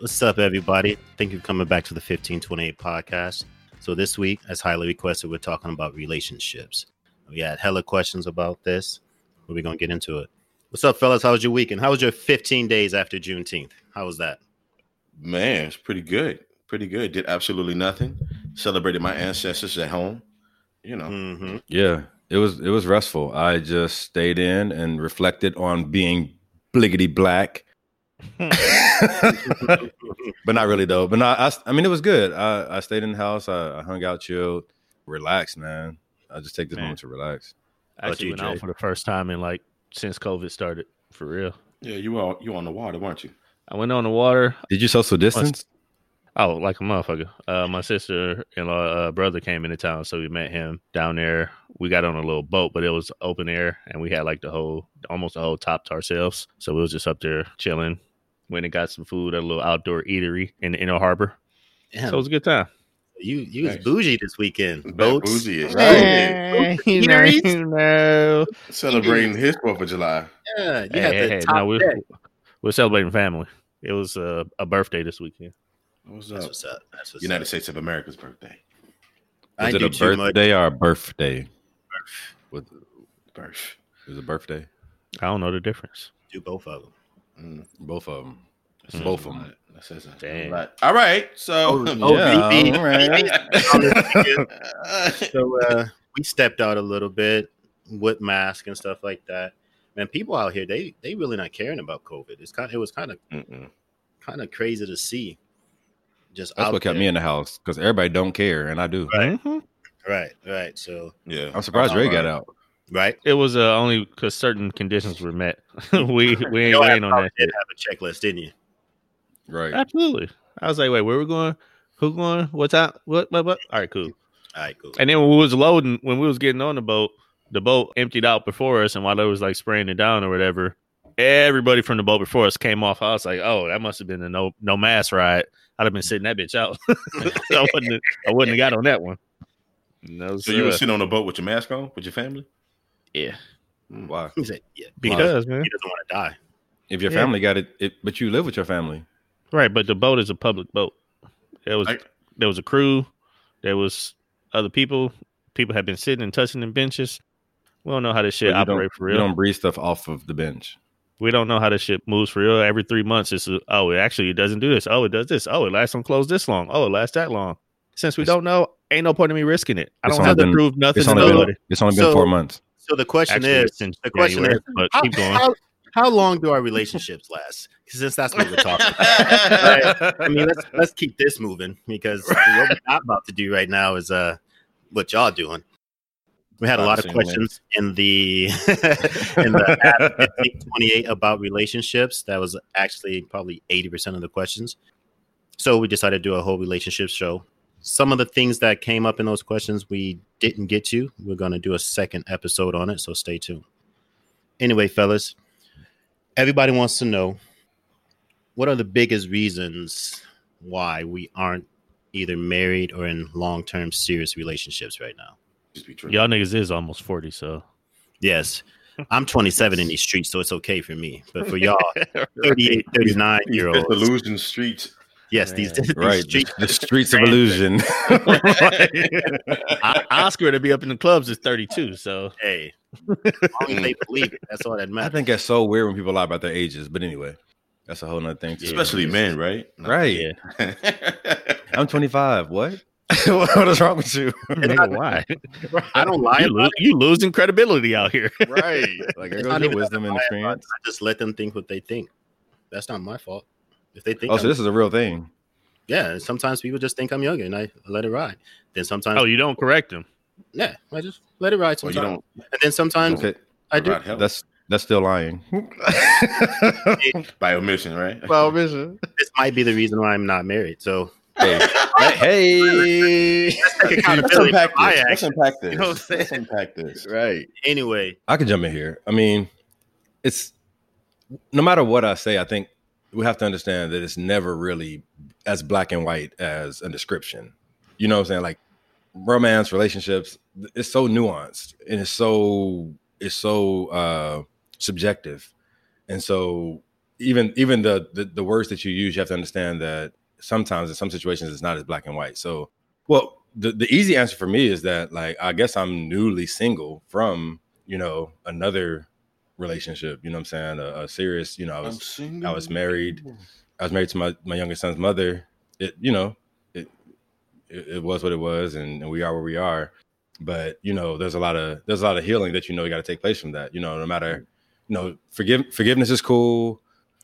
What's up, everybody? Thank you for coming back to the 1528 podcast. So this week, as highly requested, we're talking about relationships. We had hella questions about this. but We're gonna get into it. What's up, fellas? How was your weekend? How was your 15 days after Juneteenth? How was that? Man, it's pretty good. Pretty good. Did absolutely nothing. Celebrated my ancestors at home. You know. Mm-hmm. Yeah, it was it was restful. I just stayed in and reflected on being bliggity black. but not really though. But no, I, I mean it was good. I, I stayed in the house. I, I hung out, chilled, relaxed, man. I just take this Man. moment to relax. I actually you, went out for the first time in like since COVID started for real. Yeah, you were you on the water, weren't you? I went on the water. Did you social distance? Oh, like a motherfucker. Uh, my sister and uh, brother came into town, so we met him down there. We got on a little boat, but it was open air, and we had like the whole, almost the whole top to ourselves. So we was just up there chilling. Went and got some food at a little outdoor eatery in the Inner Harbor. Damn, So it was a good time. you you was bougie this weekend. Bad Boats. bougie is Right. you know, you know. celebrating his Fourth of July. Yeah, you Hey, had hey, the hey, top no, we're, we're celebrating family. It was uh, a birthday this weekend. What's That's up? what's up. That's what's United up. States of America's birthday. I Was didn't it do a too much. birthday or a birthday? With, Birth. it was a birthday. I don't know the difference. Do both of them. Mm, Both of them. that Both of them. lot. That says a Damn. lot. All right. So Oh, Yeah, VP. all right. so uh, we stepped out a little bit with mask and stuff like that. Man, people out here they they really not caring about COVID. It's kind it was kind of Mm-mm. kind of crazy to see. Just That's what kept there. me in the house because everybody don't care, and I do. Right. Mhm. Right, right. So yeah. I'm surprised All Ray right. got out. Right. It was uh, only because certain conditions were met. we we ain't waiting on that. did shit. have a checklist, didn't you? Right. Absolutely. I was like, wait, where we going? Who going? What's out? What? What? What? All right, cool. All right, cool. And then when we was loading, when we was getting on the boat, the boat emptied out before us, and while they was like spraying it down or whatever, everybody from the boat before us came off. I was like, oh, that must have been a no no mask ride. I'd have been sitting that bitch out. I wouldn't have, I wouldn't have got on that one. No, that was, So you were uh, sitting on a boat with your mask on with your family? Yeah, mm. Why? He said, "Yeah, because man, he doesn't want to die." If your Yeah. family got it, it, but you live with your family. right. But the boat is a public boat. There was I- there was a crew, there was other people. People have been sitting and touching the benches. We don't know how this shit But you don't- for You real. don't breathe stuff off of the bench. We don't know how this shit moves for real. Every three months, it's oh, it actually it doesn't do this. Oh, it does this. Oh, it lasts on close this long. Oh, it lasts that long. Since we It's- don't know, ain't no point in me risking it. I don't only have to prove nothing It's to only been, it's only been So- four months. So the question Actually, is, since the question is, how, keep going. how, how long do our relationships last? Since that's what we're talking about. Right? I mean, let's let's keep this moving because what we're not about to do right now is uh what y'all doing. We had a lot of questions in the in the app 1528 about relationships. That was actually probably 80% of the questions. So we decided to do a whole relationship show. Some of the things that came up in those questions we didn't get to. We're going to do a second episode on it, so stay tuned. Anyway, fellas, everybody wants to know what are the biggest reasons why we aren't either married or in long-term serious relationships right now. Just be true. Y'all niggas is almost forty, so Yes. I'm 27 in these streets, so it's okay for me. But for y'all, 38, 39 These year olds, disillusion streets. Yes, these, these Right. streets, The, the streets of illusion. O- Oscar to be up in the clubs is thirty two. So hey, long they hmm. believe it, that's all that matters. I think that's so weird when people lie about their ages. But anyway, that's a whole nother thing. too. Especially men, right? Right. yeah, I'm 25. What? what is wrong with you? nigga, why? I don't lie You, about lo- you losing credibility out here. right. Like, there It's goes not your even wisdom and lie about it. experience. I just let them think what they think. That's not my fault. If they think, Oh, I'm- so this is a real thing. yeah, sometimes people just think I'm younger and I let it ride. Then sometimes, Oh, you don't correct them. yeah, I just let it ride. Well, Sometimes, you don't and then sometimes Okay. I do. help That's that's still lying. by omission, right? By omission. This might be the reason why I'm not married. So hey. hey. let's take Let's unpack this. Let's actions. unpack this. You know what I'm saying? Let's unpack this. Right. Anyway, I can jump in here. I mean, it's no matter what I say, I think we have to understand that it's never really as black and white as a description. You know what I'm saying? Like romance, relationships, it's so nuanced and it's so it's so uh subjective. And so even even the, the the words that you use, you have to understand that sometimes in some situations it's not as black and white. So, well, the the easy answer for me is that like I guess I'm newly single from you know another relationship. You know what I'm saying? A, a serious. You know, I was I was married. I was married to my my youngest son's mother. It you know it it, it was what it was, and, and we are where we are. But you know, there's a lot of there's a lot of healing that you know you got to take place from that. You know, no matter you know forgive forgiveness is cool.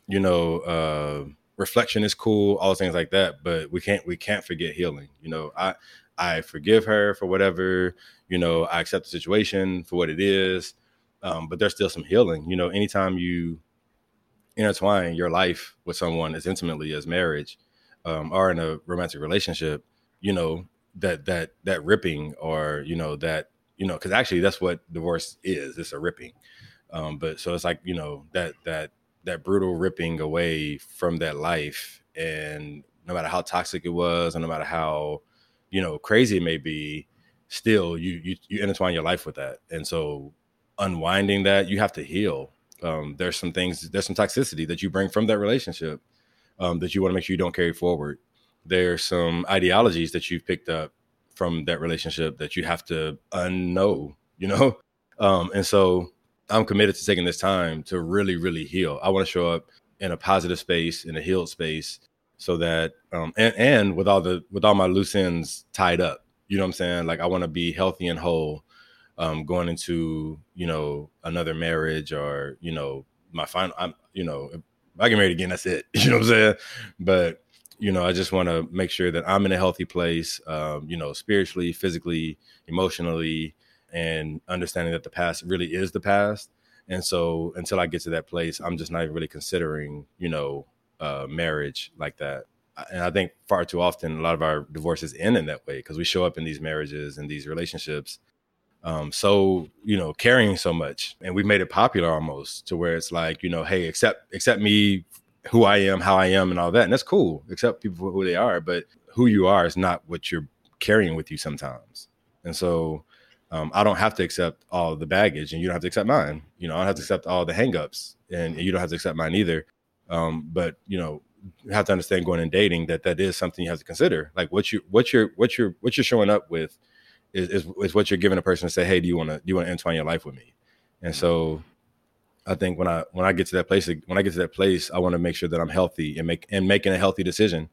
You know. uh reflection is cool all things like that but we can't we can't forget healing you know i I forgive her for whatever, you know, I accept the situation for what it is. Um, but there's still some healing. You know, anytime you intertwine your life with someone as intimately as marriage um, or in a romantic relationship, you know, that that that ripping or, you know, that, you know, because actually that's what divorce is. It's a ripping. Um, but so it's like, you know, that that that brutal ripping away from that life and no matter how toxic it was and no matter how you know crazy it may be still you you, you intertwine your life with that and so unwinding that you have to heal. Um, there's some things there's some toxicity that you bring from that relationship um, that you want to make sure you don't carry forward. There's some ideologies that you've picked up from that relationship that you have to unknow you know? Um, and so i'm committed to taking this time to really really heal. I want to show up in a positive space in a healed space so that um and, and with all the with all my loose ends tied up you know what i'm saying? Like i want to be healthy and whole um going into you know another marriage or you know my final i'm you know i get married again that's it. You know what i'm saying? But you know i just want to make sure that i'm in a healthy place um you know spiritually physically emotionally and understanding that the past really is the past. And so until i get to that place i'm just not even really considering you know uh, marriage like that. And I think far too often a lot of our divorces end in that way because we show up in these marriages and these relationships um, so you know carrying so much, and we've made it popular almost to where it's like you know, hey, accept accept me who I am, how I am, and all that, and that's cool. Accept people for who they are, but who you are is not what you're carrying with you sometimes. And so um, I don't have to accept all the baggage, and you don't have to accept mine. You know, I don't have to accept all the hangups, and you don't have to accept mine either. Um, but you know, you have to understand going and dating that that is something you have to consider. Like what you what you're what you're what you're showing up with is is, is what you're giving a person to say, hey, do you want to do you want to entwine your life with me? And so I think when I when I get to that place when I get to that place, I want to make sure that I'm healthy and make and making a healthy decision.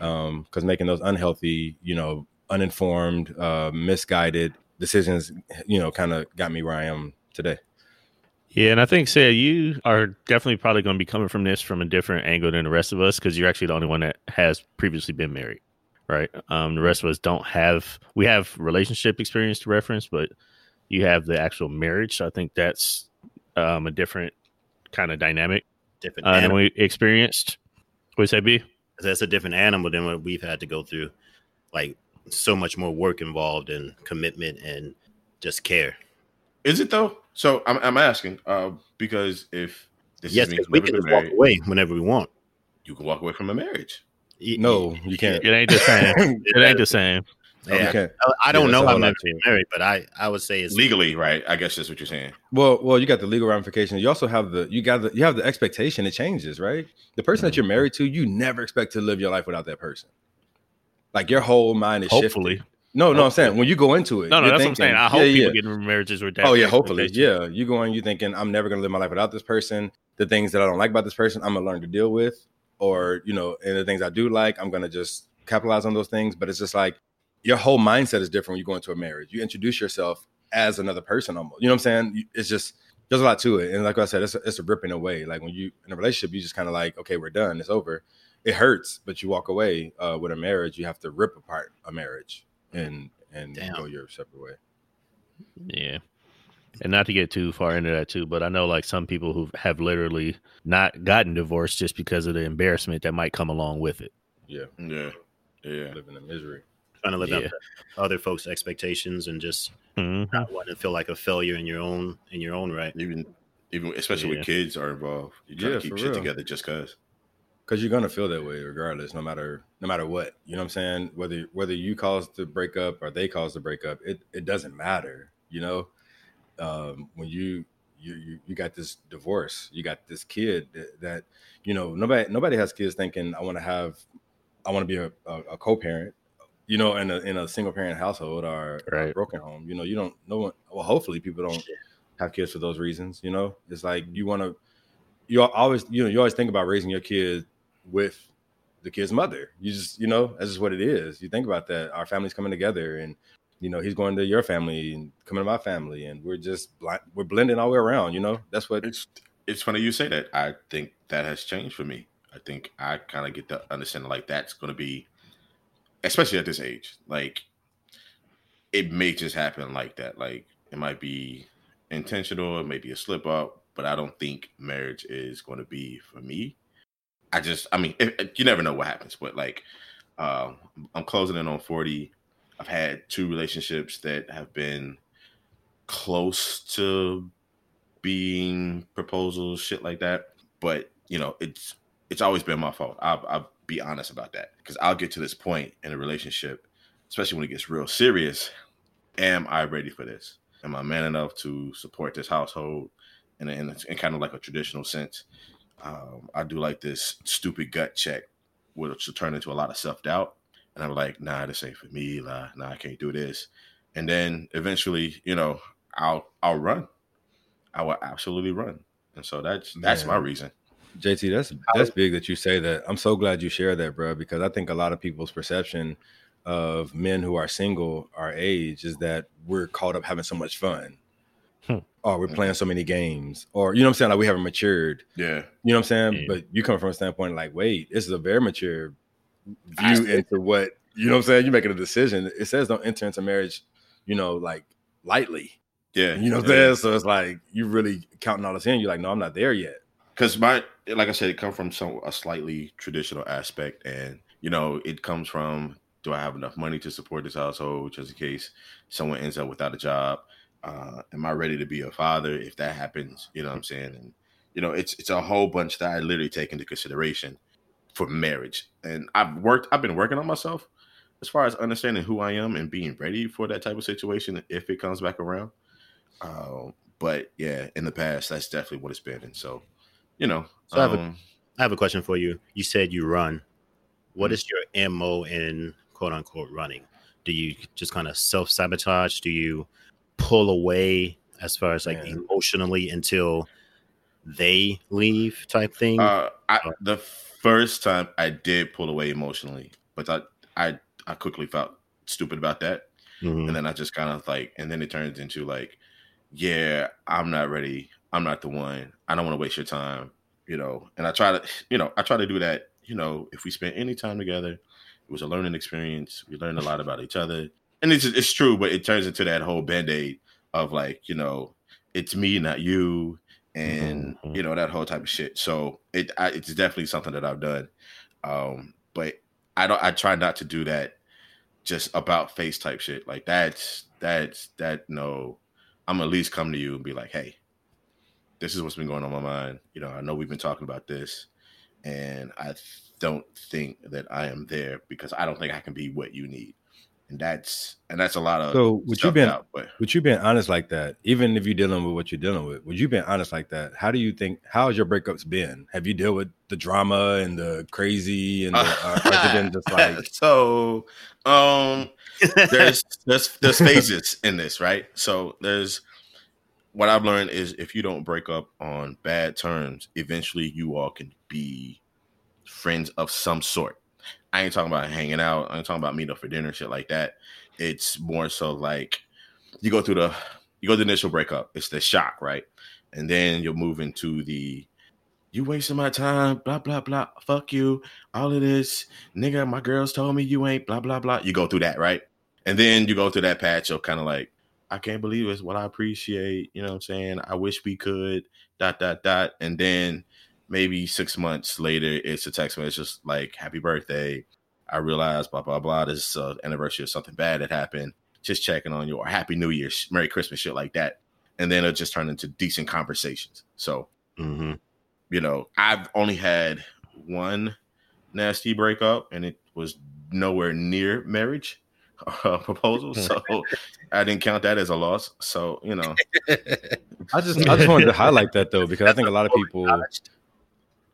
Um, because making those unhealthy, you know, uninformed, uh, misguided decisions, you know, kind of got me where I am today. Yeah, and I think, Sarah, you are definitely probably going to be coming from this from a different angle than the rest of us because you're actually the only one that has previously been married, right? Um, the rest of us don't have. We have relationship experience to reference, but you have the actual marriage. So I think that's um, a different kind of dynamic Different uh, than animal. we experienced. What say, B? That's a different animal than what we've had to go through. Like so much more work involved and commitment and just care. Is it though? So I'm, I'm asking uh, because if this yes, is we can been walk away whenever we want. you can walk away from a marriage. Y- No, you can't. It ain't the same. it ain't the same. Oh, no, Yeah, can't. I, I don't Yeah, know. that's I've all never up to been you. married, but I I would say it's Legally, right? I guess that's what you're saying. Well, well, you got the legal ramifications. You also have the you got the you have the expectation. It changes, right? The person that mm-hmm. you're married to, you never expect to live your life without that person. Like your whole mind is Hopefully. shifted. No, no, I'm saying when you go into it. No, no, you're that's what I'm saying. I hope yeah, people yeah. get in marriages with that. Oh yeah, hopefully, yeah. You going, you thinking I'm never gonna live my life without this person. The things that I don't like about this person, I'm gonna learn to deal with, or you know, and the things I do like, I'm gonna just capitalize on those things. But it's just like your whole mindset is different when you go into a marriage. You introduce yourself as another person, almost. You know what I'm saying? It's just there's a lot to it, and like I said, it's a, it's a ripping away. Like when you in a relationship, you just kind of like, okay, we're done, it's over. It hurts, but you walk away. Uh, with a marriage, you have to rip apart a marriage and and Damn. go your separate way. Yeah. And not to get too far into that too, but I know like some people who have literally not gotten divorced just because of the embarrassment that might come along with it. Yeah, Yeah, yeah. living in misery. trying to live up Yeah. to other folks' expectations and just Mhm. not wanting to feel like a failure in your own in your own right. Even, even especially Yeah. with kids are involved, you try Yeah, to keep shit real. together just cause. because you're gonna feel that way regardless no matter no matter what you know what i'm saying whether whether you caused the breakup or they caused the breakup it it doesn't matter you know um when you you, you you got this divorce, you got this kid that, that you know nobody nobody has kids thinking I want to have I want to be a, a, a co-parent, you know, in a in a single parent household or a Right. broken home. You know, you don't no one. Well, hopefully people don't have kids for those reasons. You know, it's like you want to. You always you know you always think about raising your kid with the kid's mother. You just you know that's just what it is. You think about that. Our family's coming together, and you know he's going to your family and coming to my family, and we're just we're blending all the way around. You know that's what It's it's funny you say that. I think that has changed for me. I think I kind of get the understanding like that's going to be, especially at this age. Like, it may just happen like that. Like, it might be intentional, it may be a slip up, but I don't think marriage is going to be for me. I just, I mean, it, it- you never know what happens, but like, um, I'm closing in on 40. I've had two relationships that have been close to being proposals, shit like that. But you know, it's it's always been my fault. I'll, I'll be honest about that because I'll get to this point in a relationship, especially when it gets real serious. Am I ready for this? Am I man enough to support this household in, a, in, a, in kind of like a traditional sense? Um, I do like this stupid gut check, which will turn into a lot of self doubt. And I'm like, nah, this ain't for me. Nah, nah, I can't do this. And then eventually, you know, I'll I'll run. I will absolutely run. And so that's that's my reason. JT, that's that's big that you say that. I'm so glad you share that, bro, because I think a lot of people's perception of men who are single our age is that we're caught up having so much fun. Hmm. Or we're playing so many games. Or you know what I'm saying? Like we haven't matured. Yeah. You know what I'm saying? Yeah. But you come from a standpoint like, wait, this is a very mature I- view into what you know what I'm saying? You're making a decision. It says don't enter into marriage, you know, like lightly. Yeah. You know what I'm saying? So it's like you really counting all this in. You're like, no, I'm not there yet. because my like I said, it comes from some a slightly traditional aspect, and you know, it comes from do I have enough money to support this household, just in case someone ends up without a job? Uh, am I ready to be a father if that happens? You know what I'm saying? And you know, it's it's a whole bunch that I literally take into consideration for marriage, and I've worked, I've been working on myself as far as understanding who I am and being ready for that type of situation if it comes back around. Uh, but yeah, in the past, that's definitely what it's been, and so you know, So I have a- um, have a question for you. You said you run. What Mhm. your MO in quote unquote running? Do you just kind of self sabotage? Do you pull away as far as like Yeah. emotionally until they leave type thing? Uh, I, the first time I did pull away emotionally, but I, I, I quickly felt stupid about that, Mhm. and then I just kind of like, and then it turns into like, yeah, I'm not ready. I'm not the one. I don't want to waste your time, you know. And I try to, you know, I try to do that. You know, if we spent any time together, it was a learning experience. We learned a lot about each other, and it's it's true, but it turns into that whole band aid of like, you know, it's me, not you, and Mhm. you know that whole type of shit. So it I, it's definitely something that I've done, um, but I don't. I try not to do that just about face type shit. Like that's that's that no. I'm at least come to you and be like, hey, this is what's been going on my mind. You know, I know we've been talking about this, and I don't think that I am there because I don't think I can be what you need. And that's and that's a lot of So would you been out, but Would you being honest like that, even if you're dealing with what you're dealing with, would you been honest like that? How do you think? How has your breakups been? Have you dealt with the drama and the crazy and the, has been just like so um there's there's there's phases in this, right? So there's what I've learned is if you don't break up on bad terms, eventually you all can be friends of some sort. I ain't talking about hanging out. I ain't talking about meeting up for dinner, shit like that. It's more so like you go through the you go the initial breakup. It's the shock, right? And then you'll move into the you wasting my time, blah blah blah. Fuck you. All of this, nigga. My girls told me you ain't blah blah blah. You go through that, right? And then you go through that patch of kind of like, I can't believe it's what I appreciate. You know what I'm saying? I wish we could. Dot dot dot. And then maybe six months later, it's a text message just like, "Happy birthday." I realized blah blah blah. This is uh, anniversary of something bad that happened. Just checking on you or Happy New Year, Merry Christmas, shit like that. And then it just turned into decent conversations. So hmm you know, I've only had one nasty breakup, and it was nowhere near marriage uh, proposal. So I didn't count that as a loss. So you know, I just I just wanted to highlight that though because I think a lot of people,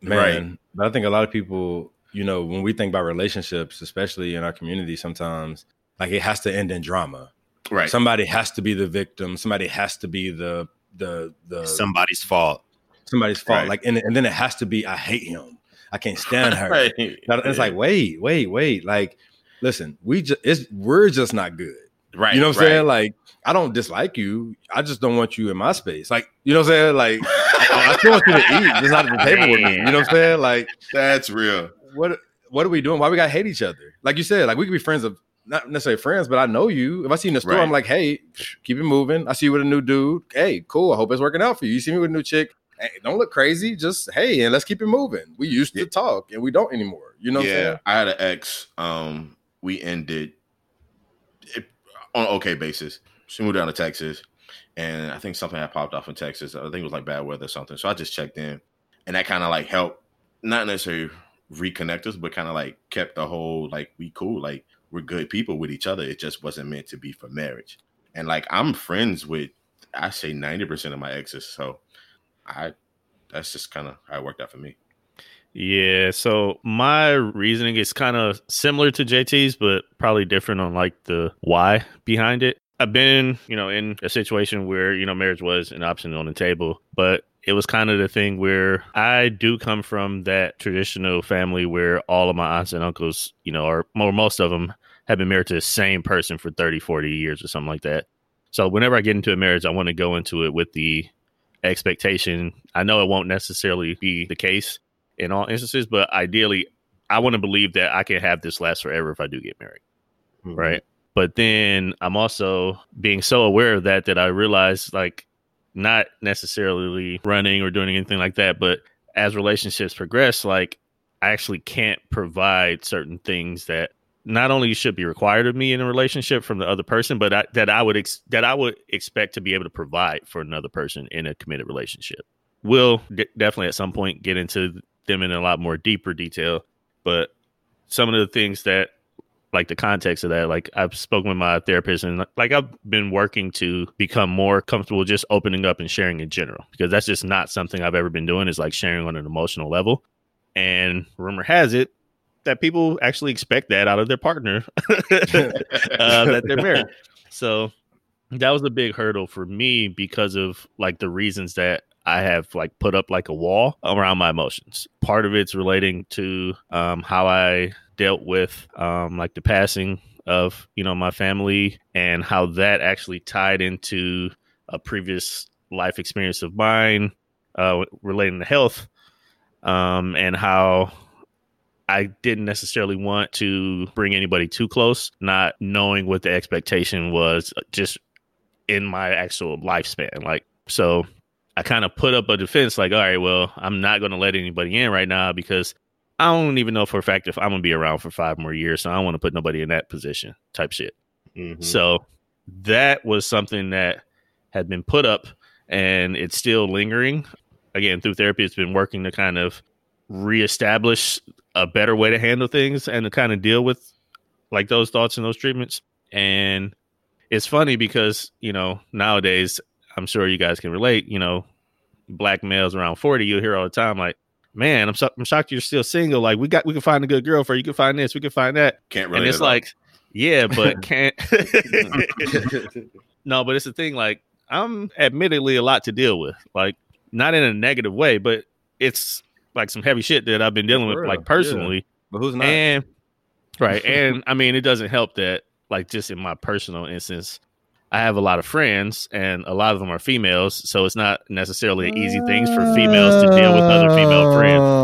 man, Right. but I think a lot of people, you know, when we think about relationships, especially in our community, sometimes like it has to end in drama. Right. Somebody has to be the victim. Somebody has to be the the the Somebody's fault. somebody's fault. Right. Like and, and then it has to be I hate him. I can't stand her. right. It's like wait, wait, wait. Like listen, we just it's we're just not good. Right. You know what I'm right. saying? Like I don't dislike you. I just don't want you in my space. Like you know what I'm saying? Like I, I still want you to eat, just not at the table with me. You know what I'm saying? Like That's real. what what are we doing? Why we gotta hate each other? Like you said, like we could be friends of not necessarily friends, but I know you. If I see you in the store, Right. I'm like, hey, keep it moving. I see you with a new dude. Hey, cool. I hope it's working out for you. You see me with a new chick. Hey, don't look crazy. Just hey, and let's keep it moving. We used to Yeah. talk and we don't anymore. You know what I'm yeah, saying? I had an ex. Um, we ended on an okay basis. She moved down to Texas, and I think something had popped off in Texas. I think it was like bad weather or something. So I just checked in, and that kind of like helped, not necessarily reconnect us, but kind of like kept the whole like we cool, like we're good people with each other. It just wasn't meant to be for marriage. And like I'm friends with, I say ninety percent of my exes. So I, that's just kind of how it worked out for me. Yeah, so my reasoning is kind of similar to JT's, but probably different on like the why behind it. I've been, you know, in a situation where, you know, marriage was an option on the table, but it was kind of the thing where I do come from that traditional family where all of my aunts and uncles, you know, or most of them have been married to the same person for 30, 40 years or something like that. So whenever I get into a marriage, I want to go into it with the expectation. I know it won't necessarily be the case in all instances, but ideally, I want to believe that I can have this last forever if I do get married, Mhm. right? But then I'm also being so aware of that that I realize, like, not necessarily running or doing anything like that, but as relationships progress, like, I actually can't provide certain things that not only should be required of me in a relationship from the other person, but I, that I would ex- that I would expect to be able to provide for another person in a committed relationship. We'll d- definitely at some point get into them in a lot more deeper detail, but some of the things that like the context of that like i've spoken with my therapist and like i've been working to become more comfortable just opening up and sharing in general because that's just not something i've ever been doing is like sharing on an emotional level. And rumor has it that people actually expect that out of their partner uh, that they're married. So that was a big hurdle for me because of like the reasons that I have like put up like a wall around my emotions. Part of it's relating to um, how I dealt with um, like the passing of you know my family and how that actually tied into a previous life experience of mine uh, relating to health um, and how I didn't necessarily want to bring anybody too close, not knowing what the expectation was uh, just in my actual lifespan. Like, so I kind of put up a defense like, all right, well, I'm not going to let anybody in right now because I don't even know for a fact if I'm going to be around for five more years. So I don't want to put nobody in that position type shit. Mhm. So that was something that had been put up and it's still lingering. Again, through therapy, it's been working to kind of reestablish a better way to handle things and to kind of deal with like those thoughts and those treatments. And it's funny because, you know, nowadays, I'm sure you guys can relate, you know, black males around 40, you'll hear all the time, like, man, I'm, so- I'm shocked you're still single. Like, we got, we can find a good girl for you. You can find this, we can find that Can't really. and it's like, yeah, but can't. no, but it's the thing. Like, I'm admittedly a lot to deal with. Like, not in a negative way, but it's like some heavy shit that I've been dealing with, For real, like yeah. personally. But who's not? And right, and I mean, it doesn't help that, like, just in my personal instance, I have a lot of friends, and a lot of them are females, so it's not necessarily an easy things for females to deal with other female friends.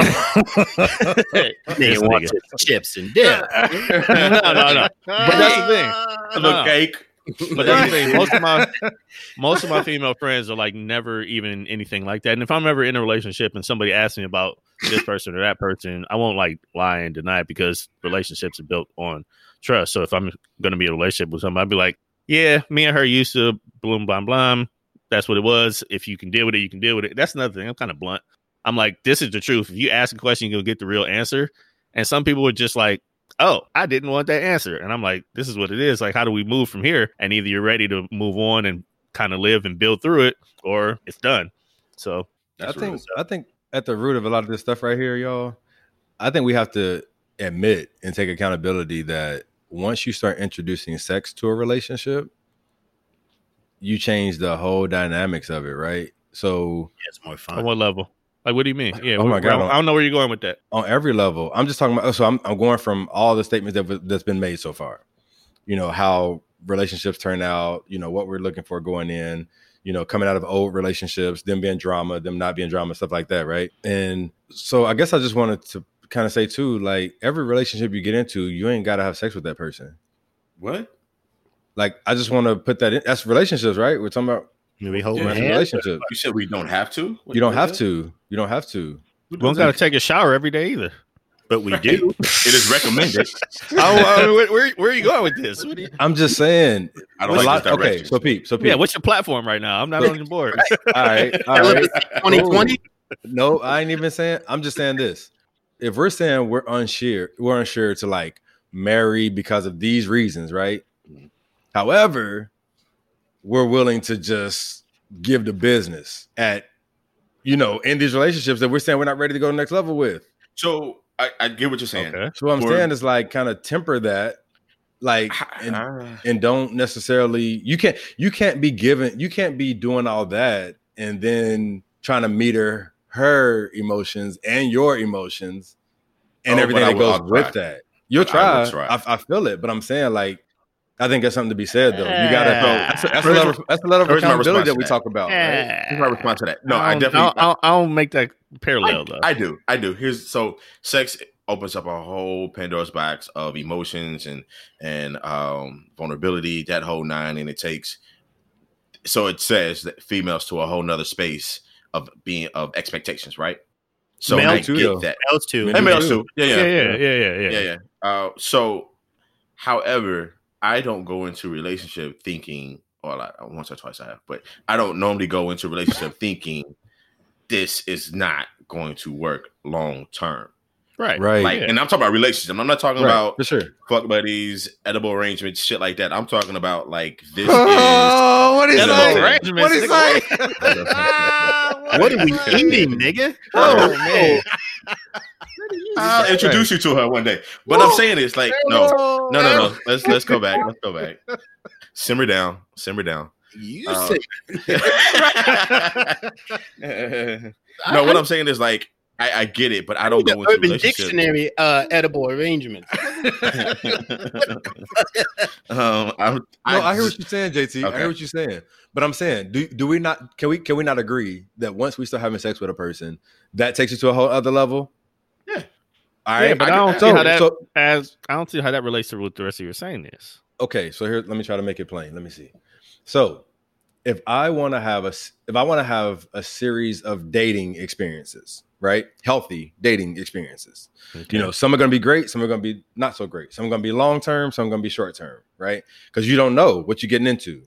They want chips and dip. no, no, no. But that's the thing. a No. cake. But that's the thing. Most of my most of my female friends are like never even anything like that. And if I'm ever in a relationship and somebody asks me about this person or that person, I won't like lie and deny it because relationships are built on trust. So if I'm going to be in a relationship with somebody, I'd be like, yeah, me and her used to bloom, blah, blah. That's what it was. If you can deal with it, you can deal with it. That's another thing. I'm kind of blunt. I'm like, this is the truth. If you ask a question, you'll get the real answer. And some people are just like, oh, I didn't want that answer. And I'm like, this is what it is. Like, how do we move from here? And either you're ready to move on and kind of live and build through it, or it's done. So That's I think I think at the root of a lot of this stuff right here, y'all, I think we have to admit and take accountability that once you start introducing sex to a relationship, you change the whole dynamics of it, right? So Yeah, it's more fun. on what level? Like, what do you mean? Oh yeah. Oh my God. I don't know where you're going with that. on every level, I'm just talking about. So I'm I'm going from all the statements that that's been made so far. You know how relationships turn out. You know what we're looking for going in. You know coming out of old relationships, them being drama, them not being drama, stuff like that, right? And so I guess I just wanted to kind of say too, like every relationship you get into, you ain't got to have sex with that person. what? Like I just want to put that in. That's relationships, right? We're talking about we hold Yeah, my that's hand. relationships. You said we don't have to. What- You don't have is to. You don't have to. We don't got to take a shower every day either. But we do. It is recommended. oh, I mean, where, where, where are you going with this? You- I'm just saying. I don't a like lot- this okay, direction. so peep. So peep. yeah, what's your platform right now? I'm not on your board. all right. All right. 2020. No, I ain't even saying. I'm just saying this. If we're saying we're unsure, we're unsure to like marry because of these reasons, right? Mhm. However, we're willing to just give the business at, you know, in these relationships that we're saying we're not ready to go to the next level with. So I, I get what you're saying. Okay. So what I'm Or- saying is like kind of temper that, like, and, Ah, and don't necessarily you can't you can't be given you can't be doing all that and then trying to meter her emotions and your emotions and Oh, everything that will- goes I'll with try. that. You'll But I try. I. I feel it, but I'm saying like I think that's something to be said though. You gotta Yeah. that's, a, that's a level that's a level of here's accountability that we that. talk about. right? Here's my response to that. No, I, don't- definitely. I don't, I don't make that parallel though. I do. I do. Here's so sex opens up a whole Pandora's box of emotions and and um vulnerability, that whole nine, and it takes so it says that females to a whole nother space of being of expectations, right? So Male I too, get though. that. Else too. Men And do males too. too. Yeah, yeah, yeah. yeah, yeah, yeah, yeah. yeah, yeah. Uh, so, however, I don't go into relationship thinking, or like once or twice I have, but I don't normally go into relationship thinking this is not going to work long term. Right, Right. Like, yeah. and I'm talking about relationships. I'm not talking Right, about for sure. fuck buddies, edible arrangements, shit like that. I'm talking about like this Oh, what is Edible that? arrangements, What is nigga. that? What are we eating, nigga? Oh, man. I'll introduce you to her one day. But I'm saying it's like no, no, no, no. Let's let's go back. Let's go back. Simmer down. Simmer down. You Uh, say no, what I'm saying is like I, I get it, but I don't the go into Urban. Dictionary uh, edible arrangements. um, I, No, I, hear what you're saying, JT. I hear what you're saying. But I'm saying, do do we not can we can we not agree that once we start having sex with a person, that takes you to a whole other level? Yeah. All Yeah, right. but I I, don't that. see so, how that so as I don't see how that relates to what the rest of you are saying is. okay, so here let me try to make it plain. Let me see. So, if I want to have a if I want to have a series of dating experiences, right? Healthy dating experiences. You know, some are going to be great, some are going to be not so great. Some are going to be long term, some are going to be short term, right? Because you don't know what you're getting into.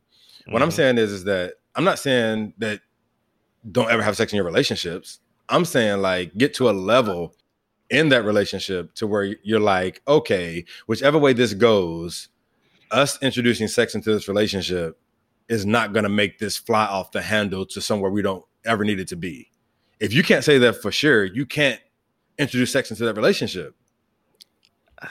What I'm Mhm. saying is, is that I'm not saying that don't ever have sex in your relationships. I'm saying like get to a level in that relationship to where you're like, okay, whichever way this goes, us introducing sex into this relationship is not going to make this fly off the handle to somewhere we don't ever need it to be. If you can't say that for sure, you can't introduce sex into that relationship I,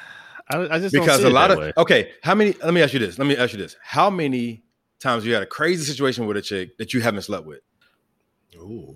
I just don't because see a it lot of way. okay how many let me ask you this let me ask you this how many times you had a crazy situation with a chick that you haven't slept with Ooh.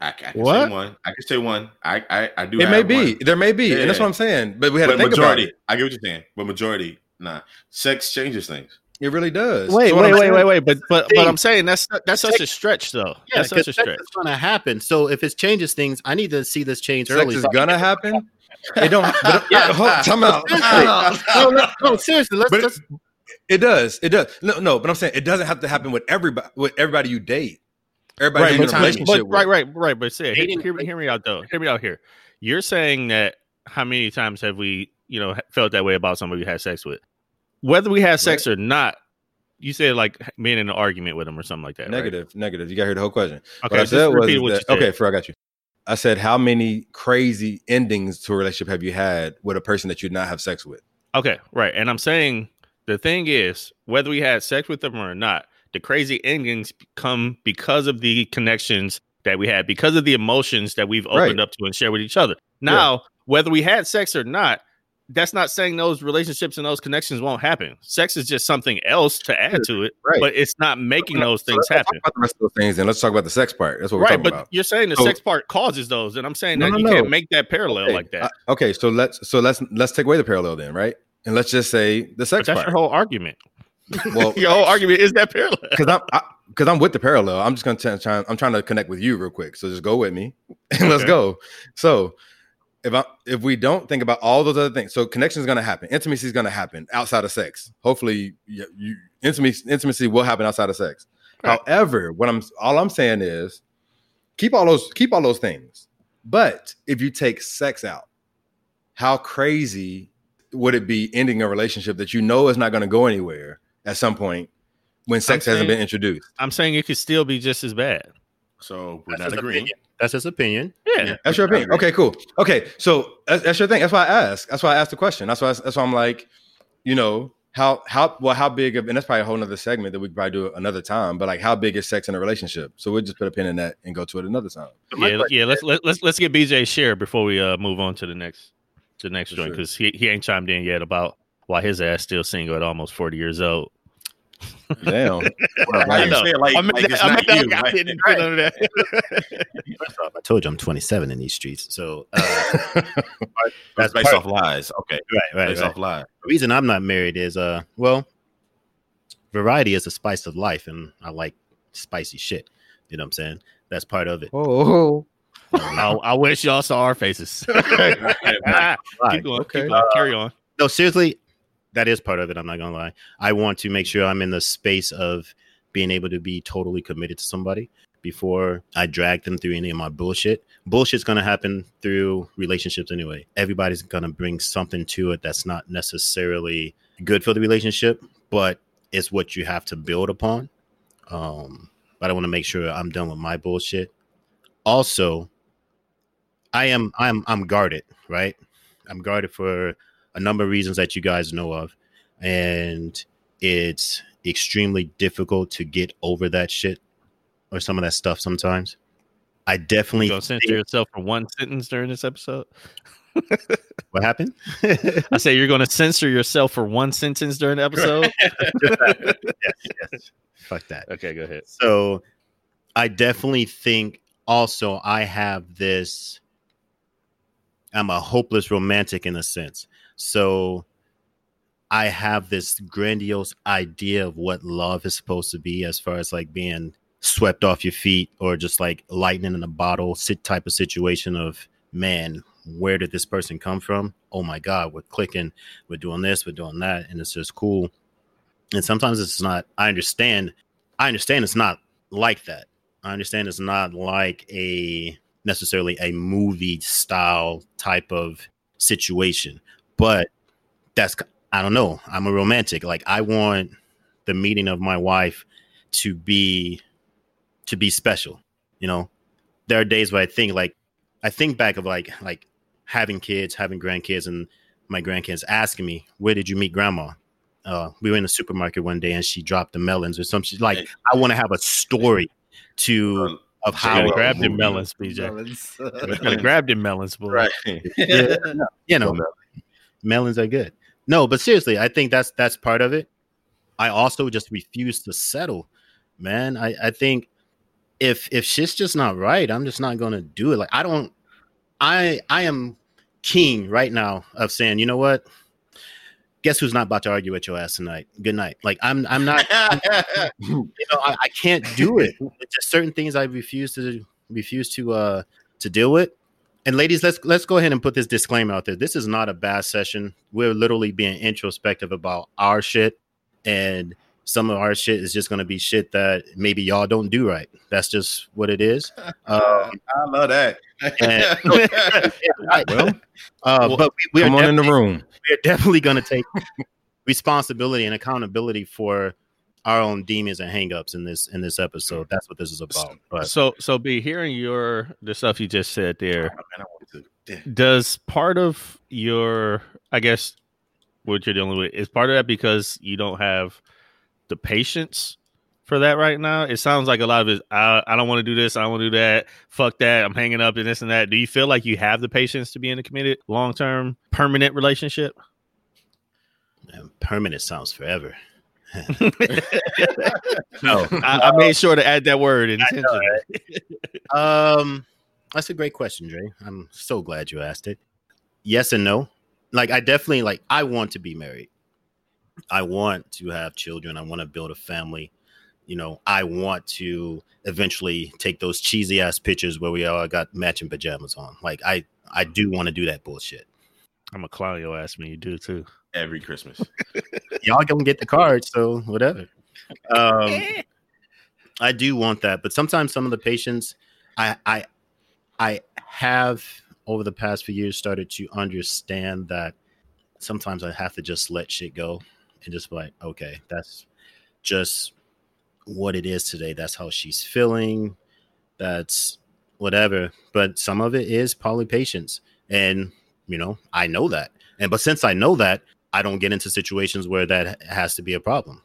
I, I can What? say one. I can say one. I I, I do. it may be one. there may be Yeah, and that's what i'm saying but we had but to think majority. about it I get what you're saying. But majority, nah. Sex changes things. It really does Wait, So wait, wait, saying- wait, wait. But but but I'm saying that's that's such a stretch though. Yeah, that's such a stretch. going to happen. So if it changes things, I need to see this change sex early. is gonna happen it don't but, Yeah. Uh, hold, time out. no, no, no, seriously. Let's, But it- let's it does it does no no but i'm saying it doesn't have to happen with everybody with everybody you date everybody Right, in but, a but, right, right, right. But say, hear, hear, me- hear me out though. Hear me out here. You're saying that how many times have we, you know, felt that way about somebody we had sex with, whether we had sex or not? You said like being in an argument with him or something like that. right? negative negative you got here the whole question Okay, what I said was what that, you said. okay, for I got you. I said, how many crazy endings to a relationship have you had with a person that you did not have sex with? Okay, right. And I'm saying the thing is, whether we had sex with them or not, The crazy endings come because of the connections that we had, because of the emotions that we've opened Right. up to and share with each other. Now, whether we had sex or not, that's not saying those relationships and those connections won't happen. Sex is just something else to add to it, Right. but it's not making those things let's happen. Talk about the rest of those things, and let's talk about the sex part. That's what we're Right, talking but about. you're saying the So- sex part causes those, and I'm saying No, that no, you no. can't make that parallel Okay, like that. I- okay, so let's so let's let's take away the parallel then, right? And let's just say the but sex that's part. your whole argument. well, your whole argument is that parallel. because I'm because I'm with the parallel. I'm just gonna try. I'm trying to connect with you real quick. So just go with me and let's go. So if I if we don't think about all those other things, so connection is gonna happen. Intimacy is gonna happen outside of sex. Hopefully, you, you intimacy intimacy will happen outside of sex. Right. However, what I'm all I'm saying is keep all those keep all those things. But if you take sex out, how crazy would it be ending a relationship that you know is not going to go anywhere at some point when sex hasn't been introduced? I'm saying it could still be just as bad. So we're That's not agreeing. opinion. That's his opinion. Yeah. Yeah. That's your opinion. agree. Okay, cool. Okay, so that's, that's your thing. That's why I asked. That's why I asked the question. That's why. That's why I'm like, you know, how how well how big of and that's probably a whole nother segment that we could probably do another time. But like, how big is sex in a relationship? So we'll just put a pin in that and go to it another time. Yeah, yeah. Let's let, let's let's get BJ share before we uh move on to the next to the next For joint sure. because he, he ain't chimed in yet about why his ass still single at almost 40 years old. Damn. Why I know. say like, I like that- I not meant that you? like I didn't put none that. I told you I'm 27 in these streets. So uh, That's That's based off lies. Okay, right, right, based right. off lies. The reason I'm not married is uh, well, variety is a spice of life, and I like spicy shit. You know what I'm saying? That's part of it. oh, I, I wish y'all saw our faces. keep Right. going. Okay. Keep going. Carry on. No, seriously, that is part of it. I'm not gonna lie. I want to make sure I'm in the space of being able to be totally committed to somebody before I drag them through any of my bullshit. Bullshit's gonna happen through relationships anyway. Everybody's gonna bring something to it that's not necessarily good for the relationship, but it's what you have to build upon. Um, but I want to make sure I'm done with my bullshit. Also, I am I'm I'm guarded, right? I'm guarded for a number of reasons that you guys know of, and it's extremely difficult to get over that shit or some of that stuff sometimes. I definitely You censor yourself for one sentence during this episode? what happened. I say you're gonna censor yourself for one sentence during the episode. yes, yes. Fuck that. okay, go ahead. So I definitely think also I have this I'm a hopeless romantic in a sense. So I have this grandiose idea of what love is supposed to be as far as like being swept off your feet or just like lightning in a bottle sit type of situation of man where did this person come from? Oh my god we're clicking. We're doing this we're doing that and it's just cool. And sometimes it's not i understand i understand it's not like that. I understand it's not like a necessarily a movie style type of situation but that's i don't know i'm a romantic like i want the meeting of my wife to be to be special you know there are days where i think like i think back of like like having kids having grandkids and my grandkids asking me where did you meet grandma uh, we were in the supermarket one day and she dropped the melons or something like i want to have a story to of how gotta Well, grab them melons, BJ. You gotta grab them melons, boy. Right. Yeah. you know melons are good. No but seriously i think that's that's part of it. I also just refuse to settle man. I i think if if shit's just not right i'm just not gonna do it. Like i don't i i am king right now of saying you know what? Guess who's not about to argue with your ass tonight? Good night. Like i'm i'm not you know I, I can't do it. It's just certain things i refuse to refuse to uh to deal with and ladies let's let's go ahead and put this disclaimer out there. This is not a bad session. We're literally being introspective about our shit. And some of our shit is just going to be shit that maybe y'all don't do right. That's just what it is. Um, I love that. well, uh, but we, we are come on in the room. we are definitely going to take responsibility and accountability for our own demons and hangups in this in this episode. That's what this is about. But So, so be hearing your the stuff you just said there. Oh, man, I wanted to- yeah. Does part of your, I guess, what you're dealing with is part of that because you don't have the patience for that right now? It sounds like a lot of it. I, I don't want to do this. I don't want to do that. Fuck that. I'm hanging up and this and that. Do you feel like you have the patience to be in a committed, long term, permanent relationship? Man, permanent sounds forever. no, I, I, made sure to add that word intentionally. um, that's a great question, Dre. I'm so glad you asked it. Yes and no. Like, I definitely like. I want to be married. I want to have children. I want to build a family. You know, I want to eventually take those cheesy ass pictures where we all got matching pajamas on. Like, I I do want to do that bullshit. I'm a clown your ass when you do too. Every Christmas. Y'all gonna get the card, so whatever. Um, I do want that, but sometimes some of the patients, I I I have over the past few years started to understand that sometimes I have to just let shit go and just be like, okay, that's just what it is today. That's how she's feeling. That's whatever. But some of it is probably patience. And, you know, I know that. And but since I know that, I don't get into situations where that has to be a problem.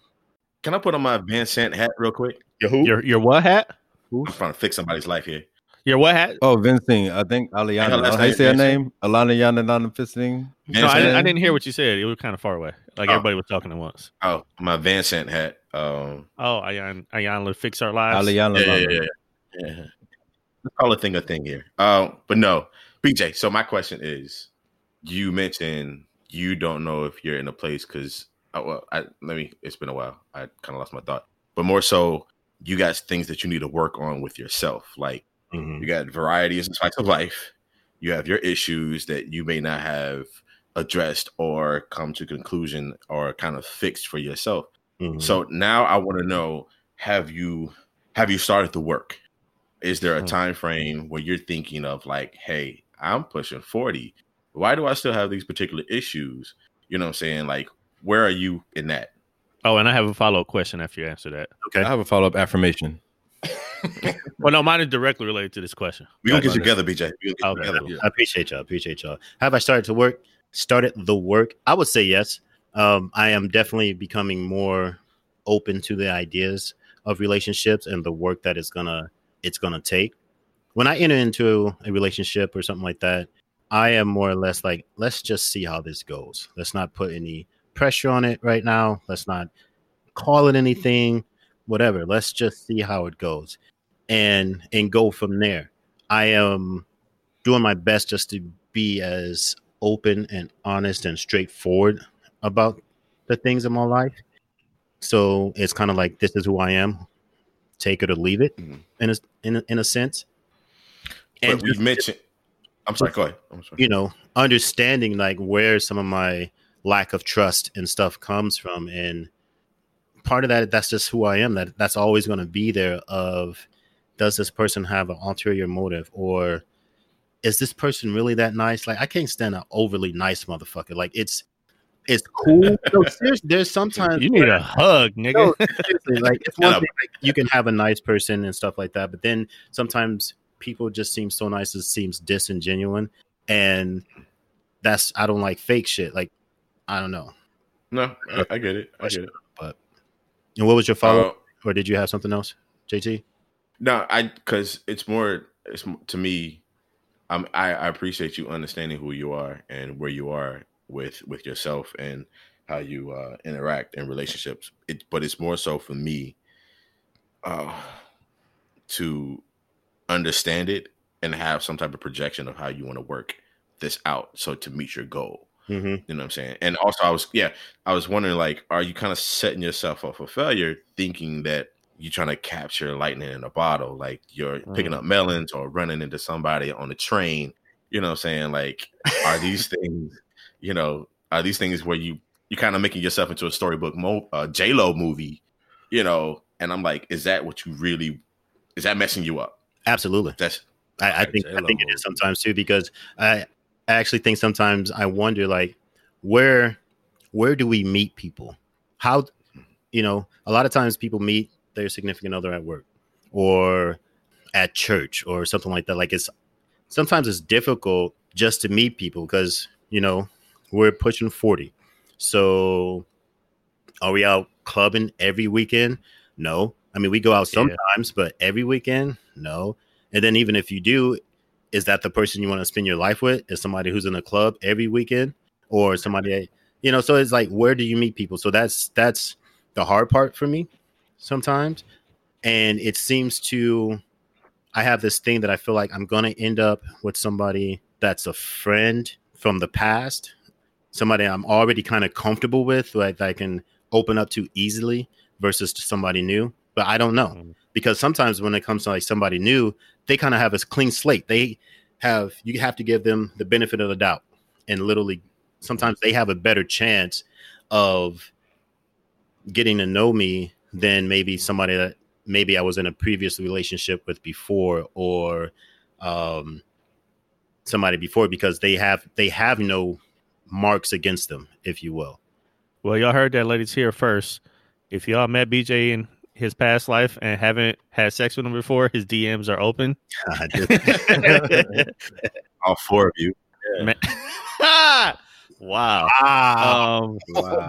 Can I put on my Vanzant hat real quick? Your who? Your your what hat? I'm trying to fix somebody's life here. Your what hat? Oh, Vanzant. I think Iyanla. How you say her name? Alana Yana Yana Fisting. No, I, I, didn't hear what you said. It was kind of far away. Like oh. everybody was talking at once. Oh, my Vanzant hat. Um, oh, Ayan Ayan fix our lives. Iyanla. Yeah, yeah, yeah, yeah. Let's call a thing a thing here. Um, but no, BJ. So my question is, you mentioned you don't know if you're in a place because uh, well, I, let me. It's been a while. I kind of lost my thought, but more so, you got things that you need to work on with yourself. Like mm-hmm. you got varieties and types of life. You have your issues that you may not have addressed or come to conclusion or kind of fixed for yourself. Mm-hmm. So now I want to know: Have you have you started the work? Is there a mm-hmm. time frame where you're thinking of like, hey, I'm pushing forty why do I still have these particular issues? You know what I'm saying? Like, where are you in that? Oh, and I have a follow up question after you answer that. Okay. I have a follow up affirmation. well, no, mine is directly related to this question. We gonna get together, BJ. Get okay. together. I appreciate y'all. Appreciate y'all. Have I started to work? Started the work? I would say yes. Um, I am definitely becoming more open to the ideas of relationships and the work that it's gonna it's gonna take. When I enter into a relationship or something like that, I am more or less like, let's just see how this goes. Let's not put any pressure on it right now. Let's not call it anything, whatever. Let's just see how it goes and and go from there. I am doing my best just to be as open and honest and straightforward about the things in my life. So it's kind of like this is who I am. Take it or leave it mm-hmm. in a in a, in a sense. And but we've mentioned I'm sorry. Go ahead. I'm sorry. You know, understanding like where some of my lack of trust and stuff comes from, and part of that that's just who I am. That that's always going to be there. Of does this person have an ulterior motive, or is this person really that nice? Like I can't stand an overly nice motherfucker. Like it's it's cool. no, seriously, there's sometimes you need a hug, nigga. No, like it's one thing like, you can have a nice person and stuff like that, but then sometimes people just seem so nice. It seems disingenuous, and that's I don't like fake shit. Like I don't know. No, I, I get it. I get it. But and what was your follow? Uh, or did you have something else, JT? No, I because it's more. It's to me. I'm, I, I appreciate you understanding who you are and where you are with with yourself and how you uh, interact in relationships. It, but it's more so for me uh, to understand it and have some type of projection of how you want to work this out so to meet your goal. Mm-hmm. you know what i'm saying? And also i was yeah i was wondering like are you kind of setting yourself up for failure thinking that you're trying to capture lightning in a bottle like you're mm-hmm. picking up melons or running into somebody on the train? You know what i'm saying? Like are these things you know are these things where you you're kind of making yourself into a storybook mo- uh, j-lo movie you know? And i'm like is that what you really is that messing you up Absolutely. That's I, I think I think it is sometimes too because I, I actually think sometimes I wonder like where where do we meet people? How you know a lot of times people meet their significant other at work or at church or something like that. Like it's sometimes it's difficult just to meet people because you know we're pushing forty. So are we out clubbing every weekend? No, I mean, we go out Yeah. sometimes, but every weekend, no. And then even if you do, is that the person you want to spend your life with? Is somebody who's in a club every weekend, or somebody you know? So it's like, where do you meet people? So that's that's the hard part for me sometimes, and it seems to. I have this thing that I feel like I'm gonna end up with somebody that's a friend from the past, somebody I'm already kind of comfortable with, like that I can open up to easily, versus to somebody new. But I don't know Mm. because sometimes when it comes to like somebody new, they kind of have a clean slate. They have you have to give them the benefit of the doubt, and literally sometimes they have a better chance of getting to know me than maybe somebody that maybe I was in a previous relationship with before or um, somebody before because they have they have no marks against them, if you will. Well, y'all heard that, ladies, here first. If y'all met BJ in his past life and haven't had sex with him before, his DMs are open. All four of you. Man- wow. ah, Um,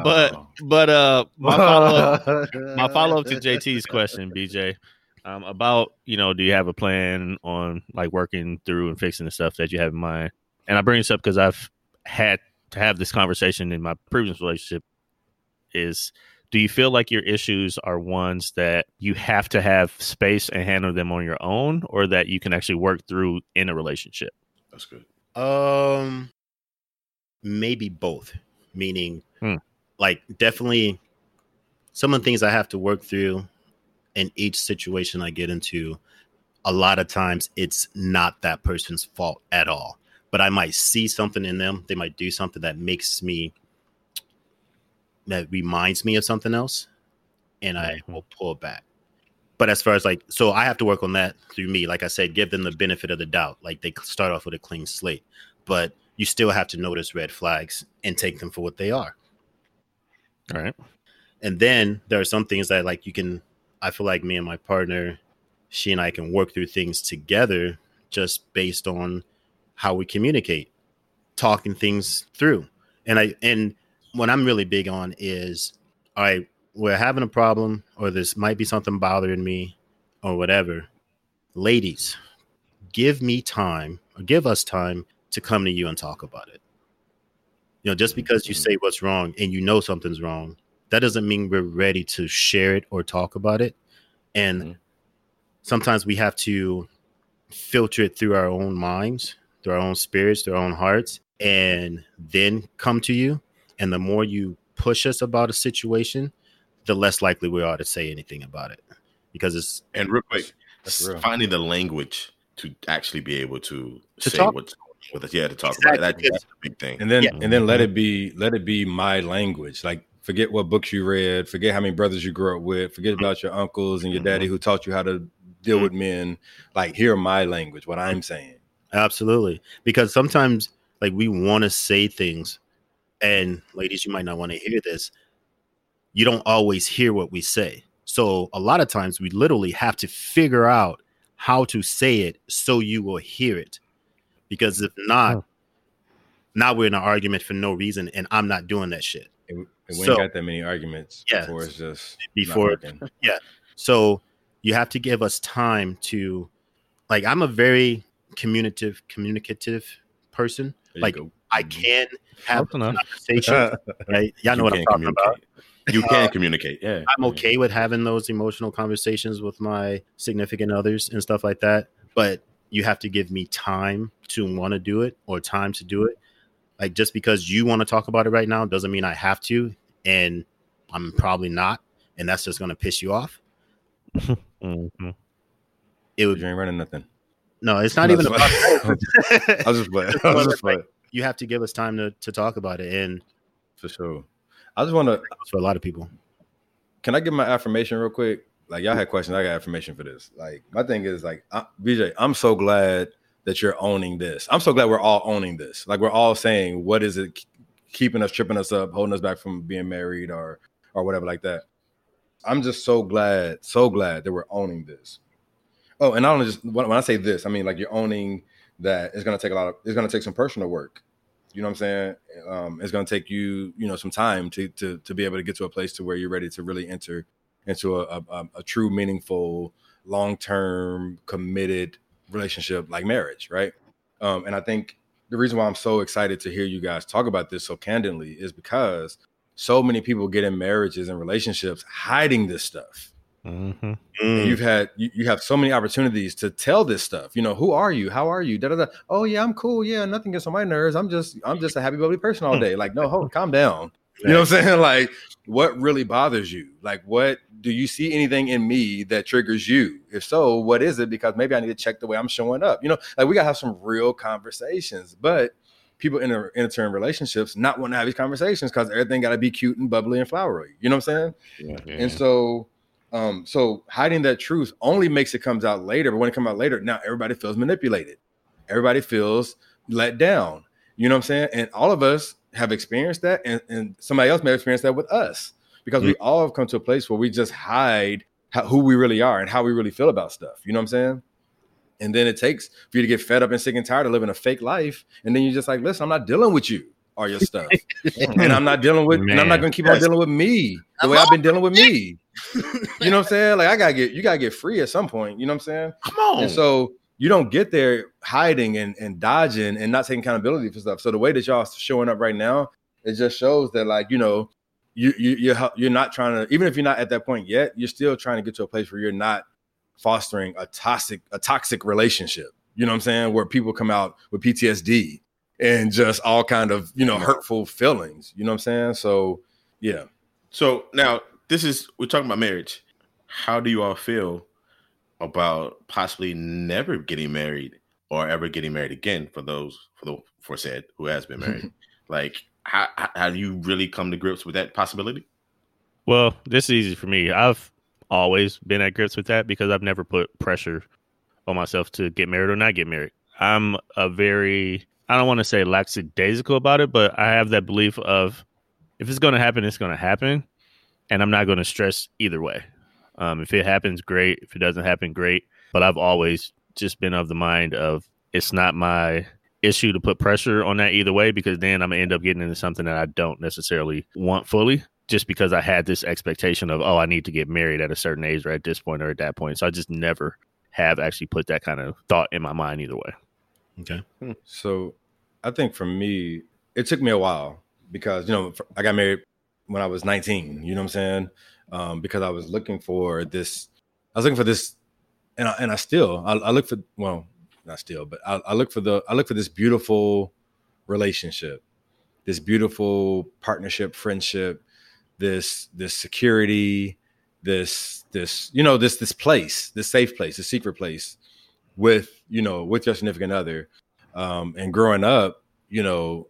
but but uh, my follow up, my follow up to JT's question, BJ, um, about you know, do you have a plan on like working through and fixing the stuff that you have in mind? And I bring this up because I've had to have this conversation in my previous relationship. Is do you feel like your issues are ones that you have to have space and handle them on your own, or that you can actually work through in a relationship? That's good. Um, maybe both. Meaning, Hmm. like definitely some of the things I have to work through in each situation I get into. A lot of times, it's not that person's fault at all. But I might see something in them. They might do something that makes me that reminds me of something else, and I Mhm. will pull back. But as far as like, so I have to work on that through me. Like I said, give them the benefit of the doubt. Like they start off with a clean slate, but you still have to notice red flags and take them for what they are. All right. And then there are some things that like you can. I feel like me and my partner, she and I can work through things together just based on how we communicate, talking things through. And I and what I'm really big on is, all right, we're having a problem, or this might be something bothering me, or whatever. Ladies, give me time, or give us time to come to you and talk about it. You know, just because you say what's wrong and you know something's wrong, that doesn't mean we're ready to share it or talk about it. And Mhm. sometimes we have to filter it through our own minds, through our own spirits, through our own hearts, and then come to you. And the more you push us about a situation, the less likely we are to say anything about it because it's And real quick, That's real. finding the language to actually be able to, To say talk- what's going with us. Yeah, to talk about it. That, that's a big thing. and then Yeah. and then let mm-hmm. it be let it be my language like forget what books you read forget how many brothers you grew up with forget mm-hmm. about your uncles and your mm-hmm. daddy who taught you how to deal with men like hear my language what i'm saying Absolutely. Because sometimes like we want to say things and ladies you might not want to hear this. You don't always hear what we say. So a lot of times we literally have to figure out how to say it so you will hear it. Because if not, Huh. now we're in an argument for no reason and I'm not doing that shit. and we ain't got that many arguments Yeah. before it's just not Before working. So you have to give us time to like I'm a very communicative communicative person. There like. I mm-hmm. can have Close enough. conversations. right? Y'all know You what I'm can talking about. You Uh, can communicate. Yeah. I'm okay with having those emotional conversations with my significant others and stuff like that. But you have to give me time to want to do it or time to do it. Like just because you want to talk about it right now doesn't mean I have to. And I'm probably not. And that's just going to piss you off. Mhm. It would, you ain't running nothing no, it's not I even was about I was just playing. I was just playing. You have to give us time to, to talk about it. And for sure i just want to for a lot of people. can I give my affirmation real quick? Like y'all had questions, I got affirmation for this. Like my thing is like I, BJ, I'm so glad that you're owning this. I'm so glad we're all owning this. Like we're all saying, what is it keeping us, tripping us up, holding us back from being married or or whatever like that. I'm just so glad, so glad that we're owning this. Oh, and I don't just when, when I say this, I mean like you're owning that it's gonna take a lot of it's gonna take some personal work. You know what I'm saying? Um, it's gonna take you, you know, some time to to to be able to get to a place to where you're ready to really enter into a, a, a true, meaningful, long term, committed relationship like marriage, right? Um, and I think the reason why I'm so excited to hear you guys talk about this so candidly is because so many people get in marriages and relationships hiding this stuff. Mm-hmm. And you've had you, you have so many opportunities to tell this stuff. You know, who are you? How are you? Da, da, da. Oh yeah, I'm cool. Yeah, nothing gets on my nerves. I'm just I'm just a happy bubbly person all day. Like, no, hold, calm down. You know what I'm saying? Like, what really bothers you? Like, what do you see anything in me that triggers you? If so, what is it? Because maybe I need to check the way I'm showing up. You know, like we gotta have some real conversations. But people in a, enter in relationships not want to have these conversations because everything got to be cute and bubbly and flowery. You know what I'm saying? Yeah. And so, um, so hiding that truth only makes it comes out later. But when it comes out later, now everybody feels manipulated. Everybody feels let down. You know what I'm saying? And all of us have experienced that, and, and somebody else may have experienced that with us because we all have come to a place where we just hide how, who we really are and how we really feel about stuff. You know what I'm saying? And then it takes for you to get fed up and sick and tired of living a fake life. And then you're just like, listen, I'm not dealing with you or your stuff. and I'm not dealing with, and I'm not gonna keep on dealing with me the way I've been dealing with me. You know what I'm saying? Like I gotta get, you gotta get free at some point. You know what I'm saying? Come on. And so you don't get there hiding and, and dodging and not taking accountability for stuff. So the way that y'all showing up right now, it just shows that like you know, you you you're you're not trying to even if you're not at that point yet, you're still trying to get to a place where you're not fostering a toxic a toxic relationship. You know what I'm saying? Where people come out with PTSD and just all kind of you know hurtful feelings. You know what I'm saying? So yeah. So now this is we're talking about marriage. How do you all feel about possibly never getting married or ever getting married again for those for the for Ced who has been married? like how how how do you really come to grips with that possibility? Well, this is easy for me. I've always been at grips with that because I've never put pressure on myself to get married or not get married. I'm a very I don't want to say lackadaisical about it, but I have that belief of if it's going to happen, it's going to happen, and I'm not going to stress either way. Um, if it happens, great. If it doesn't happen, great. But I've always just been of the mind of it's not my issue to put pressure on that either way because then I'm gonna end up getting into something that I don't necessarily want fully just because I had this expectation of oh I need to get married at a certain age or at this point or at that point. So I just never have actually put that kind of thought in my mind either way. Okay. So I think for me, it took me a while because, you know, I got married when I was 19, you know what I'm saying? Um, because I was looking for this, I was looking for this, and I, and I still, I, I look for, well, not still, but I, I look for the, I look for this beautiful relationship, this beautiful partnership, friendship, this, this security, this, this, you know, this, this place, this safe place, this secret place with, you know, with your significant other um, and growing up, you know,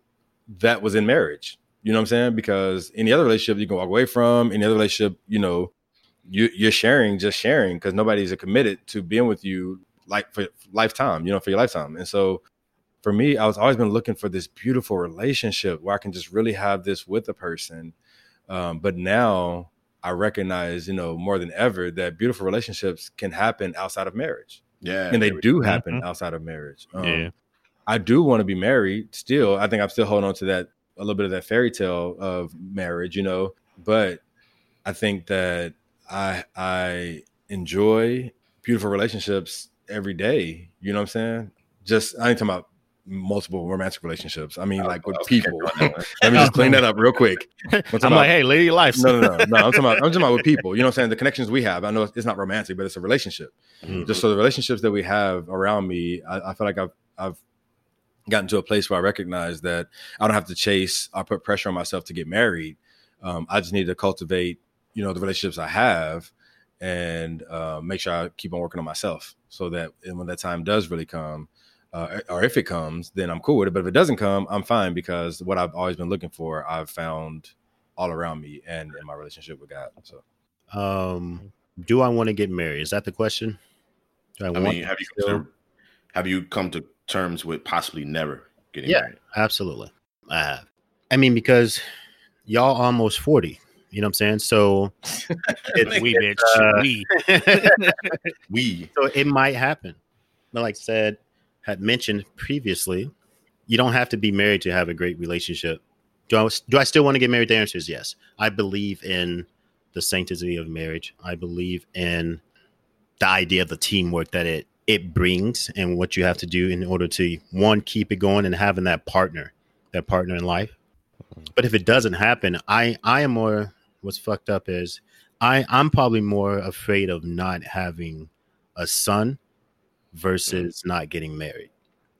that was in marriage. You know what I'm saying? Because any other relationship you can walk away from, any other relationship, you know, you, you're sharing, just sharing, because nobody's committed to being with you like for lifetime, you know, for your lifetime. And so for me, I was always been looking for this beautiful relationship where I can just really have this with a person. Um, but now I recognize, you know, more than ever that beautiful relationships can happen outside of marriage. Yeah. And they do happen outside of marriage. Um, yeah. I do want to be married still. I think I'm still holding on to that a little bit of that fairy tale of marriage, you know. But I think that I I enjoy beautiful relationships every day. You know what I'm saying? Just I ain't talking about multiple romantic relationships. I mean like with Okay, people. go on that one. Let me just clean that up real quick. I'm talking I'm about- like, hey, lady life. no, no, no, no. I'm talking about I'm talking about with people. You know what I'm saying? The connections we have. I know it's not romantic, but it's a relationship Mhm. just so the relationships that we have around me I, I feel like i've i've gotten to a place where i recognize that i don't have to chase or put pressure on myself to get married um, i just need to cultivate you know the relationships i have and uh, make sure i keep on working on myself so that and when that time does really come uh, or if it comes then i'm cool with it but if it doesn't come i'm fine because what i've always been looking for i've found all around me and in my relationship with god so Um, do I want to get married? Is that the question? Do I, I want mean, have you still- considered, have you come to terms with possibly never getting Yeah. married? Absolutely. I have. I mean, because y'all almost 40. You know what I'm saying? So it, we bitch. uh, we. We so it might happen. But like I said, had mentioned previously, you don't have to be married to have a great relationship. Do I, do I still want to get married? The answer is yes. I believe in the sanctity of marriage. I believe in the idea of the teamwork that it it brings and what you have to do in order to one keep it going and having that partner, that partner in life. Mm-hmm. But if it doesn't happen, I I am more what's fucked up is I I'm probably more afraid of not having a son versus not getting married.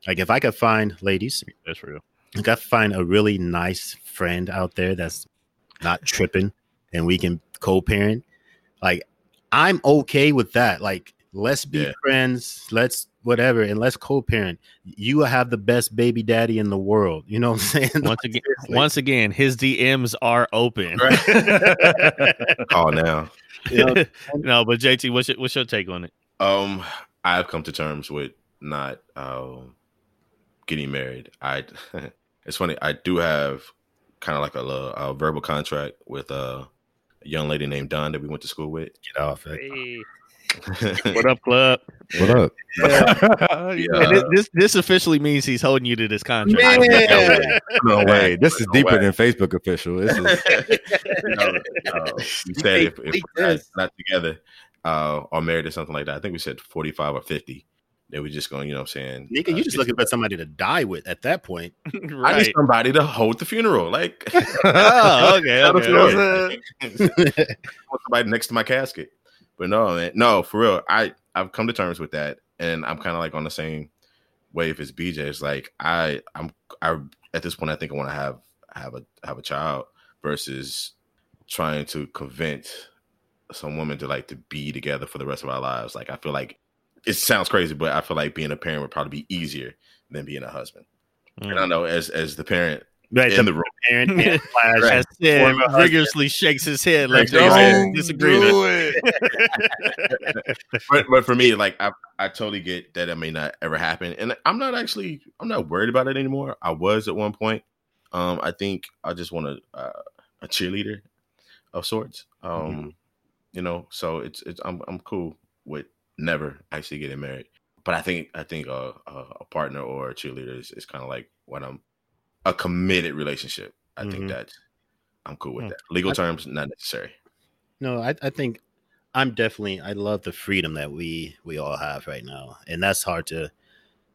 Like if I could find ladies, That's real. like I find a really nice friend out there that's not tripping and we can co-parent. Like I'm okay with that. Like let's be Yeah. friends, let's whatever, and let's co-parent. You will have the best baby daddy in the world. You know what I'm saying? Once again, seriously. once again, his DMs are open. Oh, now. You know, no, but JT, what's your, what's your take on it? Um, I've come to terms with not um getting married. I it's funny. I do have kind of like a, little- a verbal contract with uh, a young lady named Don that we went to school with. get off it. What up, club? What up? Yeah. And this, this this officially means he's holding you to this contract. Man. No way. This is No deeper way. than Facebook official. This is no, no. We said if, if we're not, not together uh, or married or something like that, I think we said 45 or 50. They were just going, you know what I'm saying? Nigga, uh, you just looking for somebody to die with at that point. I need somebody to hold the funeral. Like, Oh, okay. That's okay, okay. I want somebody next to my casket. But no, man, no, for real. I I've come to terms with that, and I'm kind of like on the same wave as BJ. It's like I I'm I at this point I think I want to have have a have a child versus trying to convince some woman to like to be together for the rest of our lives. Like I feel like it sounds crazy, but I feel like being a parent would probably be easier than being a husband. And I Mm. know as as the parent Right, in the room, parent parent slash Right. As Ced Former husband. vigorously shakes his head like Don't there's disagreement. but but for me, like I I totally get that it may not ever happen, and I'm not actually I'm not worried about it anymore. I was at one point. Um, I think I just want a uh, a cheerleader of sorts. Um, you know, so it's it's I'm I'm cool with never actually getting married. But I think I think a a, a partner or a cheerleader is, is kind of like when I'm a committed relationship. I Mhm. think that I'm cool with that. Legal I- terms not necessary. No, I, I think I'm definitely I love the freedom that we we all have right now. And that's hard to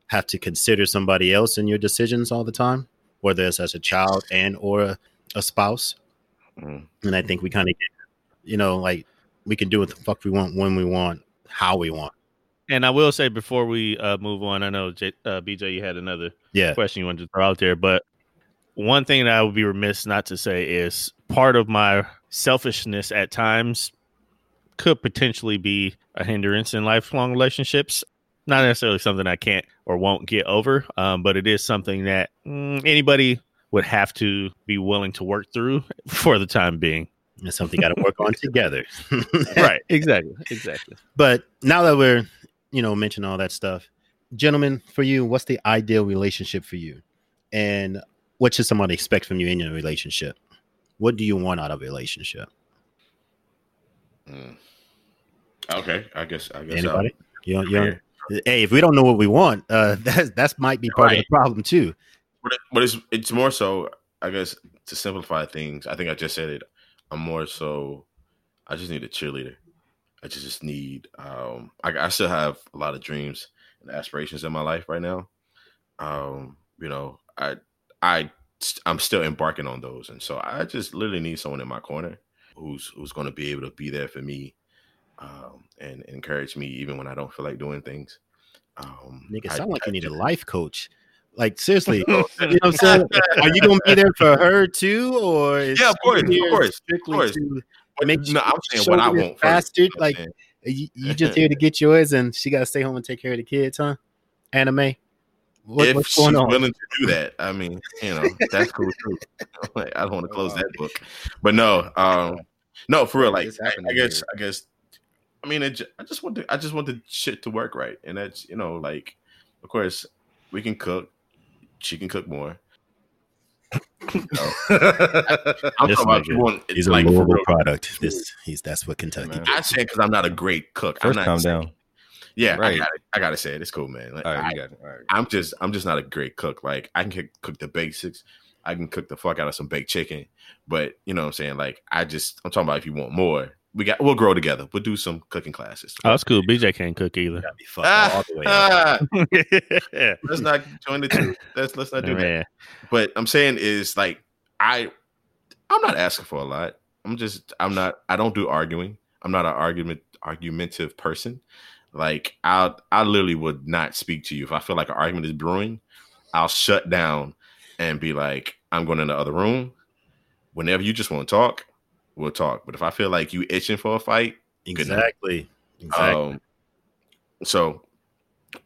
have to consider somebody else in your decisions all the time, whether it's as a child and or a, a spouse. Mm. And I think we kind of get you know, like we can do what the fuck we want when we want, how we want. And I will say before we uh, move on, I know J- uh, BJ, you had another Yeah. question you wanted to throw out there, but one thing that I would be remiss not to say is part of my selfishness at times could potentially be a hindrance in lifelong relationships. Not necessarily something I can't or won't get over, um, but it is something that mm, anybody would have to be willing to work through for the time being. It's something got to work on together. right. Exactly. Exactly. But now that we're, you know, mentioning all that stuff, gentlemen, for you, what's the ideal relationship for you? And what should somebody expect from you in your relationship? What do you want out of a relationship? Mm. Okay, I guess. I guess. Anybody? You know, I'll- you know, hey, if we don't know what we want, uh, that that might be part of the problem too. But, it- but it's it's more so. I guess to simplify things, I think I just said it. I'm more so. I just need a cheerleader. I just, just need. Um, I, I still have a lot of dreams and aspirations in my life right now. Um, you know, I I I'm still embarking on those, and so I just literally need someone in my corner who's who's going to be able to be there for me um, and encourage me even when I don't feel like doing things. Um, Nigga, I- sound like I you need a life coach. Like seriously, you know what I'm saying? Are you gonna be there for her too, or is Yeah, of course, of course, strictly course. to But make no, I'm saying what I want. Bastard, you know what I'm like- you, you just here to get yours, and she got to stay home and take care of the kids, huh? Anime. What, if what's she's on? willing to do that, I mean, you know, that's cool too. like, I don't want to close that book, but no, um, no, for real. Like, I, I guess. I guess, I mean, it, I just want to, I just want the shit to work right, and that's, you know, like, of course, we can cook. She can cook more. I'm This talking about He's like, a Louisville product. This he's that's what Kentucky. man. did. I say because I'm not a great cook. I'm First, not calm saying- down. Yeah, I Right. got it. I gotta say it. It's cool, man. Like, right, I- you got it. All right. I'm just I'm just not a great cook. Like I can cook- cook the basics. I can cook the fuck out of some baked chicken. But you know what I'm saying? Like I just I'm talking about if you want more, we got we'll grow together. We'll do some cooking classes. Oh, that's cool. BJ can't cook either. Got me fucked all the way. Ah, let's not join the two. Let's let's not do that. Man. But I'm saying is like I I'm not asking for a lot. I'm just I'm not I don't do arguing. I'm not an argument argumentative person. Like I I literally would not speak to you if I feel like an argument is brewing. I'll shut down and be like I'm going in the other room. Whenever you just want to talk, we'll talk. But if I feel like you itching for a fight, Exactly. Exactly. um, so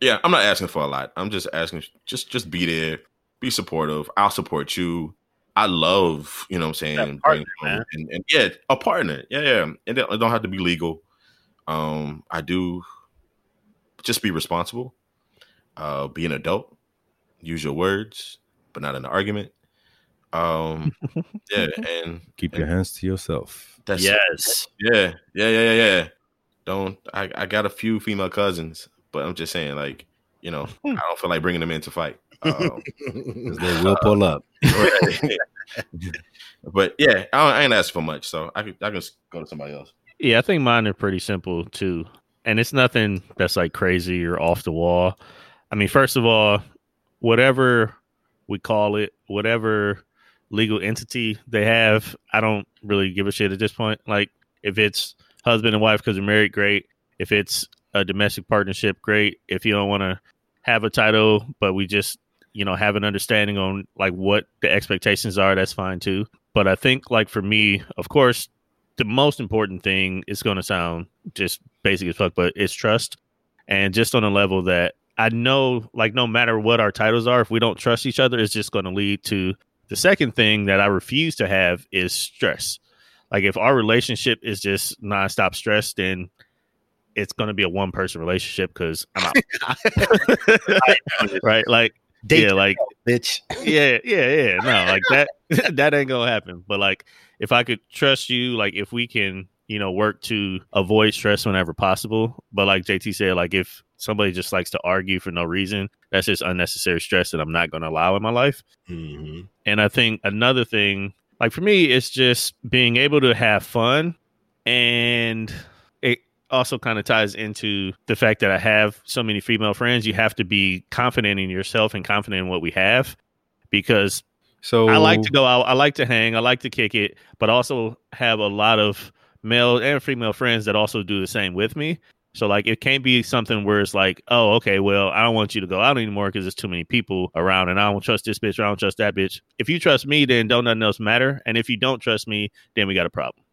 yeah, I'm not asking for a lot. I'm just asking just just be there, be supportive. I'll support you. I love, you know what I'm saying, partner, man. and, and yeah, a partner. Yeah, yeah. And it don't have to be legal. Um, I do just be responsible. Uh be an adult. Use your words, but not in an argument. Um yeah, and Keep your hands to yourself. that's yes. yeah, yeah, yeah, yeah, yeah. Don't I? I got a few female cousins, but I'm just saying, like, you know, I don't feel like bringing them in to fight. Um, 'Cause they will pull up. but yeah, I, I ain't asking for much, so I could I can just go to somebody else. Yeah, I think mine are pretty simple too. And it's nothing that's like crazy or off the wall. I mean, first of all, whatever we call it, whatever legal entity they have, I don't really give a shit at this point. Like, if it's husband and wife because they're married, great. If it's a domestic partnership, great. If you don't want to have a title, but we just, you know, have an understanding on like what the expectations are, that's fine too. But I think, like, for me, of course, the most important thing is going to sound just basic as fuck, but it's trust. And just on a level that I know, like, no matter what our titles are, if we don't trust each other, it's just going to lead to the second thing that I refuse to have is stress. Like, if our relationship is just nonstop stress, then it's going to be a one person relationship because I'm out. right? Like, Date yeah, like, bitch. yeah, yeah, yeah. No, like that that ain't gonna happen. But like if I could trust you, like if we can, you know, work to avoid stress whenever possible. But like JT said, like if somebody just likes to argue for no reason, that's just unnecessary stress that I'm not gonna allow in my life. hmm And I think another thing, like for me, it's just being able to have fun. And it also kind of ties into the fact that I have so many female friends. You have to be confident in yourself and confident in what we have because So I like to go out, I like to hang, I like to kick it, but also have a lot of male and female friends that also do the same with me. So like it can't be something where it's like, oh, okay, well, I don't want you to go out anymore because there's too many people around, and I don't trust this bitch, or I don't trust that bitch. If you trust me, then don't nothing else matter. And if you don't trust me, then we got a problem.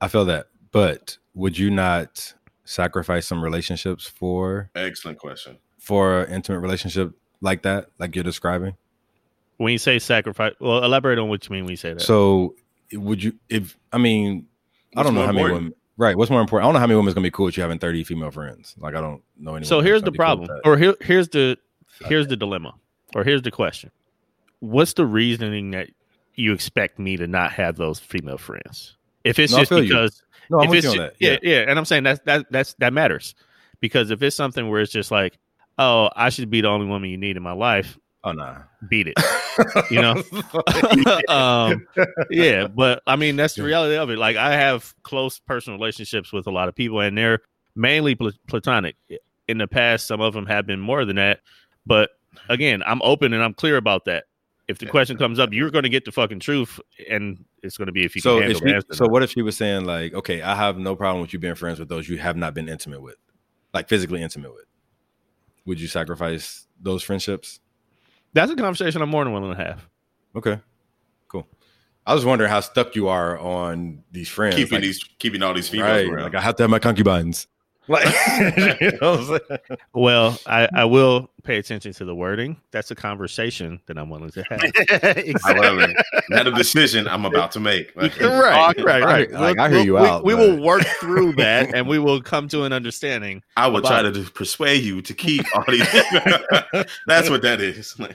I feel that. But would you not sacrifice some relationships for Excellent question. for an intimate relationship like that, like you're describing? When you say sacrifice, well, elaborate on what you mean when you say that. So would you if I mean I don't know more how many women right, what's more important? I don't know how many women's gonna be cool with you having 30 female friends. Like I don't know anyone. so here's the be cool problem, or here, here's the here's the dilemma, or here's the question: What's the reasoning that you expect me to not have those female friends? If it's No, just feel you. because, No, I'm if with it's you on that. yeah, yeah, and I'm saying that that that's that matters because if it's something where it's just like, oh, I should be the only woman you need in my life, Oh nah. beat it, you know. um, yeah, but I mean that's the reality of it. Like I have close personal relationships with a lot of people, and they're mainly pl- platonic. In the past, some of them have been more than that, but again, I'm open and I'm clear about that. If the question comes up, you're going to get the fucking truth, and it's going to be if you so can handle she, so what if she was saying like, okay, I have no problem with you being friends with those you have not been intimate with, like physically intimate with. Would you sacrifice those friendships? That's a conversation I'm more than willing to have. Okay, cool. I was wondering how stuck you are on these friends, Keeping like, these keeping all these females right? around. Like I have to have my concubines. Like, you know what I'm saying? Well, I, I will pay attention to the wording. That's a conversation that I'm willing to have. However, not a decision I'm about to make. Like, right, right, right. Like, I hear you we, out, We but- will work through that, and we will come to an understanding. I will try About to persuade you to keep all these. That's what that is. I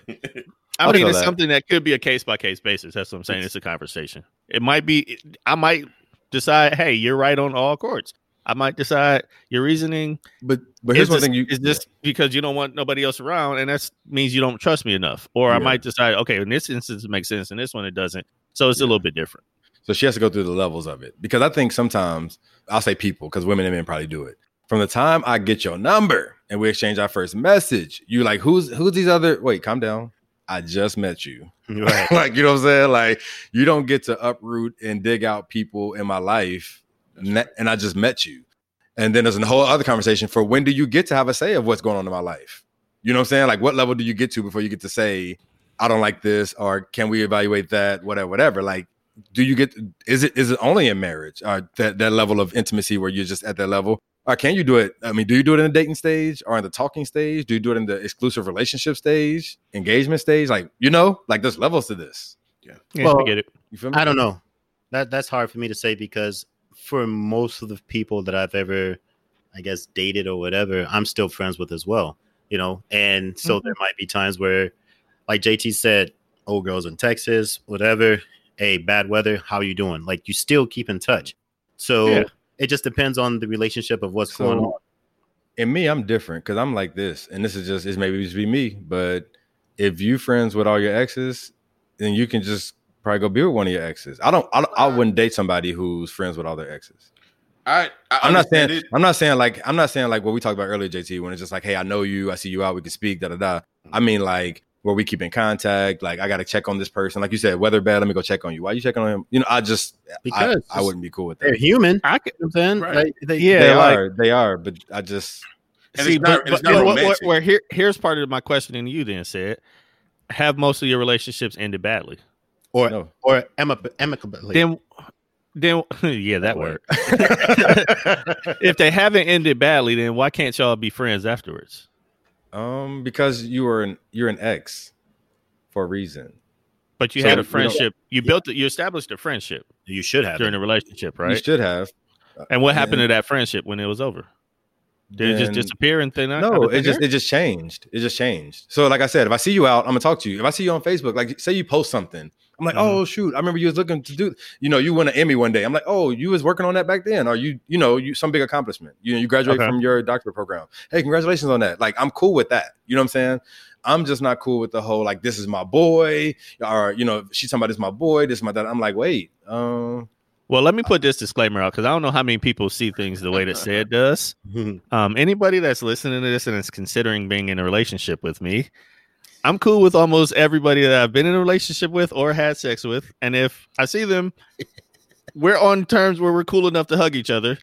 I'll mean, it's that. something that could be a case by case basis. That's what I'm saying. It's a conversation. It might be. I might decide, hey, you're right on all courts. I might decide your reasoning But but here's one thing you is just because you don't want nobody else around, and that means you don't trust me enough. Or I might decide, okay, in this instance it makes sense, in this one it doesn't. So it's a little bit different. So she has to go through the levels of it because I think sometimes I'll say people because women and men probably do it. From the time I get your number and we exchange our first message, you like who's who's these other? Wait, calm down. I just met you. Right. like you know what I'm saying? Like you don't get to uproot and dig out people in my life, ne- and I just met you. And then there's a whole other conversation for when do you get to have a say of what's going on in my life? You know what I'm saying? Like what level do you get to before you get to say I don't like this or can we evaluate that? Whatever, whatever. Like do you get is it is it only in marriage or that that level of intimacy where you're just at that level or can you do it i mean do you do it in the dating stage or in the talking stage do you do it in the exclusive relationship stage engagement stage like you know like there's levels to this Yeah, Well, I get it. you feel me I don't know. That that's hard for me to say because for most of the people that I've ever, I guess, dated or whatever, I'm still friends with as well. You know, and so mm-hmm. there might be times where, like JT said, old girls in Texas, whatever. Hey, bad weather. How you doing? Like you still keep in touch. So Yeah. it just depends on the relationship of what's So- going on. in me i'm different because i'm like this and this is just it's maybe just be me but if you friends with all your exes then you can just probably go be with one of your exes i don't i, don't- I wouldn't date somebody who's friends with all their exes I, I I'm not saying it. I'm not saying like I'm not saying like what we talked about earlier, JT, when it's just like, hey, I know you, I see you out, we can speak, da da da. I mean like where we keep in contact, like I gotta check on this person. Like you said, weather bad, let me go check on you. Why you checking on him? You know, I just Because I, I wouldn't be cool with that. They're human. I could, You I'm saying? Right. Like, they, Yeah, they like- are, they are, but I just And See, it's not- but, it's but not you know what- romantic. where here, here's part of my question to you. Then Ced, have most of your relationships ended badly? Or no. or amic- amicably. Then, then yeah, that word. if they haven't ended badly, then why can't y'all be friends afterwards? Um, because you were an you're an ex for a reason. But you So had a we don't- friendship. You built it. You established a friendship you should have. during it. the relationship, right? You should have. And what happened And to that friendship when it was over? Did it just then- disappear and thin out? No, it just it just changed. It just changed. So, like I said, if I see you out, I'm gonna talk to you. If I see you on Facebook, like say you post something, I'm like, Mhm. oh shoot, I remember you was looking to do. You know, you won an Emmy one day. I'm like, oh, you was working on that back then, or you, you know, you some big accomplishment. You know, you graduate Okay. from your doctorate program. Hey, congratulations on that. Like, I'm cool with that. You know what I'm saying? I'm just not cool with the whole like this is my boy, or you know, she's talking about this is my boy, this is my dad. I'm like, wait, um, Well, let me put this disclaimer out because I don't know how many people see things the way that Ced does. Um, anybody that's listening to this and is considering being in a relationship with me, I'm cool with almost everybody that I've been in a relationship with or had sex with. And if I see them, we're on terms where we're cool enough to hug each other.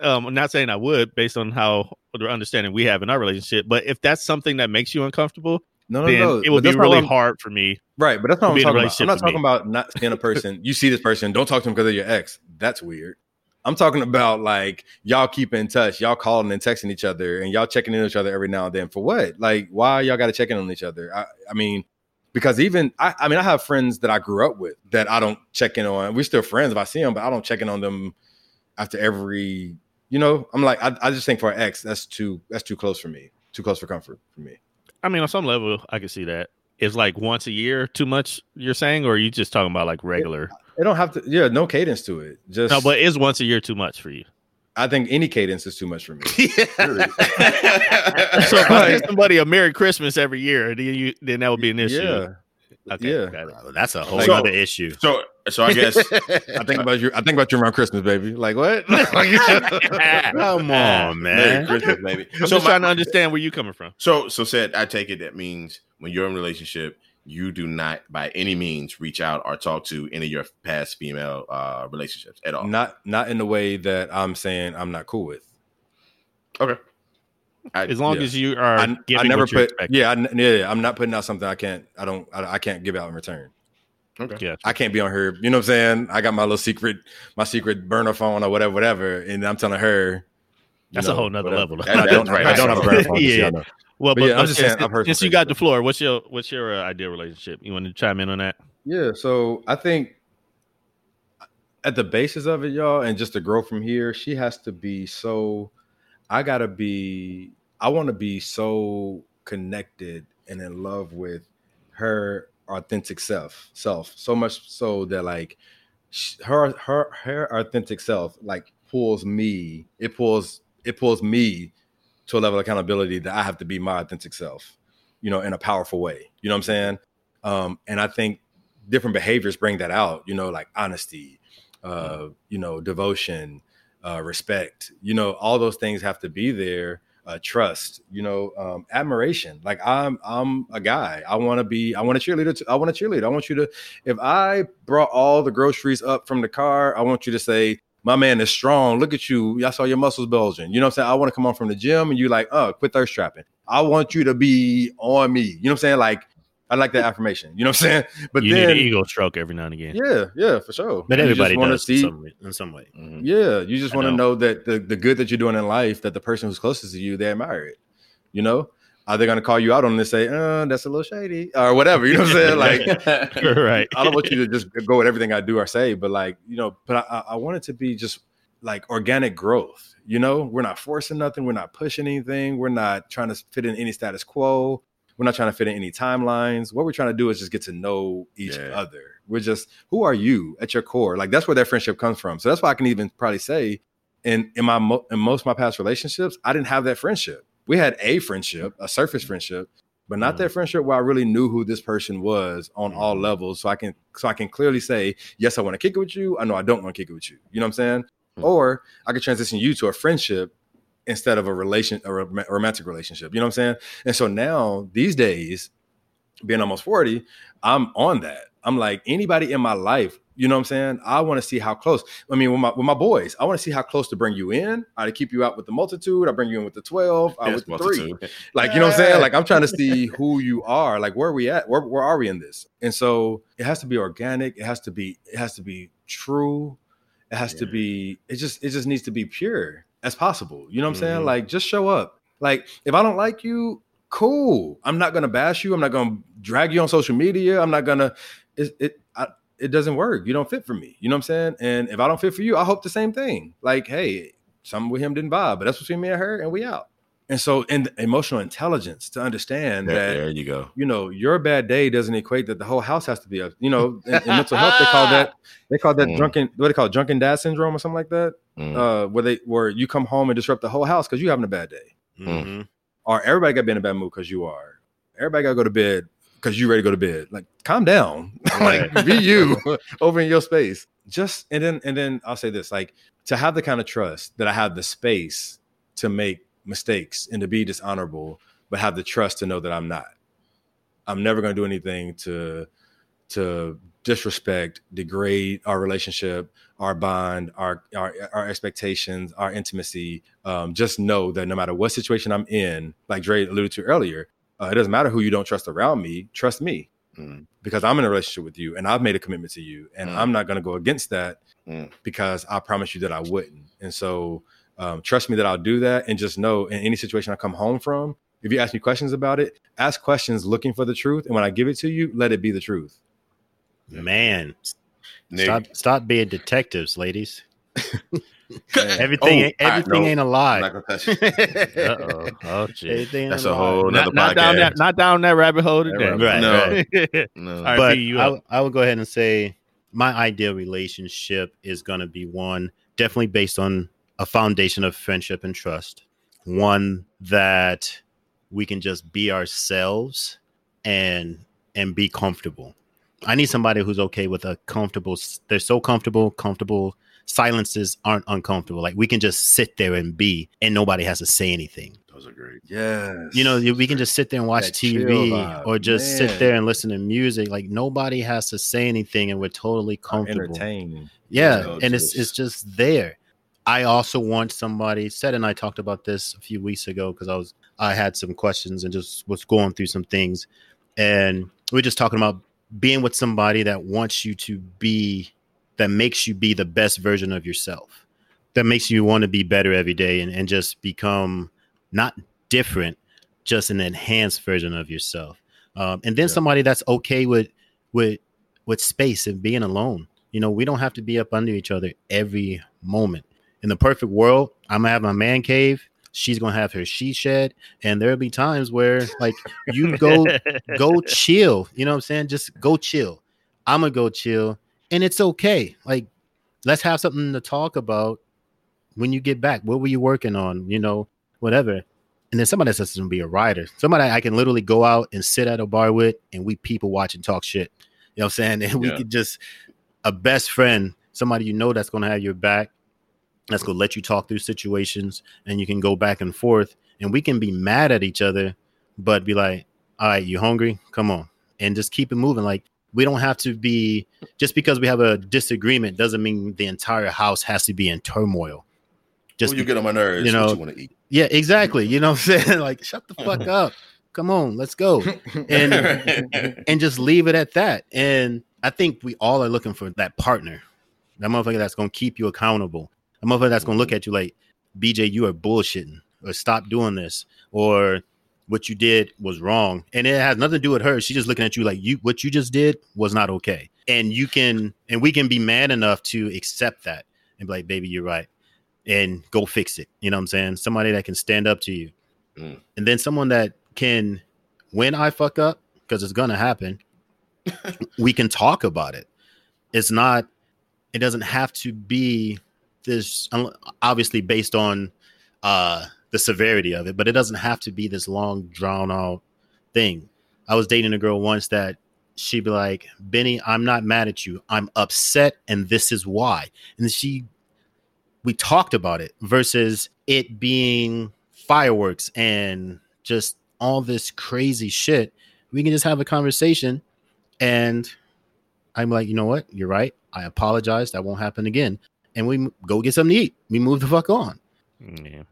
Um, I'm not saying I would based on how the understanding we have in our relationship, but if that's something that makes you uncomfortable, no, no, no. it would be really hard for me. Right, but that's not what I'm talking about. I'm not talking about not seeing a person. You see this person, don't talk to them because they're your ex. That's weird. I'm talking about like y'all keep in touch, y'all calling and texting each other, and y'all checking in on each other every now and then. For what? Like, why y'all got to check in on each other? I, I mean, because even I, I mean, I have friends that I grew up with that I don't check in on. We're still friends if I see them, but I don't check in on them after every. You know, I'm like, I, I just think for an ex, that's too that's too close for me. Too close for comfort for me. I mean, on some level, I can see that. Is like once a year too much? You're saying, or are you just talking about like regular? It don't have to. Yeah, no cadence to it. Just No, but is once a year too much for you? I think any cadence is too much for me. So if I give somebody a Merry Christmas every year, then you then that would be an issue. Yeah, Okay, yeah. got. That's a whole So- other issue. so, so I guess I think about you. I think about you around Christmas, baby. Like what? Come on, man. Merry man. Christmas, baby. I'm so just my- trying to understand where you coming from. So, so Ced I take it that means when you're in a relationship, you do not by any means reach out or talk to any of your past female uh, relationships at all. not not in the way that I'm saying I'm not cool with. Okay. I, As long Yeah. as you are I, giving I never what put. Yeah, I, yeah, yeah, I'm not putting out something I can't. I don't. I, I can't give out in return. okay. Yeah. I can't be on her. You know what I'm saying? I got my little secret, my secret burner phone or whatever, whatever, and I'm telling her. That's know, a whole nother whatever. level. That- I don't. right. I don't have a burner phone. Yeah. Y'all know. Well, But but, yeah, I'm but just since, saying, I've heard since you got things the floor, what's your what's your uh, ideal relationship? You want to chime in on that? Yeah, so I think at the basis of it, y'all, and just to grow from here, she has to be so. I gotta be. I want to be so connected and in love with her authentic self, self so much so that like sh- her her her authentic self, like pulls me. It pulls it pulls me to a level of accountability that I have to be my authentic self, you know, in a powerful way. You know what I'm saying? Um, and I think different behaviors bring that out. You know, like honesty, uh, you know, devotion, uh, respect. You know, all those things have to be there. Uh, trust, you know, um, admiration. Like I'm, I'm a guy. I want to be. I want a cheerleader. To, I want a cheerleader. I want you to. If I brought all the groceries up from the car, I want you to say, "My man is strong. Look at you. I saw your muscles bulging." You know what I'm saying? I want to come on from the gym, and you're like, "Oh, quit thirst trapping." I want you to be on me. You know what I'm saying? Like I like that affirmation. You know what I'm saying? But you then, need an ego stroke every now and again. Yeah, yeah, for sure. But everybody want to see in some way. In some way. Mm-hmm. Yeah, you just want to know. know that the, the good that you're doing in life, that the person who's closest to you, they admire it. You know, are they going to call you out on this? Say, uh, that's a little shady, or whatever. You know what I'm saying? Like, right. I don't want you to just go with everything I do or say, but like, you know, but I, I want it to be just like organic growth. You know, we're not forcing nothing. We're not pushing anything. We're not trying to fit in any status quo. We're not trying to fit in any timelines. What we're trying to do is just get to know each yeah. other. We're just who are you at your core? Like that's where that friendship comes from. So that's why I can even probably say in in my in most of my past relationships, I didn't have that friendship. We had a friendship, a surface friendship, but not mm-hmm. that friendship where I really knew who this person was on mm-hmm. all levels. So I can so I can clearly say, yes, I want to kick it with you. I know I don't want to kick it with you. You know what I'm saying? Mm-hmm. Or I could transition you to a friendship instead of a relation a romantic relationship. You know what I'm saying? And so now these days, being almost 40, I'm on that. I'm like anybody in my life, you know what I'm saying? I want to see how close. I mean, with my with my boys, I want to see how close to bring you in. I to keep you out with the multitude. I bring you in with the 12, I with the multitude. three. Like, you know what I'm saying? Like I'm trying to see who you are. Like where are we at? Where where are we in this? And so it has to be organic. It has to be, it has to be true. It has yeah. to be, it just, it just needs to be pure as possible. You know what I'm mm-hmm. saying? Like just show up. Like if I don't like you, cool. I'm not gonna bash you. I'm not gonna drag you on social media. I'm not gonna. It it I, it doesn't work. You don't fit for me. You know what I'm saying? And if I don't fit for you, I hope the same thing. Like hey, something with him didn't vibe, but that's between me and her, and we out. And so, in emotional intelligence to understand there, that there you go. You know, your bad day doesn't equate that the whole house has to be a. You know, in, in mental health, they call that they call that mm. drunken. What they call it, drunken dad syndrome or something like that. Mm. Uh, where they where you come home and disrupt the whole house because you're having a bad day, mm-hmm. or everybody got to be in a bad mood because you are. Everybody got to go to bed because you're ready to go to bed. Like, calm down. like, be you over in your space. Just and then and then I'll say this: like to have the kind of trust that I have the space to make mistakes and to be dishonorable, but have the trust to know that I'm not. I'm never going to do anything to to disrespect, degrade our relationship, our bond, our our, our expectations, our intimacy. Um, just know that no matter what situation I'm in, like Dre alluded to earlier, uh, it doesn't matter who you don't trust around me. Trust me, mm. because I'm in a relationship with you and I've made a commitment to you, and mm. I'm not going to go against that mm. because I promise you that I wouldn't. And so um, trust me that I'll do that, and just know in any situation I come home from, if you ask me questions about it, ask questions looking for the truth, and when I give it to you, let it be the truth. Man, Nick. stop stop being detectives, ladies. everything, oh, everything ain't a lie. oh, oh, That's a whole not, not down that, not down that rabbit hole today. Right, no, right. no. Right, but I, I would go ahead and say my ideal relationship is going to be one definitely based on a foundation of friendship and trust, one that we can just be ourselves and and be comfortable. I need somebody who's okay with a comfortable. They're so comfortable, comfortable. Silences aren't uncomfortable. Like we can just sit there and be, and nobody has to say anything. Those are great. Yes. You know, we can just sit there and watch that TV or just Man. sit there and listen to music. Like nobody has to say anything, and we're totally comfortable. Entertaining. Yeah, you know, and just... it's it's just there. I also want somebody. Ced and I talked about this a few weeks ago because I was I had some questions and just was going through some things, and we are just talking about being with somebody that wants you to be that makes you be the best version of yourself, that makes you want to be better every day and, and just become not different, just an enhanced version of yourself. Um, and then yeah. somebody that's okay with with with space and being alone. You know, we don't have to be up under each other every moment in the perfect world, I'm gonna have my man cave. She's gonna have her she shed, and there'll be times where like you go go chill. You know what I'm saying? Just go chill. I'm gonna go chill, and it's okay. Like let's have something to talk about, when you get back? What were you working on? You know, whatever. And then somebody that's to be a writer, somebody I can literally go out and sit at a bar with, and we people watch and talk shit. You know what I'm saying? And we Yeah. could just a best friend, somebody you know that's to have your back, that's to let you talk through situations, and you can go back and forth, and we can be mad at each other, but be like, "All right, you hungry? Come on," and just keep it moving. Like we don't have to be just because we have a disagreement doesn't mean the entire house has to be in turmoil. Just Just you get on my nerves. you know- what you want to eat. yeah, exactly. You know what I'm saying? Like, shut the fuck up. Come on, let's go. And and just leave it at that. And I think we all are looking for that partner. That motherfucker that's gonna keep you accountable. A motherfucker that's gonna look mm-hmm. at you like, BJ, you are bullshitting, or stop doing this, or what you did was wrong. And it has nothing to do with her. She's just looking at you like you what you just did was not okay. And you can and we can be man enough to accept that and be like, baby, you're right. And go fix it. You know what I'm saying? Somebody that can stand up to you. Mm. And then someone that can when I fuck up, because it's gonna happen, we can talk about it. It's not, it doesn't have to be this obviously based on uh the severity of it, but it doesn't have to be this long drawn out thing. I was dating a girl once that she'd be like, Benny, I'm not mad at you. I'm upset, and this is why. And she we talked about it versus it being fireworks and just all this crazy shit. We can just have a conversation and I'm like, you know what? You're right. I apologize. That won't happen again. And we go get something to eat. We move the fuck on. Yeah.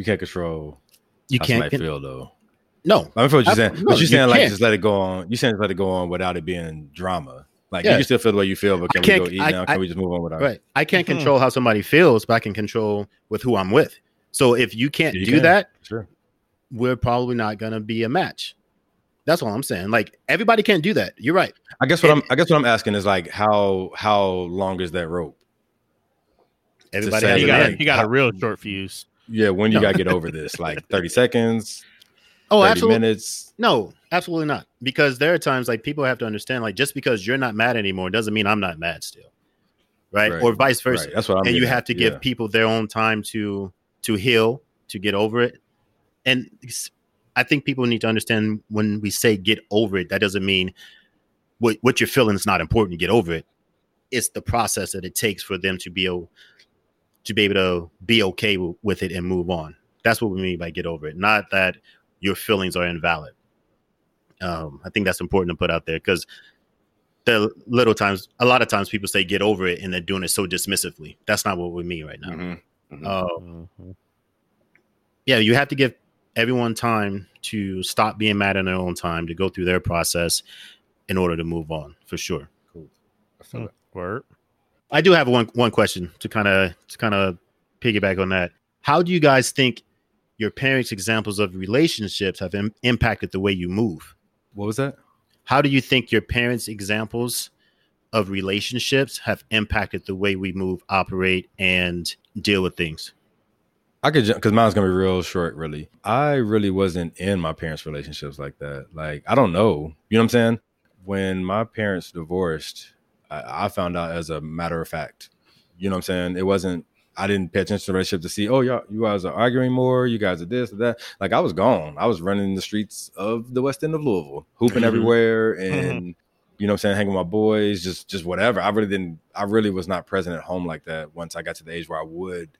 You can't control You how can't somebody get feel though. no. I mean, for what you're I- saying, no, but you're you saying like can't. just let it go on. You're saying just let it go on without it being drama. Like Yeah. you can still feel the way you feel, but can we go eat I- now? Can I- we just move on without? Right. I can't Mhm. control how somebody feels, but I can control with who I'm with. So if you can't You do can. that, Sure. we're probably not gonna be a match. That's all I'm saying. Like everybody can't do that. You're right. I guess what And- I'm. I guess what I'm asking is like how how long is that rope? Everybody say has He got, end. a, he got a real short fuse. Yeah, when you No. gotta get over this, like 30 seconds, Oh, 30 absolutely. minutes. No, absolutely not. Because there are times like people have to understand, like just because you're not mad anymore doesn't mean I'm not mad still, right? Right. Or vice versa. Right. That's what I'm. and you have to give Yeah. people their own time to to heal, to get over it. And I think people need to understand when we say get over it, that doesn't mean what what you're feeling is not important. Get over it. It's the process that it takes for them to be able to be able to be okay w- with it and move on. That's what we mean by get over it. Not that your feelings are invalid. Um, I think that's important to put out there because the little times, a lot of times people say get over it and they're doing it so dismissively. That's not what we mean right now. Mhm. Mhm. Uh, Mhm. yeah, you have to give everyone time to stop being mad in their own time to go through their process in order to move on for sure. I feel it. Word. I do have one one question to kind of to kind of piggyback on that. How do you guys think your parents' examples of relationships have Im- impacted the way you move? What was that? How do you think your parents' examples of relationships have impacted the way we move, operate, and deal with things? I could jump because mine's gonna be real short. Really, I really wasn't in my parents' relationships like that. Like I don't know. You know what I'm saying? When my parents divorced, I, I found out as a matter of fact. You know what I'm saying? It wasn't. I didn't pay attention to the relationship to see. Oh, y'all, you guys are arguing more. You guys are this or that. Like I was gone. I was running the streets of the West End of Louisville, hooping Mhm. everywhere, and you know what I'm saying, hanging with my boys, just just whatever. I really didn't. I really was not present at home like that. Once I got to the age where I would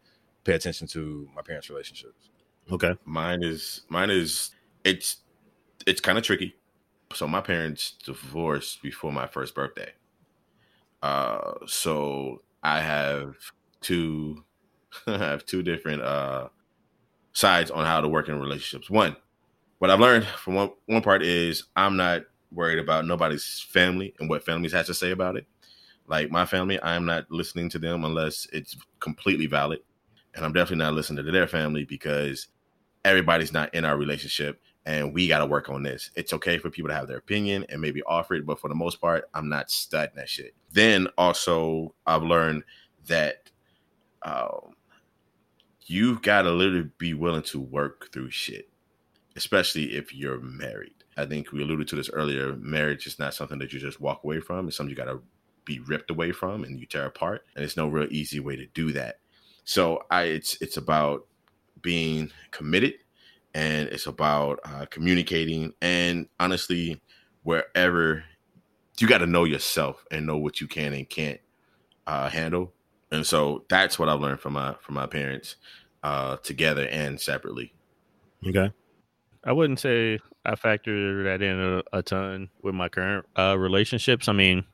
pay attention to my parents' relationships. Okay. Mine is mine is it's it's kind of tricky. So my parents divorced before my first birthday. Uh so I have two I have two different uh sides on how to work in relationships. One, what I've learned from one one part is I'm not worried about nobody's family and what families has to say about it. Like my family, I'm not listening to them unless it's completely valid. And I'm definitely not listening to their family because everybody's not in our relationship and we got to work on this. It's okay for people to have their opinion and maybe offer it, but for the most part, I'm not studying that shit. Then also, I've learned that um, you've got to literally be willing to work through shit, especially if you're married. I think we alluded to this earlier. Marriage is not something that you just walk away from. It's something you got to be ripped away from and you tear apart. And it's no real easy way to do that. So I it's it's about being committed and it's about uh, communicating and honestly wherever you got to know yourself and know what you can and can't uh, handle and so that's what i've learned from my from my parents uh, together and separately Okay. I wouldn't say I factor that in a, a ton with my current uh, relationships. I mean,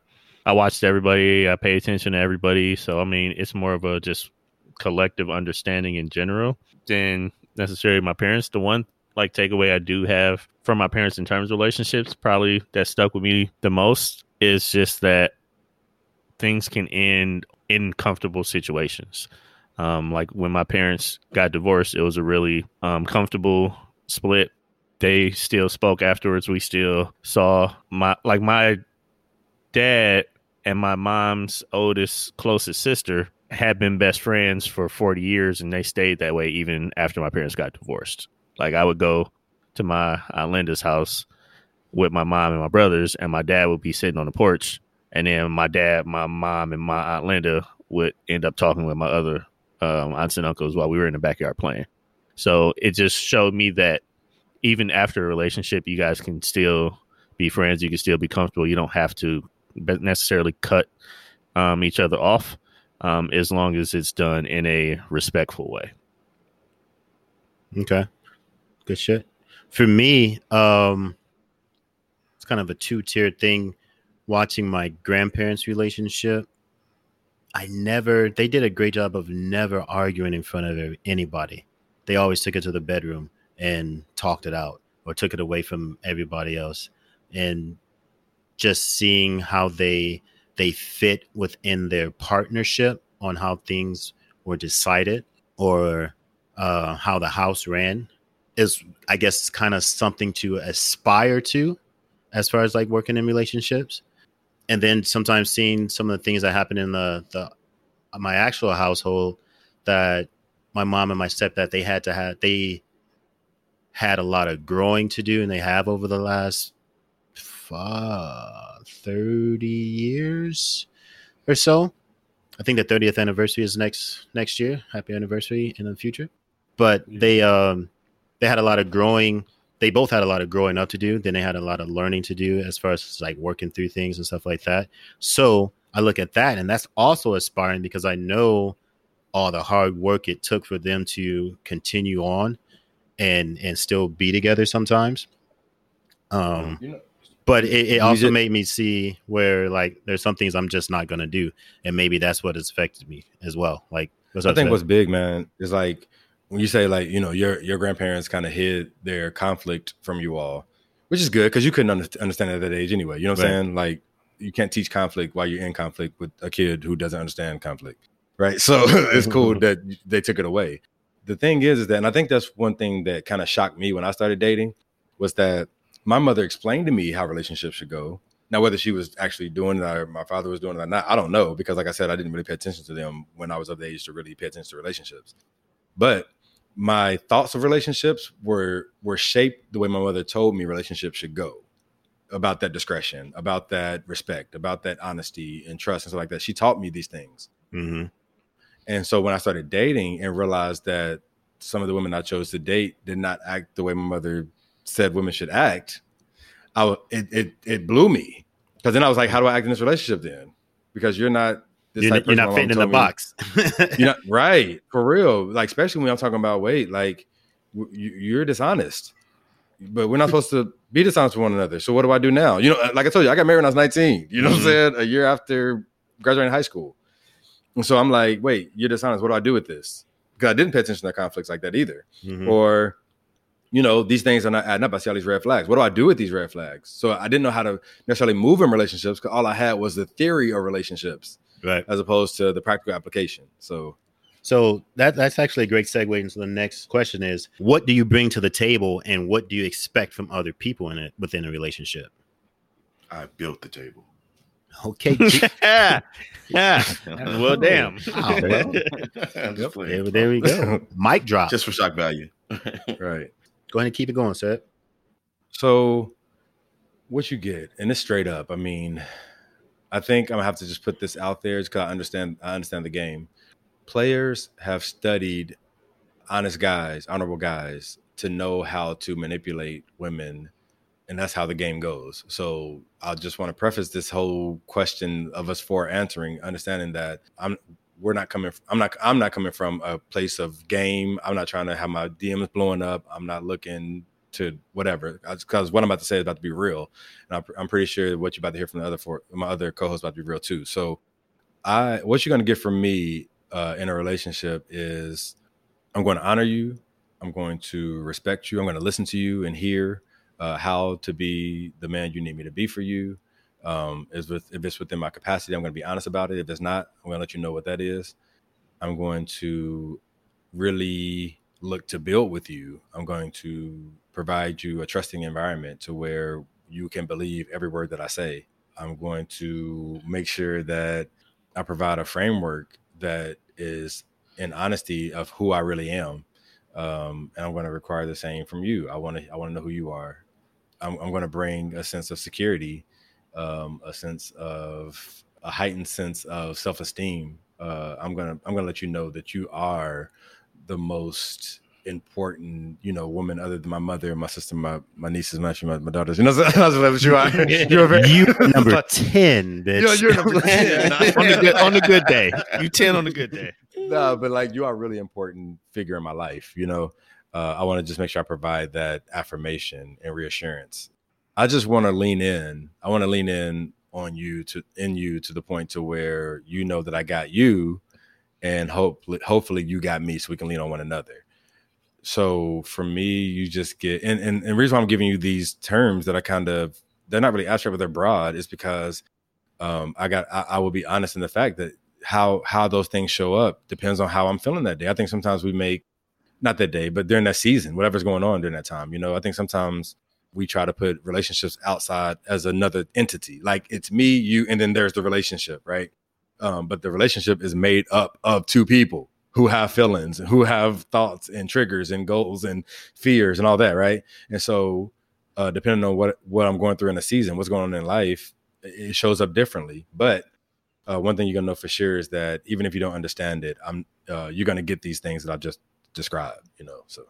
I watched everybody, I pay attention to everybody. So, I mean, it's more of a just collective understanding in general than necessarily my parents. The one like takeaway I do have from my parents in terms of relationships, probably that stuck with me the most, is just that things can end in comfortable situations. Um, like when my parents got divorced, it was a really um, comfortable split. They still spoke afterwards. We still saw my like my dad and my mom's oldest closest sister had been best friends for 40 years and they stayed that way even after my parents got divorced. Like I would go to my Aunt Linda's house with my mom and my brothers and my dad would be sitting on the porch and then my dad, my mom and my Aunt Linda would end up talking with my other um, aunts and uncles while we were in the backyard playing. So it just showed me that even after a relationship, you guys can still be friends. You can still be comfortable. You don't have to necessarily cut um, each other off um, as long as it's done in a respectful way. Okay. Good shit. For me, um, it's kind of a two tiered thing. Watching my grandparents' relationship, I never, they did a great job of never arguing in front of anybody. They always took it to the bedroom and talked it out or took it away from everybody else. And just seeing how they they fit within their partnership on how things were decided or uh, how the house ran is i guess kind of something to aspire to as far as like working in relationships. And then sometimes seeing some of the things that happen in the the my actual household that my mom and my stepdad they had to have they had a lot of growing to do and they have over the last uh, 30 years or so. I think the 30th anniversary is next next year. Happy anniversary in the future. But they um they had a lot of growing they both had a lot of growing up to do. Then they had a lot of learning to do as far as like working through things and stuff like that. So i look at that and that's also aspiring because i know all the hard work it took for them to continue on and and still be together sometimes. Um You know, but it, it also just- made me see where like there's some things i'm just not gonna do and maybe that's what has affected me as well like what's I think what's big, man, is like when you say like you know your your grandparents kind of hid their conflict from you all, which is good because you couldn't under- understand it at that age anyway. You know what I'm saying? Like you can't teach conflict while you're in conflict with a kid who doesn't understand conflict, right? So it's cool that they took it away. The thing is, is that, and I think that's one thing that kind of shocked me when I started dating was that my mother explained to me how relationships should go. Now, whether she was actually doing it or my father was doing it or not, I don't know because, like I said, I didn't really pay attention to them when I was of the age to really pay attention to relationships. But my thoughts of relationships were were shaped the way my mother told me relationships should go, about that discretion, about that respect, about that honesty and trust and stuff like that. She taught me these things. Mhm. And so when I started dating and realized that some of the women I chose to date did not act the way my mother said women should act, I it it, it blew me because then I was like, how do I act in this relationship then? Because you're not this you're, you're not fitting in the me- box you're not right for real. Like especially when I'm talking about weight, like w- you, you're dishonest. But we're not supposed to be dishonest with one another. So what do I do now? You know, like I told you, I got married when I was 19. You know what I'm Mhm. saying? A year after graduating high school. And so I'm like, wait, you're dishonest. What do I do with this? Because I didn't pay attention to conflicts like that either. Mhm. Or, you know, these things are not adding up. I see all these red flags. What do I do with these red flags? So I didn't know how to necessarily move in relationships because all I had was the theory of relationships right as opposed to the practical application. So So that that's actually a great segue into the next question is what do you bring to the table and what do you expect from other people in it within a relationship? I built the table. Okay. Yeah, yeah. Well, damn. Wow, well, I'm just playing. there, there we go. Mic drop. Just for shock value. right. Go ahead and keep it going, Ced. So, what you get, and it's straight up. I mean, I think I'm gonna have to just put this out there because I understand. I understand the game. players have studied honest guys, honorable guys, to know how to manipulate women, and that's how the game goes. So I just want to preface this whole question of us four answering, understanding that I'm we're not coming. I'm not. I'm not coming from a place of game. I'm not trying to have my DMs blowing up. I'm not looking to whatever because what I'm about to say is about to be real, and I'm, pretty sure what you're about to hear from the other four, my other co-hosts about to be real too. So, I what you're going to get from me uh, in a relationship is I'm going to honor you. I'm going to respect you. I'm going to listen to you and hear uh, how to be the man you need me to be for you. Um, is with, if it's within my capacity, I'm going to be honest about it. If it's not, I'm going to let you know what that is. I'm going to really look to build with you. I'm going to provide you a trusting environment to where you can believe every word that I say. I'm going to make sure that I provide a framework that is in honesty of who I really am. Um, and I'm going to require the same from you. I want to I want to know who you are. I'm, I'm going to bring a sense of security, um, a sense of a heightened sense of self esteem. Uh, I'm gonna I'm gonna let you know that you are the most important, you know, woman other than my mother, my sister, my my nieces, my my, my daughters. You know, that's what you are. You're very, you number ten, bitch. You're, you're number ten on the good on the good day. You ten on the good day. No, but like you are a really important figure in my life. You know, uh, I want to just make sure I provide that affirmation and reassurance. I just want to lean in. I want to lean in on you to in you to the point to where you know that I got you, and hope hopefully you got me, so we can lean on one another. So for me, you just get and and, and the reason why I'm giving you these terms that I kind of they're not really abstract, but they're broad, is because um, I got I, I will be honest in the fact that how how those things show up depends on how I'm feeling that day. I think sometimes we make not that day, but during that season, whatever's going on during that time. You know, I think sometimes we try to put relationships outside as another entity. Like it's me, you, and then there's the relationship, right? Um, but the relationship is made up of two people who have feelings who have thoughts and triggers and goals and fears and all that, right? And so, uh, depending on what what I'm going through in a season, what's going on in life, it shows up differently. But uh, one thing you're gonna know for sure is that even if you don't understand it, I'm uh, you're gonna get these things that I've just described. You know, so.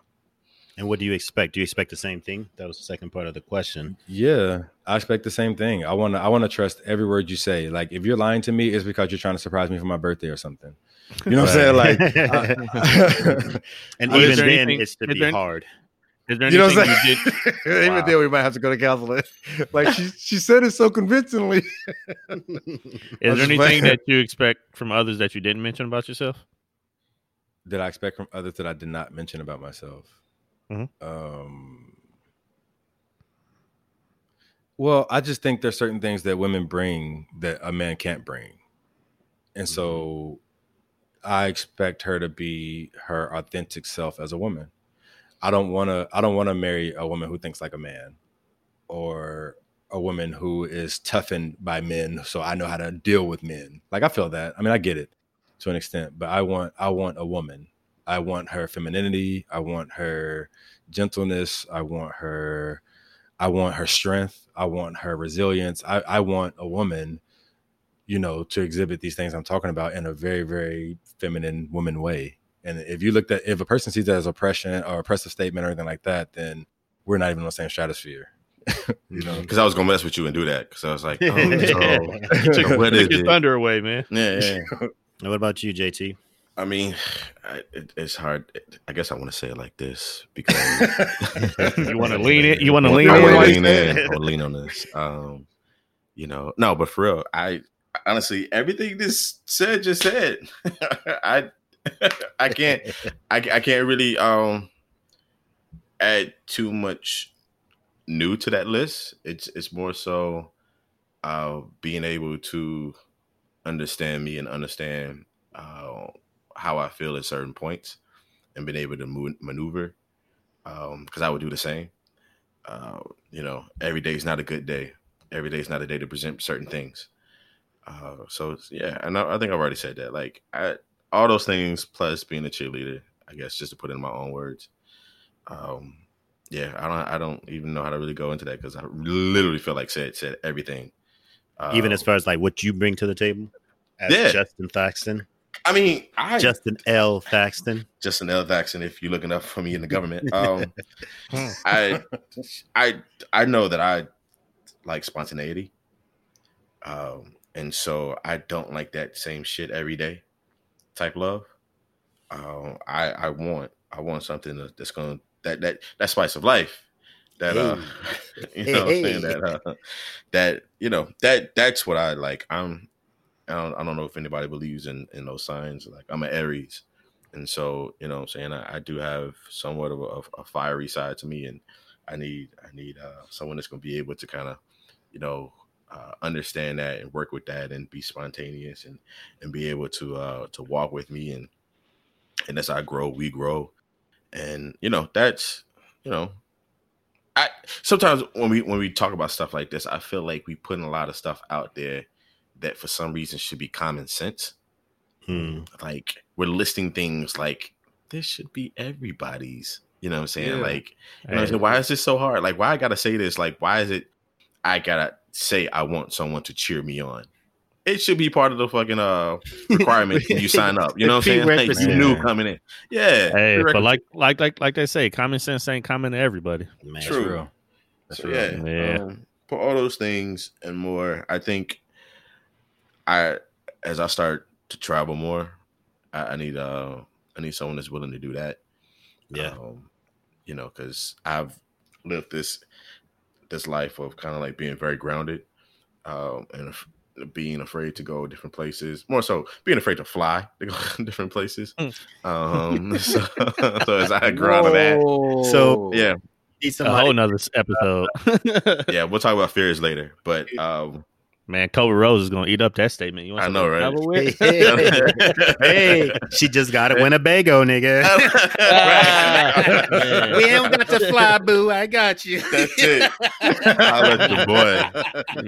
And what do you expect? Do you expect the same thing? That was the second part of the question. Yeah, I expect the same thing. I want to. I want to trust every word you say. Like if you're lying to me, it's because you're trying to surprise me for my birthday or something. You know what I'm saying? Like, uh, and even then, anything, it's to be there, hard. Is there you know what I'm saying? Even wow. then, we might have to go to counseling. like she, she said it so convincingly. is there anything playing. that you expect from others that you didn't mention about yourself? That I expect from others that I did not mention about myself. Mm-hmm. Um. Well, I just think there's certain things that women bring that a man can't bring, and so mm-hmm. I expect her to be her authentic self as a woman. I don't want to I don't want to marry a woman who thinks like a man or a woman who is toughened by men so I know how to deal with men. Like I feel that. I mean, I get it to an extent, but I want I want a woman. I want her femininity, I want her gentleness, I want her I want her strength, I want her resilience. I I want a woman you know, to exhibit these things I'm talking about in a very, very feminine woman way. And if you looked at if a person sees that as oppression or oppressive statement or anything like that, then we're not even on the same stratosphere. you know, because I was gonna mess with you and do that because I was like, oh, so, what is your thunder away, man. Yeah, yeah. what about you, JT? I mean, I, it, it's hard. I guess I want to say it like this because you want to lean it. You want to lean, lean in. I lean on this. Um, you know, no, but for real, I honestly, everything this said just said. I I can't I, I can't really um add too much new to that list. It's it's more so uh being able to understand me and understand uh how I feel at certain points and being able to move, maneuver um because I would do the same. Uh, you know, every day is not a good day. Every day is not a day to present certain things. Uh, so yeah, and I, I, think I've already said that. Like I, all those things plus being a cheerleader, I guess, just to put in my own words. Um, yeah, I don't, I don't even know how to really go into that because I literally feel like Ced said everything. Um, even as um, far as like what you bring to the table, as yeah. Justin Thaxton. I mean, I Justin L. Thaxton. Justin L. Thaxton. If you're looking up for me in the government, um, I I I know that I like spontaneity, um, and so I don't like that same shit every day type love. Um, I I want I want something that's gonna that that that spice of life. That uh, you know, what I'm saying that uh, that you know that that's what I like. I'm I don't, I don't know if anybody believes in in those signs. Like I'm an Aries, and so you know I'm saying I, I do have somewhat of a, a fiery side to me, and I need I need uh, someone that's going to be able to kind of you know uh, understand that and work with that and be spontaneous and and be able to uh, to walk with me and and as I grow, we grow, and you know that's you know. I sometimes when we when we talk about stuff like this, I feel like we putting a lot of stuff out there that for some reason should be common sense. Hmm. Like we're listing things like this should be everybody's. You know what I'm saying? Yeah. Like, you I'm saying? why is this so hard? Like, why I gotta say this? Like, why is it I gotta say I want someone to cheer me on? It should be part of the fucking uh requirement when you sign up. You know what I'm saying? Like, you Prerequisite. knew coming in. Yeah. Hey, but like like like like they say, common sense ain't common to everybody. Man. True. That's real. That's So, real. yeah, Yeah. Um, for all those things and more, I think I as I start to travel more, I, I need uh I need someone that's willing to do that. Yeah. Um, you know, because I've lived this this life of kind of like being very grounded, um, and af- being afraid to go different places. More so, being afraid to fly to go different places. Um, so, so as I grew out of that, So- yeah, Need A whole nother s- episode. yeah, we'll talk about fears later. But um, Man, Kobe Rose is gonna eat up that statement. You want I know, to right? travel with? hey, she just got a Winnebago, nigga. We ain't got to fly, boo. I got you. That's it. I let the boy.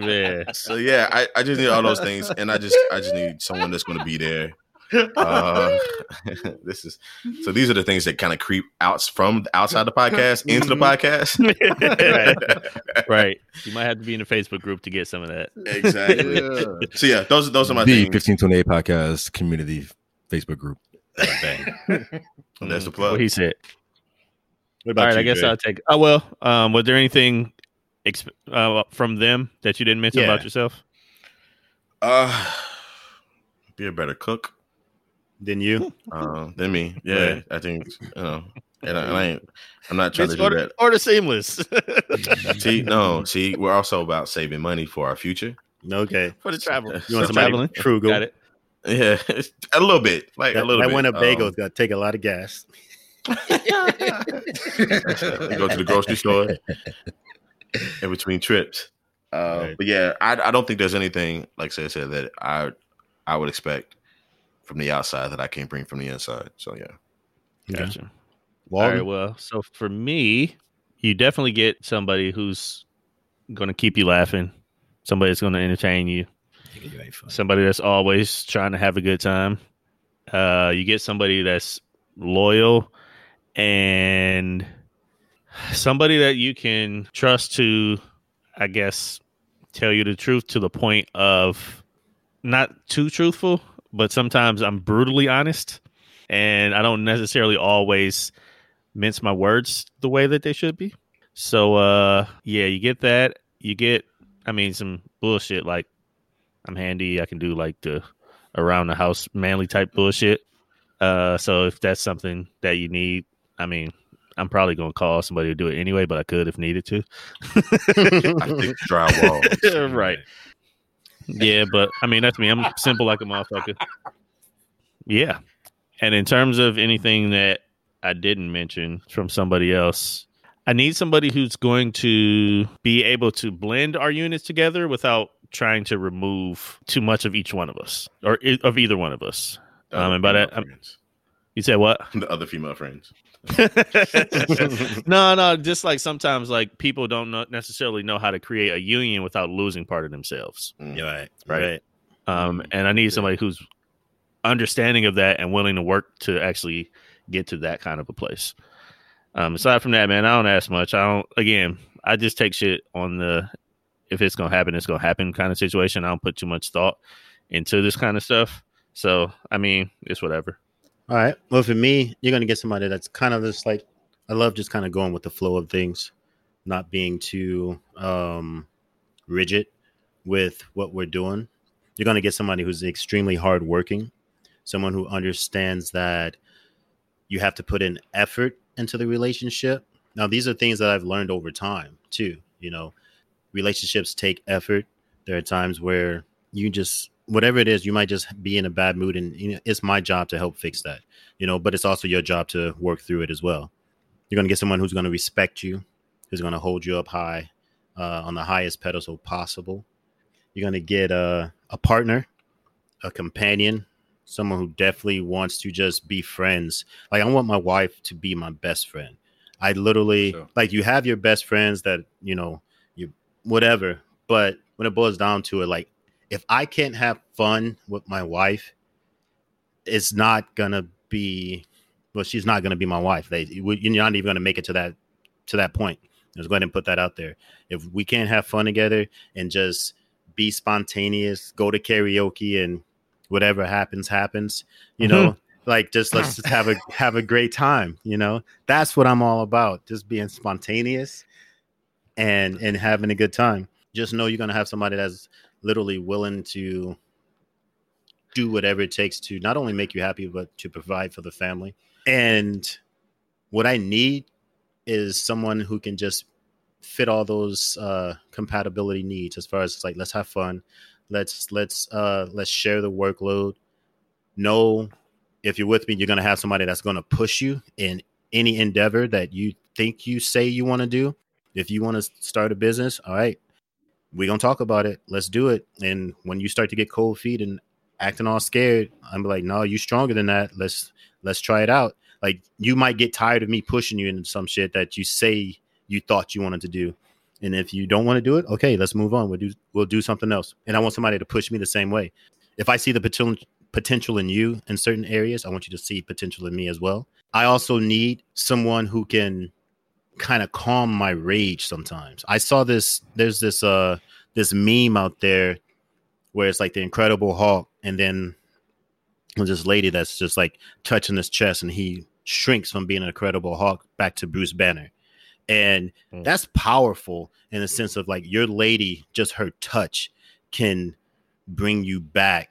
yeah. So yeah, I, I just need all those things, and I just I just need someone that's going to be there. Uh, this is so. These are the things that kind of creep out from outside the podcast into the podcast. right. You might have to be in a Facebook group to get some of that. exactly. So yeah, those those are my the things. 1528 podcast community Facebook group. Bang. And the plug. What he said. What about right, you, I guess Dre? I'll take. Oh well. Um, was there anything exp- uh, from them that you didn't mention Yeah. about yourself? Uh, be a better cook Then you? uh, than me. Yeah, Right. I think you know. And I, and I ain't. I'm not trying to do order, that. order seamless See, no, see, we're also about saving money for our future. Okay. for the travel. You You want For somebody traveling. frugal? Got it. Yeah, a little bit, like That, a little that bit. Winnebago's Um, got to take a lot of gas. go to the grocery store in between trips. Uh, Right. But yeah, I, I don't think there's anything like I said that I I would expect from the outside that I can't bring from the inside. So yeah, Yeah. Gotcha. All Walden? Well, so for me, you definitely get somebody who's going to keep you laughing, somebody that's going to entertain you, You ain't funny. somebody that's always trying to have a good time. Uh, you get somebody that's loyal and somebody that you can trust to, I guess, tell you the truth to the point of not too truthful, but sometimes I'm brutally honest and I don't necessarily always mince my words the way that they should be. So, uh, yeah, you get that. You get, I mean, some bullshit like I'm handy. I can do like the around the house manly type bullshit. Uh, so if that's something that you need, I mean, I'm probably gonna call somebody to do it anyway, but I could if needed to. I think drywall. right. Yeah, but I mean that's me. I'm simple like a motherfucker. Yeah. And in terms of anything that I didn't mention from somebody else, I need somebody who's going to be able to blend our units together without trying to remove too much of each one of us or i- of either one of us. Um, and by that, I'm- You said what? the other female friends. no, no, just like sometimes like people don't know, necessarily know how to create a union without losing part of themselves. Mm. You're right. Right. Right. Um, and I need somebody who's understanding of that and willing to work to actually get to that kind of a place. Um, aside from that, man, I don't ask much. I don't. Again, I just take shit on the if it's gonna happen, it's gonna happen kind of situation. I don't put too much thought into this kind of stuff. So I mean, it's whatever. All right. Well, for me, you're gonna get somebody that's kind of just like I love just kind of going with the flow of things, not being too um rigid with what we're doing. You're gonna get somebody who's extremely hardworking, someone who understands that you have to put in effort into the relationship. Now, these are things that I've learned over time too. You know, relationships take effort. There are times where you just whatever it is, you might just be in a bad mood, and you know, it's my job to help fix that. You know, but it's also your job to work through it as well. You're gonna get someone who's gonna respect you, who's gonna hold you up high, uh, on the highest pedestal possible. You're gonna get a a partner, a companion, someone who definitely wants to just be friends. Like I want my wife to be my best friend. I literally Sure. like you have your best friends that you know you whatever, but when it boils down to it, like if I can't have fun with my wife, it's not gonna be well. She's not gonna be my wife. They you're not even gonna make it to that to that point. Let's go ahead and put that out there. If we can't have fun together and just be spontaneous, go to karaoke and whatever happens happens, you mm-hmm. know, like just let's just have a have a great time, you know. That's what I'm all about, just being spontaneous and and having a good time. Just know you're to have somebody that's literally willing to do whatever it takes to not only make you happy but to provide for the family. And what I need is someone who can just fit all those uh compatibility needs as far as like let's have fun. Let's let's uh let's share the workload. Know if you're with me you're to have somebody that's to push you in any endeavor that you think you say you want to do. If you want to start a business all right we're to talk about it. Let's do it. And when you start to get cold feet and acting all scared i'm like no you stronger than that. Let's let's try it out. Like you might get tired of me pushing you into some shit that you say you thought you wanted to do. And if you don't want to do it okay let's move on. We'll do we'll do something else. And i want somebody to push me the same way. If i see the potential potential in you in certain areas i want you to see potential in me as well. I also need someone who can kind of calm my rage sometimes i saw this there's this uh this meme out there where it's like the incredible hulk and then there's this lady that's just like touching his chest and he shrinks from being an incredible hulk back to bruce banner and Mm. that's powerful in the sense of like your lady just her touch can bring you back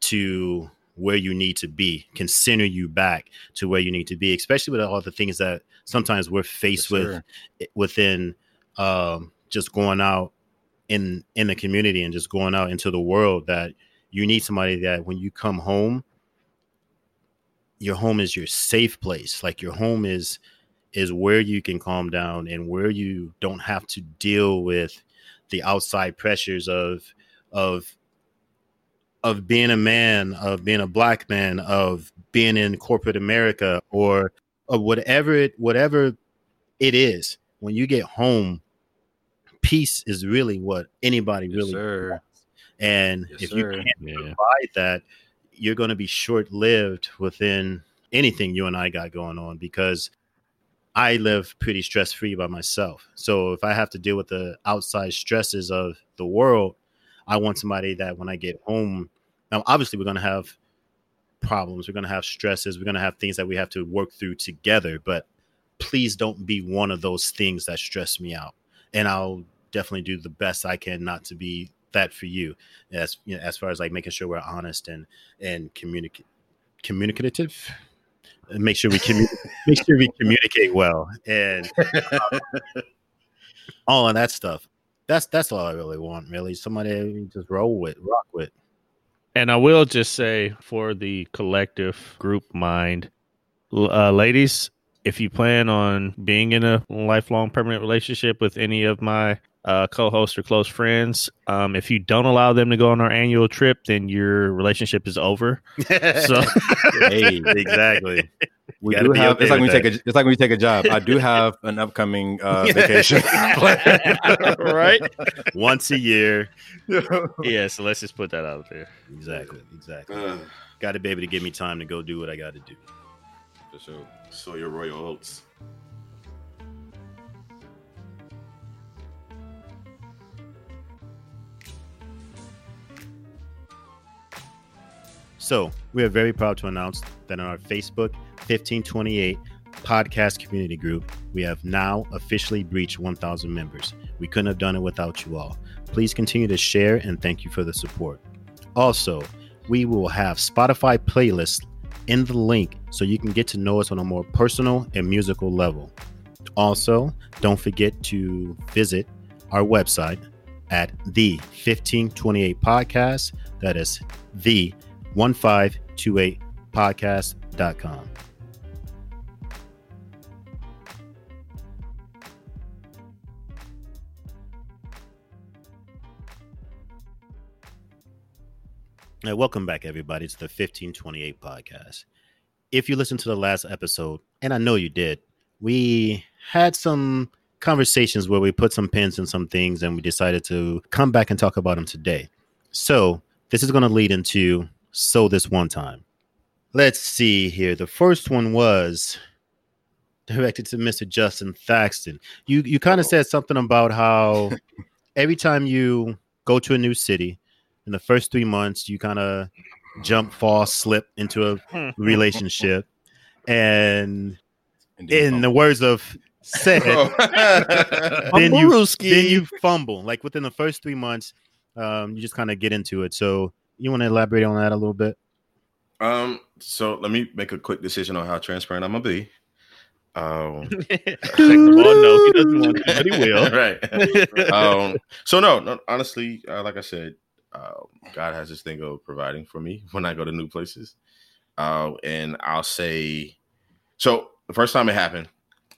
to where you need to be can center you back to where you need to be especially with all the things that sometimes we're faced Yes, with within um just going out in in the community and just going out into the world that you need somebody that when you come home your home is your safe place. Like your home is is where you can calm down and where you don't have to deal with the outside pressures of of of being a man of being a black man of being in corporate america or or whatever it whatever it is when you get home peace is really what anybody Yes, really sir. wants. and Yes, if sir. you can't Yeah. provide that you're going to be short lived within anything you and I got going on because I live pretty stress free by myself. So if I have to deal with the outside stresses of the world, I want somebody that when I get home, now obviously we're going to have problems, we're going to have stresses, we're going to have things that we have to work through together, but please don't be one of those things that stress me out. And I'll definitely do the best I can not to be that for you as you know, as far as like making sure we're honest and and communicate communicative. And make sure we commu- make sure we communicate well. And um, all of that stuff. That's that's all i really want really. Somebody just roll with rock with And I will just say for the collective group mind, uh, ladies, if you plan on being in a lifelong permanent relationship with any of my uh, co-hosts or close friends, um, if you don't allow them to go on our annual trip, then your relationship is over. So Hey, exactly we do have. okay it's like when with you take a. It's like when you take a job. I do have an upcoming uh, vacation right? once a year Yeah. So let's just put that out there. exactly exactly Uh, got to be able to give me time to go do what i got to do For sure. so your royal oats. So we are very proud to announce that on our Facebook 1528 podcast community group, we have now officially breached 1,000 members. We couldn't have done it without you all. Please continue to share and thank you for the support. Also, we will have Spotify playlists in the link so you can get to know us on a more personal and musical level. Also, don't forget to visit our website at the 1528 podcast. That is the 1528 Now, welcome back, everybody, to the 1528 podcast. If you listened to the last episode, and I know you did, we had some conversations where we put some pins in some things and we decided to come back and talk about them today. So, this is going to lead into So This One Time. Let's see here. The first one was directed to Mr. Justin Thaxton. You you kind of oh. said something about how every time you go to a new city, in the first three months, you kind of jump, fall, slip into a relationship, and in the words of Ced, then you then you fumble. Like within the first three months, um, you just kind of get into it. So you want to elaborate on that a little bit? Um, so let me make a quick decision on how transparent I'm gonna be. Um, well, no, he doesn't want to, but he will. right. um, so no, no honestly, uh, like I said, uh, God has this thing of providing for me when I go to new places. Uh, and I'll say, so the first time it happened,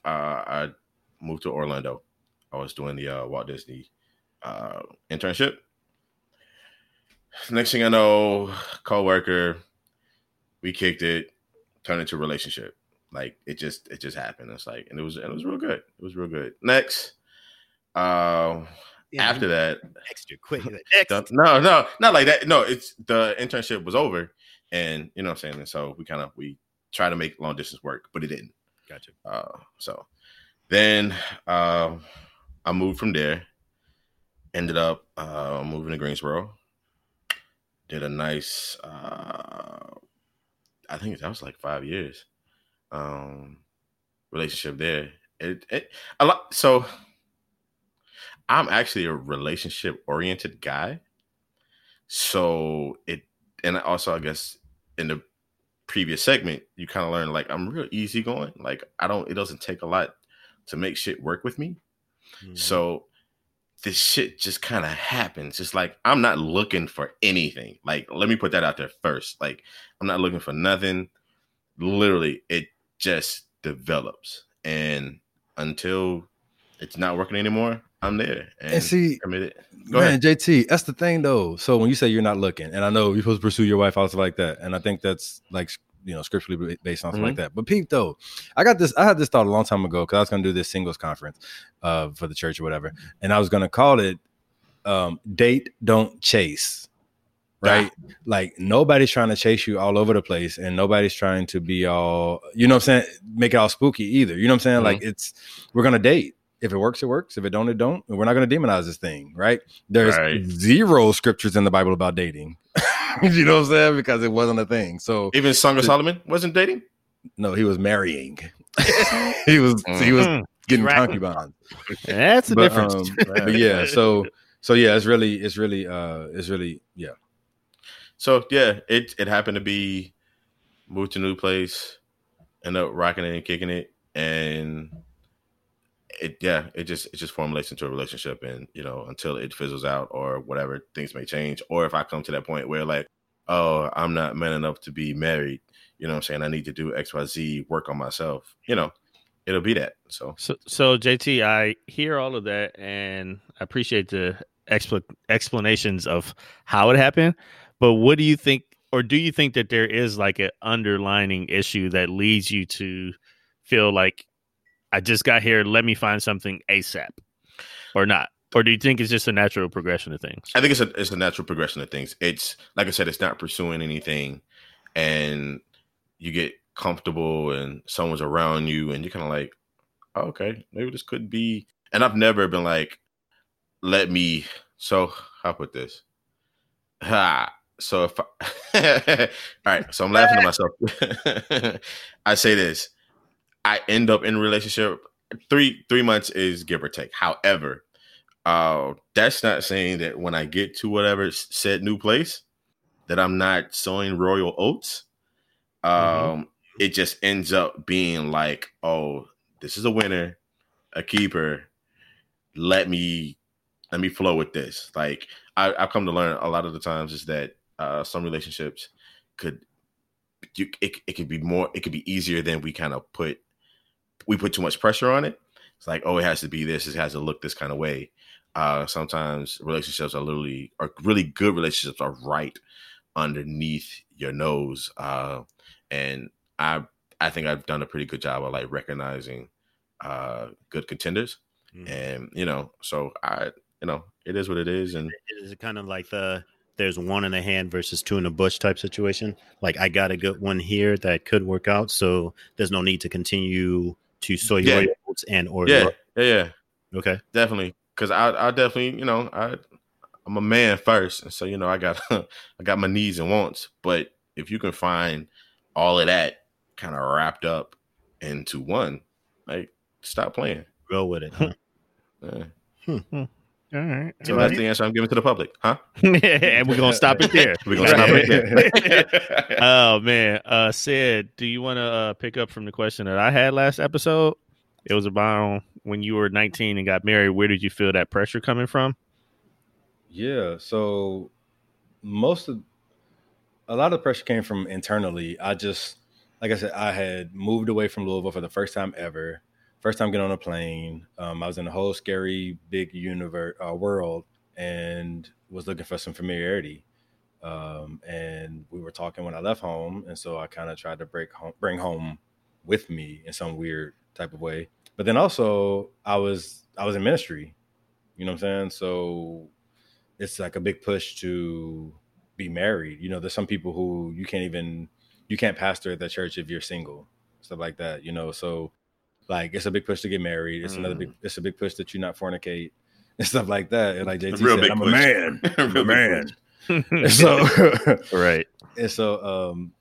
uh, I moved to Orlando. I was doing the uh, Walt Disney uh, internship. Next thing I know, coworker, we kicked it, turned into a relationship. Like it just it just happened. It's like and it was it was real good. It was real good. Next, uh, Yeah, after that, extra quick. Next. the- no, no, not like that. No, it's the internship was over, and you know what I'm saying. And so we kind of we try to make long distance work, but it didn't. Gotcha. Uh, so then uh, I moved from there. Ended up uh, moving to Greensboro. Did a nice. Uh, I think that was like five years. Um, relationship there. It, it a lot. So I'm actually a relationship oriented guy. So it, and also I guess in the previous segment, you kind of learn like I'm real easygoing. Like I don't, it doesn't take a lot to make shit work with me. Mhm. So this shit just kind of happens. It's like I'm not looking for anything. Like let me put that out there first. Like I'm not looking for nothing. Literally, it just develops, and until it's not working anymore, I'm there and, And see, committed. Go man, ahead. JT, that's the thing though. So when you say you're not looking, and I know you're supposed to pursue your wife also like that, and I think that's like you know scripturally based on something like Mm-hmm. that. But peep though, I got this. I had this thought a long time ago because I was going to do this singles conference uh, for the church or whatever, and I was going to call it um, "Date Don't Chase." Right, like nobody's trying to chase you all over the place, and nobody's trying to be all, you know, what I'm saying, make it all spooky either. You know, what I'm saying, Mm-hmm. like it's we're gonna date. If it works, it works. If it don't, it don't. We're not going to demonize this thing, right? There's Right. zero scriptures in the Bible about dating. you know what I'm saying? Because it wasn't a thing. So Even Song of Solomon wasn't dating. no, he was marrying. he was he was getting Right. concubines. That's the But, difference. um, but yeah, so so yeah, it's really it's really uh it's really yeah. So yeah, it it happened to be moved to a new place, end up rocking it and kicking it, and it yeah, it just it just formulates into a relationship, and you know until it fizzles out or whatever, things may change, or if I come to that point where like, oh, I'm not man enough to be married, you know what I'm saying? I need to do X Y Z, work on myself, you know, it'll be that. So So, so JT, I hear all of that, and I appreciate the expl- explanations of how it happened. But what do you think, or do you think that there is like an underlining issue that leads you to feel like I just got here? Let me find something ASAP, or not? Or do you think it's just a natural progression of things? I think it's a it's a natural progression of things. It's like I said, it's not pursuing anything, and you get comfortable, and someone's around you, and you're kind of like, oh, okay, maybe this could be. And I've never been like, let me. So how put this? Ha. so if I, all right, so I'm laughing at myself. I say this: I end up in a relationship. Three three months is give or take. However, uh, that's not saying that when I get to whatever said new place, that I'm not sowing royal oats. Um, mm-hmm. it just ends up being like, oh, this is a winner, a keeper. Let me let me flow with this. Like I, I've come to learn a lot of the times is that uh, some relationships could you it, it could be more it could be easier than we kind of put we put too much pressure on it. It's like, oh, it has to be this, it has to look this kind of way. Uh, sometimes relationships are literally or really good relationships are right underneath your nose. Uh, and I I think I've done a pretty good job of like recognizing uh, good contenders. Mm. And you know, so I you know, it is what it is. And it is kind of like the there's one in the hand versus two in the bush type situation. Like I got a good one here that could work out, so there's no need to continue to sow your yeah. oats and or yeah, yeah, yeah. Okay, definitely. Because I, I definitely, you know, I, I'm a man first, and so you know, I got, I got my needs and wants. But if you can find all of that kind of wrapped up into one, like, stop playing. Go with it. Huh? yeah. Hmm. All right. So that's the answer I'm giving to the public, huh? and we're gonna stop it there. we're gonna stop it there. oh man, uh, Ced, do you want to uh, pick up from the question that I had last episode? It was about when you were 19 and got married. Where did you feel that pressure coming from? Yeah, so most of a lot of the pressure came from internally. I just, like I said, I had moved away from Louisville for the first time ever first time getting on a plane. Um, I was in a whole scary big universe uh, world and was looking for some familiarity. Um, and we were talking when I left home, and so I kind of tried to break home, bring home with me in some weird type of way. But then also, I was I was in ministry, you know what I'm saying? So it's like a big push to be married. You know, there's some people who you can't even you can't pastor at the church if you're single, stuff like that. You know, so like it's a big push to get married. It's mm. another big. Mm. It's a big push that you not fornicate and stuff like that. And like JT said, I'm push. a man. I'm a man. and so right. And so um,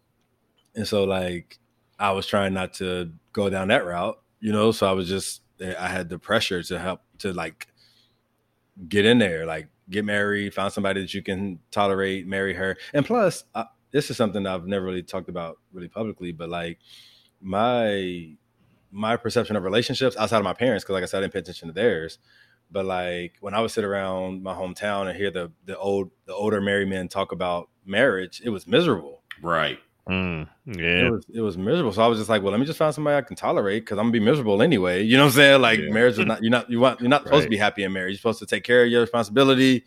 and so like I was trying not to go down that route, you know. So I was just I had the pressure to help to like get in there, like get married, find somebody that you can tolerate, marry her, and plus. I, this is something I've never really talked about really publicly, but like my my perception of relationships outside of my parents, because like I said, I didn't pay attention to theirs. But like when I would sit around my hometown and hear the the old the older married men talk about marriage, it was miserable. Right. Mm, yeah. It was it was miserable. So I was just like, well, let me just find somebody I can tolerate because I'm gonna be miserable anyway. You know what I'm saying? Like yeah. marriage is not you're not you want you're not supposed to be happy in marriage. You're supposed to take care of your responsibility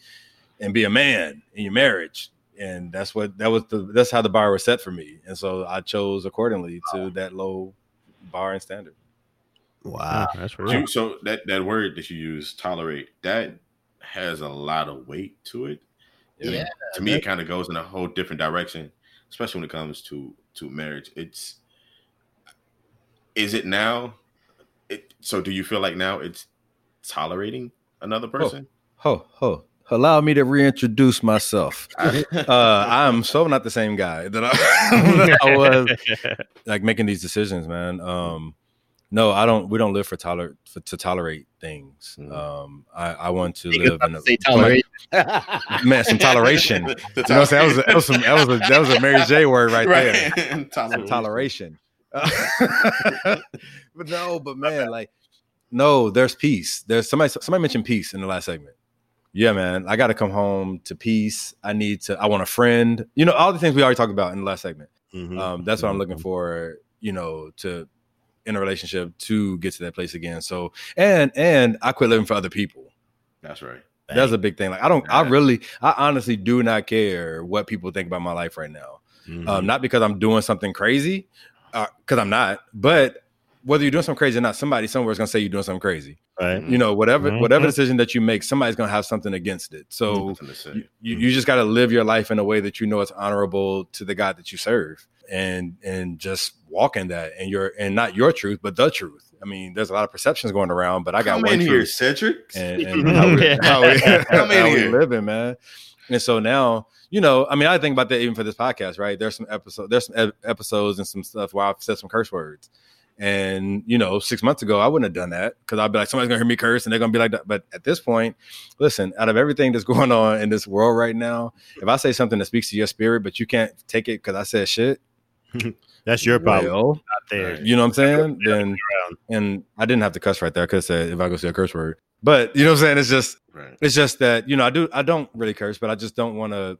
and be a man in your marriage. And that's what that was the that's how the bar was set for me. And so I chose accordingly to that low bar and standard. Wow, that's real. So that that word that you use, tolerate, that has a lot of weight to it. yeah, to me, it kind of goes in a whole different direction, especially when it comes to to marriage. It's is it now? It, so do you feel like now it's tolerating another person? Ho ho. ho. Allow me to reintroduce myself. uh, I'm so not the same guy that I, that I was like making these decisions, man. Um, no, I don't. We don't live for tolerate for, to tolerate things. Mm. Um, I, I, want to live in a tolerate. man, some toleration. you know, what I'm saying? That was a, that was, some, that was a that was a Mary J word right, right. there. toleration. toleration. but no, but man, like no, there's peace. There's somebody. Somebody mentioned peace in the last segment yeah, man, I got to come home to peace. I need to. I want a friend. You know, all the things we already talked about in the last segment. Mm-hmm. Um, that's what I'm looking mm-hmm. for. You know, to in a relationship to get to that place again. So, and and I quit living for other people. That's right. That's a big thing. Like I don't. I really. I honestly do not care what people think about my life right now. Mm-hmm. Um, not because I'm doing something crazy, because uh, I'm not, but whether you're doing something crazy or not, somebody somewhere is gonna say you're doing something crazy. Right. You know, whatever mm-hmm. whatever decision that you make, somebody's gonna have something against it. So you, you, you, just gotta live your life in a way that you know it's honorable to the God that you serve and and just walk in that and your and not your truth, but the truth. I mean, there's a lot of perceptions going around, but I got Come one in truth. here, Cedric. And, and how we, how we, how we living, man. And so now you know, I mean, I think about that even for this podcast, right? There's some episode, there's some ep- episodes and some stuff where I've said some curse words, and you know, six months ago I wouldn't have done that because I'd be like, somebody's gonna hear me curse, and they're gonna be like that. But at this point, listen, out of everything that's going on in this world right now, if I say something that speaks to your spirit, but you can't take it because I said shit, That's your problem. well, not there. you know what I'm saying? Then and I didn't have to cuss right there. I could have said if I go say a curse word, but you know what I'm saying? It's just Right. it's just that you know I do I don't really curse, but I just don't want to.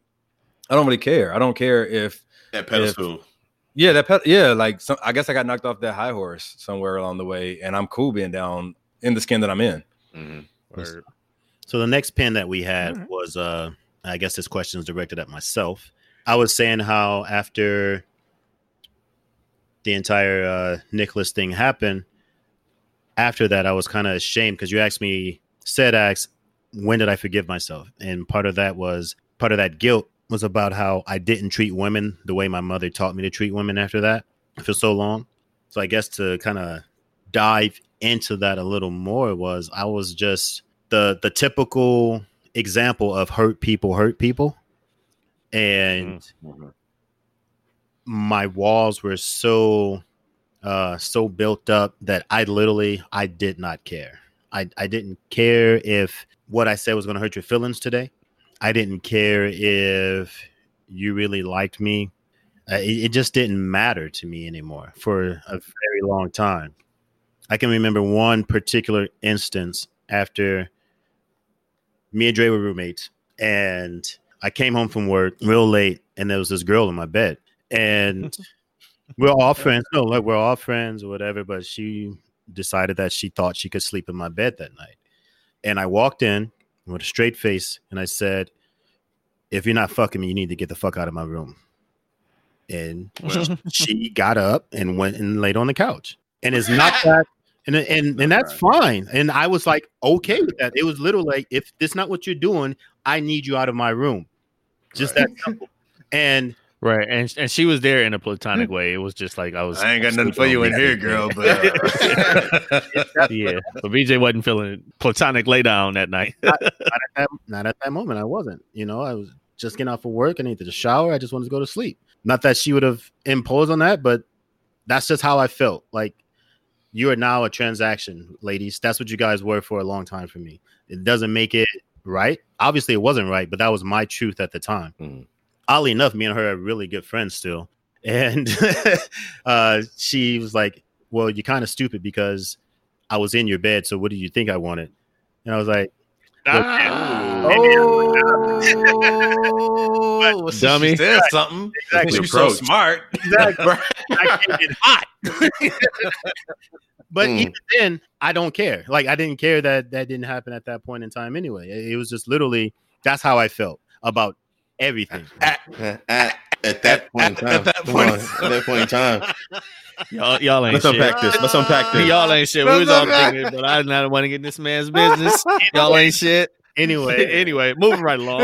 I don't really care. I don't care if That pedestal. Yeah that pet, yeah like some, I guess I got knocked off that high horse somewhere along the way, and I'm cool being down in the skin that I'm in. Mhm. So the next pin that we had Alright. was uh I guess this question is directed at myself. I was saying how after the entire uh Nicholas thing happened, after that I was kind of ashamed because you asked me Ced asked, when did I forgive myself? And part of that was part of that guilt was about how I didn't treat women the way my mother taught me to treat women after that for so long. So I guess to kind of dive into that a little more was I was just the the typical example of hurt people hurt people and Mhm. my walls were so uh so built up that I literally I did not care. I I didn't care if what I said was going to hurt your feelings today. I didn't care if you really liked me. Uh, it, it just didn't matter to me anymore for a very long time. I can remember one particular instance after me and Dre were roommates, and I came home from work real late, and there was this girl in my bed, and we're all friends. No, like we're all friends or whatever. But she decided that she thought she could sleep in my bed that night, and I walked in with a straight face, and I said, "If you're not fucking me, you need to get the fuck out of my room." And Well, she got up and went and laid on the couch. And it's not that and and and that's fine. And I was like okay with that. It was literally like if this not what you're doing, I need you out of my room. Just Right. that simple. And right, and and she was there in a platonic way. It was just like I was. I ain't got nothing for you in here, girl. But uh, yeah, but BJ wasn't feeling platonic lay down that night. not at that, not at that moment. I wasn't. You know, I was just getting off of work. I needed to shower. I just wanted to go to sleep. Not that she would have imposed on that, but that's just how I felt. Like you are now a transaction, ladies. That's what you guys were for a long time for me. It doesn't make it right. Obviously, it wasn't right, but that was my truth at the time. Mhm. Oddly enough, me and her are really good friends still. And uh, she was like, Well, you're kind of stupid because I was in your bed. So what did you think I wanted? And I was like, Ah. oh, well, since Dummy. she said something. Exactly. She's so smart. Exactly. I came in hot. but Mm. even then, I don't care. Like I didn't care that that didn't happen at that point in time anyway. It, it was just literally that's how I felt about everything. at, at, at that point in time. At that point on, in at that point in time. y'all, y'all ain't Let's shit. unpack this. Let's unpack this. Y'all ain't shit. We was all thinking, but I did not want to get in this man's business. Y'all ain't shit. Anyway, anyway, moving right along.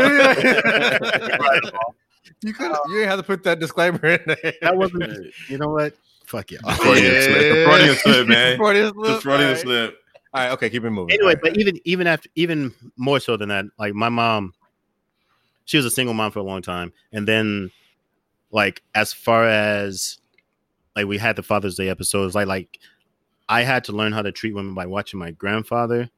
You could you ain't have to put that disclaimer in there. that wasn't. You know what? Fuck you. Freudian slip. The Freudian slip, man. Freudian The slip. Freudian All right. slip. All right, okay, keep it moving. anyway, All right. but even even after even more so than that, like my mom, she was a single mom for a long time, and then like as far as like we had the Father's Day episodes, like like I had to learn how to treat women by watching my grandfather,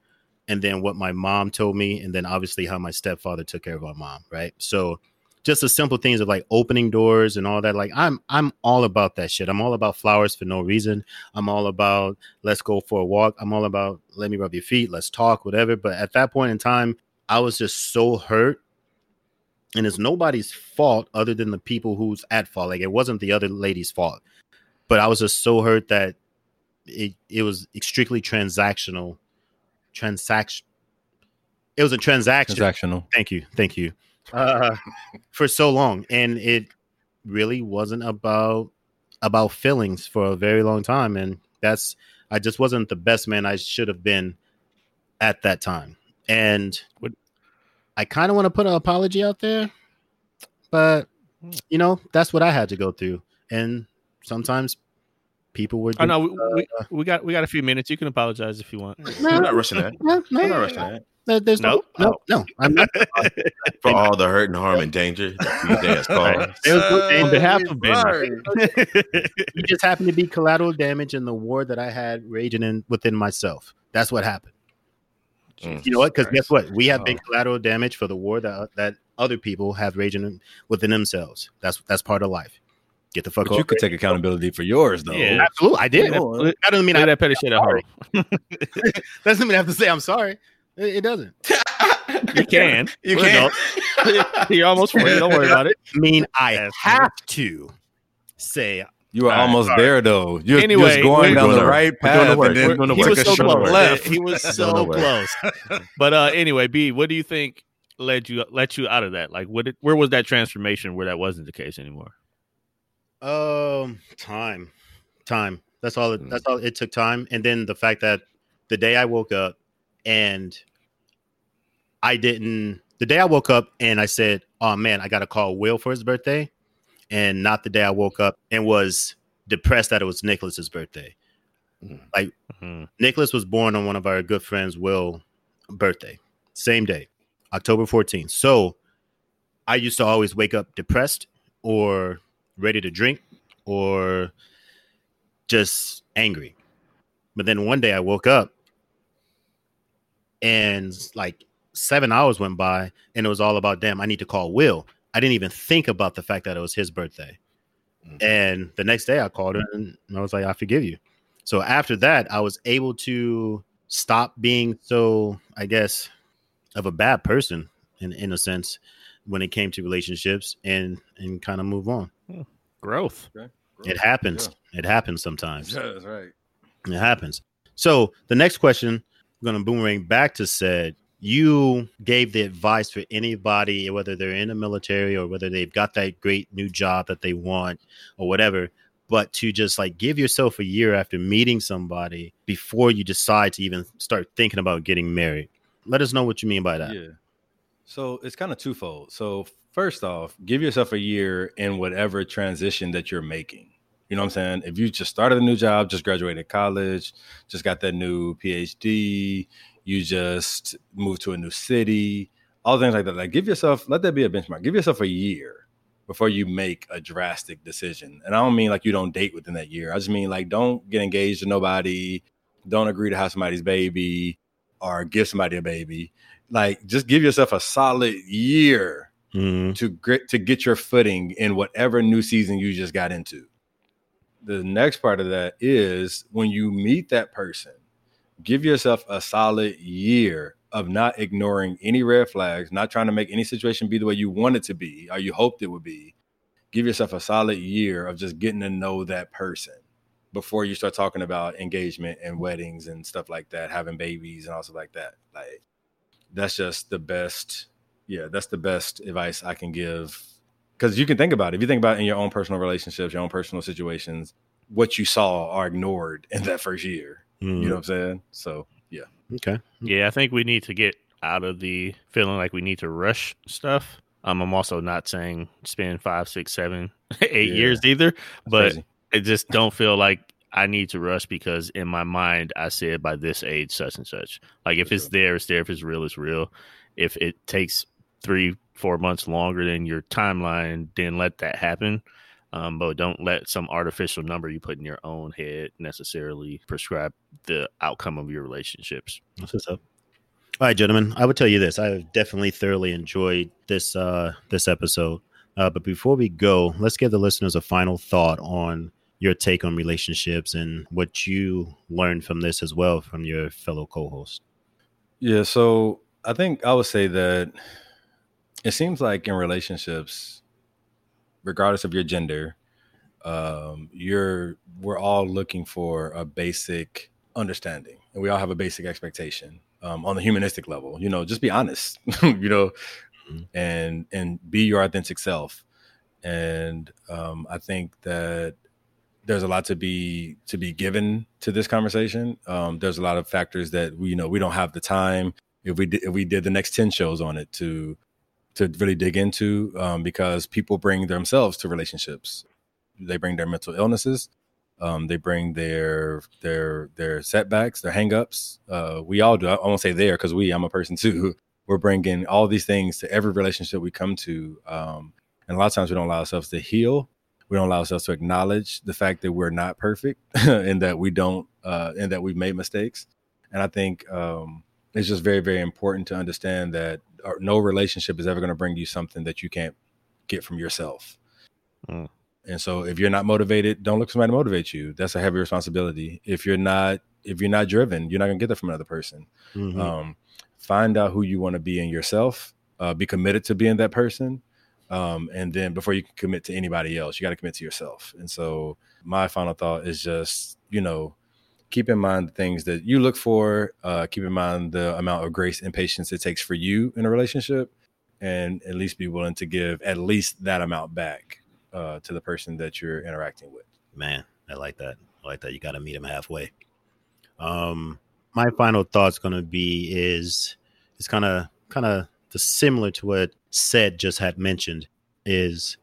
and then what my mom told me, and then obviously how my stepfather took care of our mom, right? So just the simple things of like opening doors and all that. Like I'm I'm all about that shit. I'm all about flowers for no reason. I'm all about let's go for a walk. I'm all about let me rub your feet, let's talk, whatever. But at that point in time, I was just so hurt. And it's nobody's fault other than the people who's at fault. Like it wasn't the other lady's fault. But I was just so hurt that it it was strictly transactional. Transaction. It was a transaction transactional. thank you thank you uh, for so long and it really wasn't about about feelings for a very long time and that's i just wasn't the best man i should have been at that time and What- i kind of want to put an apology out there but you know that's what i had to go through and sometimes people were Oh no, we, uh, we, we got we got a few minutes. You can apologize if you want. We're not rushing that. No, no, We're not rushing that. There- There's no, Nope. no, no. I'm not. For all the hurt and harm and danger that these days cause. There was no On behalf of Ben, Right. You just happened to be collateral damage in the war that I had raging in within myself. That's what happened. Mm. You know what? Because guess what? We have been Oh. collateral damage for the war that that other people have raging within themselves. That's that's part of life. Get the fuck But you could take accountability for yours, though. Yeah. Absolutely, I did. Yeah, that doesn't mean Lay I that petty shit at home. that doesn't mean I have to say I'm sorry. It, it doesn't. You can. You We're can. You're almost free. Don't worry about it. I mean I have to say You were All right, almost all there, though. You're, you're Anyway, just going we're down the the- right we're doing the path, and then We're he was so close. left. He was so close. But uh, anyway, B, what do you think led you let you out of that? Like, what? Did, where was that transformation where that wasn't the case anymore? Um, time, time. That's all. It, Mm. that's all. It took time, and then the fact that the day I woke up and I didn't. The day I woke up and I said, "Oh man, I got to call Will for his birthday," and not the day I woke up and was depressed that it was Nicholas's birthday. Mhm. Nicholas was born on one of our good friends' Will birthday, same day, October 14th. So I used to always wake up depressed or ready to drink or just angry. But then one day I woke up and like seven hours went by and it was all about, damn, I need to call Will. I didn't even think about the fact that it was his birthday. Mhm. And the next day I called her and I was like, I forgive you. So after that, I was able to stop being so, I guess, of a bad person in in a sense when it came to relationships and and kind of move on. Growth. It happens. It happens sometimes. Yeah, that's right. It happens. So the next question I'm gonna boomerang back to Ced you gave the advice for anybody, whether they're in the military or whether they've got that great new job that they want or whatever, but to just like give yourself a year after meeting somebody before you decide to even start thinking about getting married. Let us know what you mean by that. Yeah. So it's kind of twofold. So first off, give yourself a year in whatever transition that you're making. You know what I'm saying? If you just started a new job, just graduated college, just got that new PhD, you just move to a new city, all things like that. Like give yourself, let that be a benchmark. Give yourself a year before you make a drastic decision. And I don't mean like you don't date within that year. I just mean like don't get engaged to nobody, don't agree to have somebody's baby or give somebody a baby like just give yourself a solid year Mhm. to grit to get your footing in whatever new season you just got into. The next part of that is when you meet that person, give yourself a solid year of not ignoring any red flags, not trying to make any situation be the way you want it to be or you hoped it would be. Give yourself a solid year of just getting to know that person before you start talking about engagement and weddings and stuff like that, having babies and also like that. Like that's just the best. Yeah, that's the best advice I can give. Because you can think about it. If you think about in your own personal relationships, your own personal situations, what you saw are ignored in that first year. Mhm. You know what I'm saying? So yeah. Okay. Yeah, I think we need to get out of the feeling like we need to rush stuff. Um, I'm also not saying spend five, six, seven, eight Yeah. years either, That's but crazy. I just don't feel like I need to rush because in my mind I said by this age such and such. Like if For it's sure. there, it's there. If it's real, it's real. If it takes three, four months longer than your timeline, then let that happen. Um, but don't let some artificial number you put in your own head necessarily prescribe the outcome of your relationships. That's what's up. All right, gentlemen. I would tell you this: I have definitely thoroughly enjoyed this uh, this episode. Uh, but before we go, let's give the listeners a final thought on your take on relationships and what you learned from this as well from your fellow co-host. Yeah, so I think I would say that it seems like in relationships, regardless of your gender, um, you're we're all looking for a basic understanding, and we all have a basic expectation um, on the humanistic level. You know, just be honest. you know, Mhm. and and be your authentic self. And um, I think that there's a lot to be to be given to this conversation. Um, there's a lot of factors that we you know we don't have the time if we did, if we did the next ten shows on it to to really dig into um, because people bring themselves to relationships. They bring their mental illnesses. Um, they bring their their their setbacks, their hangups. Uh, we all do. I, won't say there because we. I'm a person too. We're bringing all these things to every relationship we come to, um, and a lot of times we don't allow ourselves to heal. We don't allow ourselves to acknowledge the fact that we're not perfect and that we don't uh, and that we've made mistakes. And I think um, it's just very very important to understand that uh, no relationship is ever going to bring you something that you can't get from yourself. Mm. And so if you're not motivated, don't look for somebody to motivate you. That's a heavy responsibility. If you're not if you're not driven, you're not gonna get that from another person. Mm-hmm. Um, find out who you want to be in yourself. Uh, be committed to being that person. Um, and then before you can commit to anybody else, you got to commit to yourself. And so my final thought is just, you know, keep in mind the things that you look for. Uh, keep in mind the amount of grace and patience it takes for you in a relationship, and at least be willing to give at least that amount back uh, to the person that you're interacting with. Man, I like that. I like that. You got to meet them halfway. Um, my final thought's going to be is it's kind of kind of the similar to what Ced just had mentioned is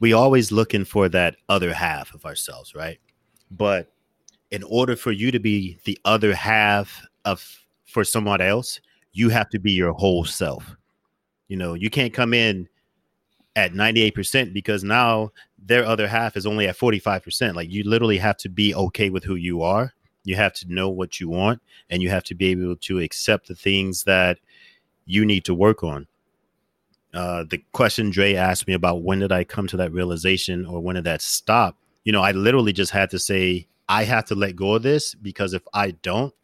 we always looking for that other half of ourselves, right? But in order for you to be the other half of for someone else, you have to be your whole self. You know, you can't come in at 98% because now their other half is only at 45%. Like you literally have to be okay with who you are. You have to know what you want and you have to be able to accept the things that you need to work on. Uh, the question Dre asked me about when did I come to that realization or when did that stop? You know, I literally just had to say, I have to let go of this because if I don't,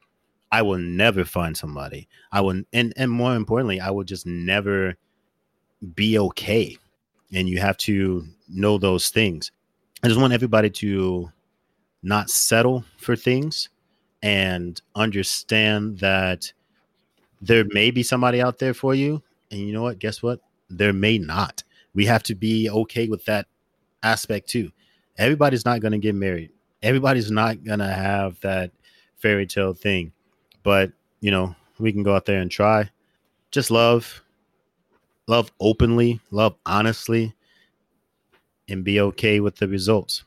I will never find somebody. I will, and, and more importantly, I will just never be okay and you have to know those things. I just want everybody to not settle for things and understand that there may be somebody out there for you. And you know what? Guess what? There may not. We have to be okay with that aspect too. Everybody's not going to get married. Everybody's not to have that fairy tale thing. But, you know, we can go out there and try. Just love, love openly, love honestly, and be okay with the results?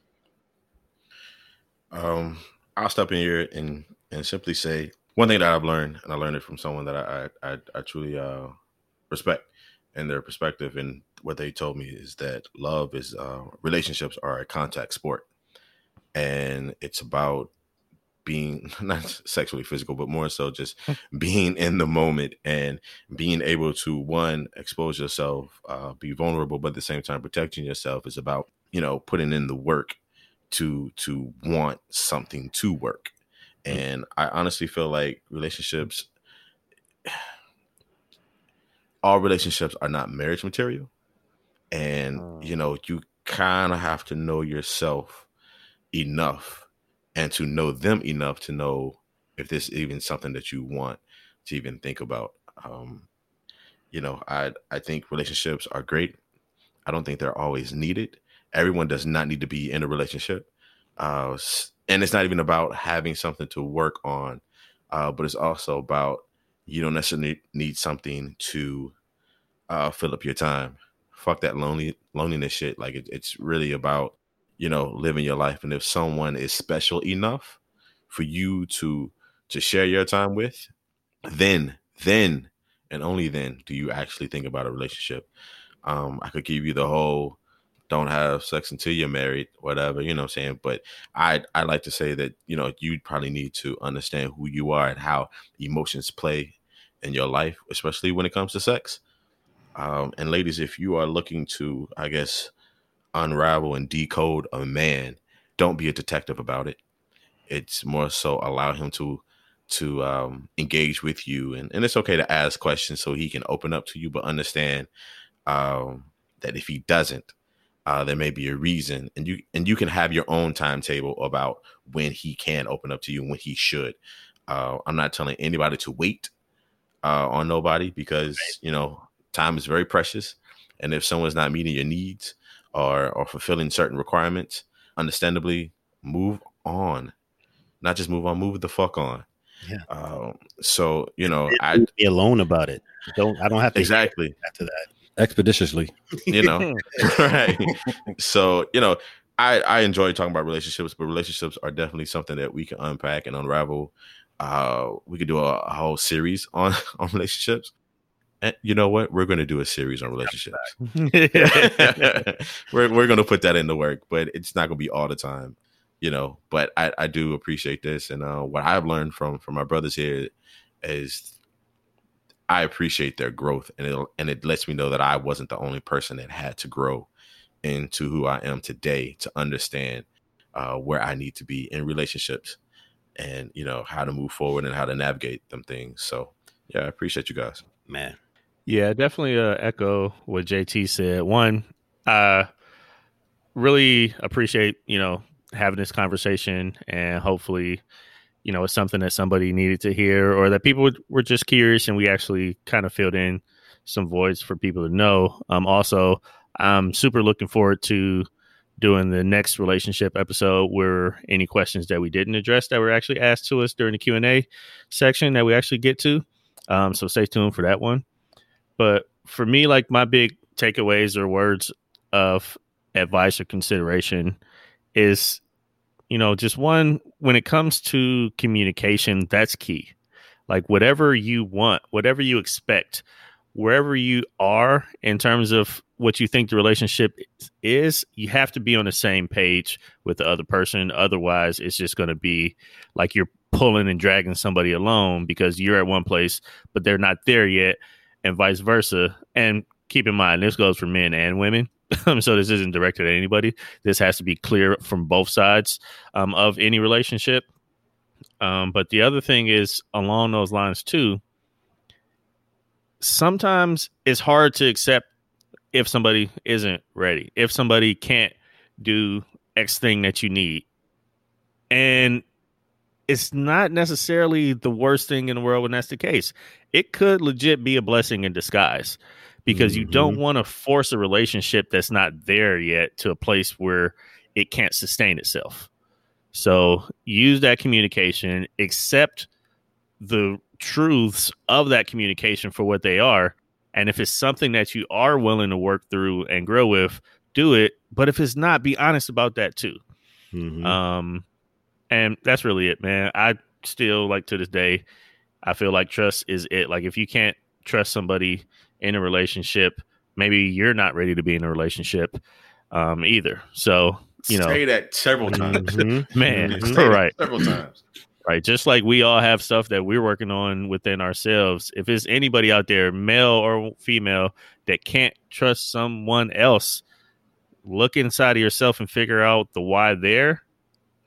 Um, I'll step in here and and simply say one thing that I've learned, and I learned it from someone that I I, I truly uh, respect and their perspective, and what they told me is that love is uh, relationships are a contact sport, and it's about being not sexually physical, but more so just being in the moment and being able to one expose yourself, uh, be vulnerable, but at the same time protecting yourself is about you know putting in the work to to want something to work. Hmm. And I honestly feel like relationships, all relationships are not marriage material, and you hmm. know you kind of have to know yourself enough and to know them enough to know if this is even something that you want to even think about. Um, you know, I I think relationships are great. I don't think they're always needed. Everyone does not need to be in a relationship, uh, and it's not even about having something to work on, uh, but it's also about you don't necessarily need something to uh, fill up your time. Fuck that lonely loneliness shit. Like it, it's really about you know, living your life. And if someone is special enough for you to to share your time with, then then and only then do you actually think about a relationship. Um, I could give you the whole don't have sex until you're married, whatever, you know what I'm saying? But I I like to say that, you know, you probably need to understand who you are and how emotions play in your life, especially when it comes to sex. Um, and ladies, if you are looking to, I guess, unravel and decode a man, don't be a detective about it. It's more so allow him to to um, engage with you, and, and it's okay to ask questions so he can open up to you, but understand um, that if he doesn't, uh, there may be a reason, and you and you can have your own timetable about when he can open up to you and when he should. Uh, I'm not telling anybody to wait uh, on nobody because you know time is very precious, and if someone's not meeting your needs, or or fulfilling certain requirements, understandably move on. Not just move on, move the fuck on. Yeah. Um, so you know, I be alone about it. Don't I don't have to exactly after that expeditiously. You know, right? So you know, I I enjoy talking about relationships, but relationships are definitely something that we can unpack and unravel. Uh, we could do a, a whole series on on relationships. And you know what? We're going to do a series on relationships. we're we're going to put that into work, but it's not going to be all the time, you know. But I I do appreciate this, and uh, what I've learned from from my brothers here is I appreciate their growth, and it and it lets me know that I wasn't the only person that had to grow into who I am today to understand uh, where I need to be in relationships, and you know how to move forward and how to navigate them things. So yeah, I appreciate you guys, man. Yeah, definitely uh, echo what JT said. One, uh, really appreciate you know having this conversation, and hopefully, you know, it's something that somebody needed to hear, or that people were just curious, and we actually kind of filled in some voids for people to know. Um, also, I'm super looking forward to doing the next relationship episode where any questions that we didn't address that were actually asked to us during the q&a section that we actually get to um, so stay tuned for that one but for me, like my big takeaways or words of advice or consideration is, you know, just one, when it comes to communication, that's key. Like whatever you want, whatever you expect, wherever you are in terms of what you think the relationship is, you have to be on the same page with the other person. Otherwise, it's just going to be like you're pulling and dragging somebody along because you're at one place, but they're not there yet and vice versa. And keep in mind, this goes for men and women. so this isn't directed at anybody. This has to be clear from both sides um, of any relationship. Um, but the other thing is along those lines too. Sometimes it's hard to accept if somebody isn't ready, if somebody can't do X thing that you need. And it's not necessarily the worst thing in the world when that's the case. It could legit be a blessing in disguise because mm-hmm. you don't mm-hmm. want to force a relationship that's not there yet to a place where it can't sustain itself. So use that communication, accept the truths of that communication for what they are. And if it's something that you are willing to work through and grow with, do it. But if it's not, be honest about that too. Mm-hmm. Um, and that's really it, man. I still like to this day, I feel like trust is it. Like if you can't trust somebody in a relationship, maybe you're not ready to be in a relationship um, either. So you know, say that several times, mm-hmm. man. Mm-hmm. Right, several times. Right, just like we all have stuff that we're working on within ourselves. If it's anybody out there, male or female, that can't trust someone else, look inside of yourself and figure out the why there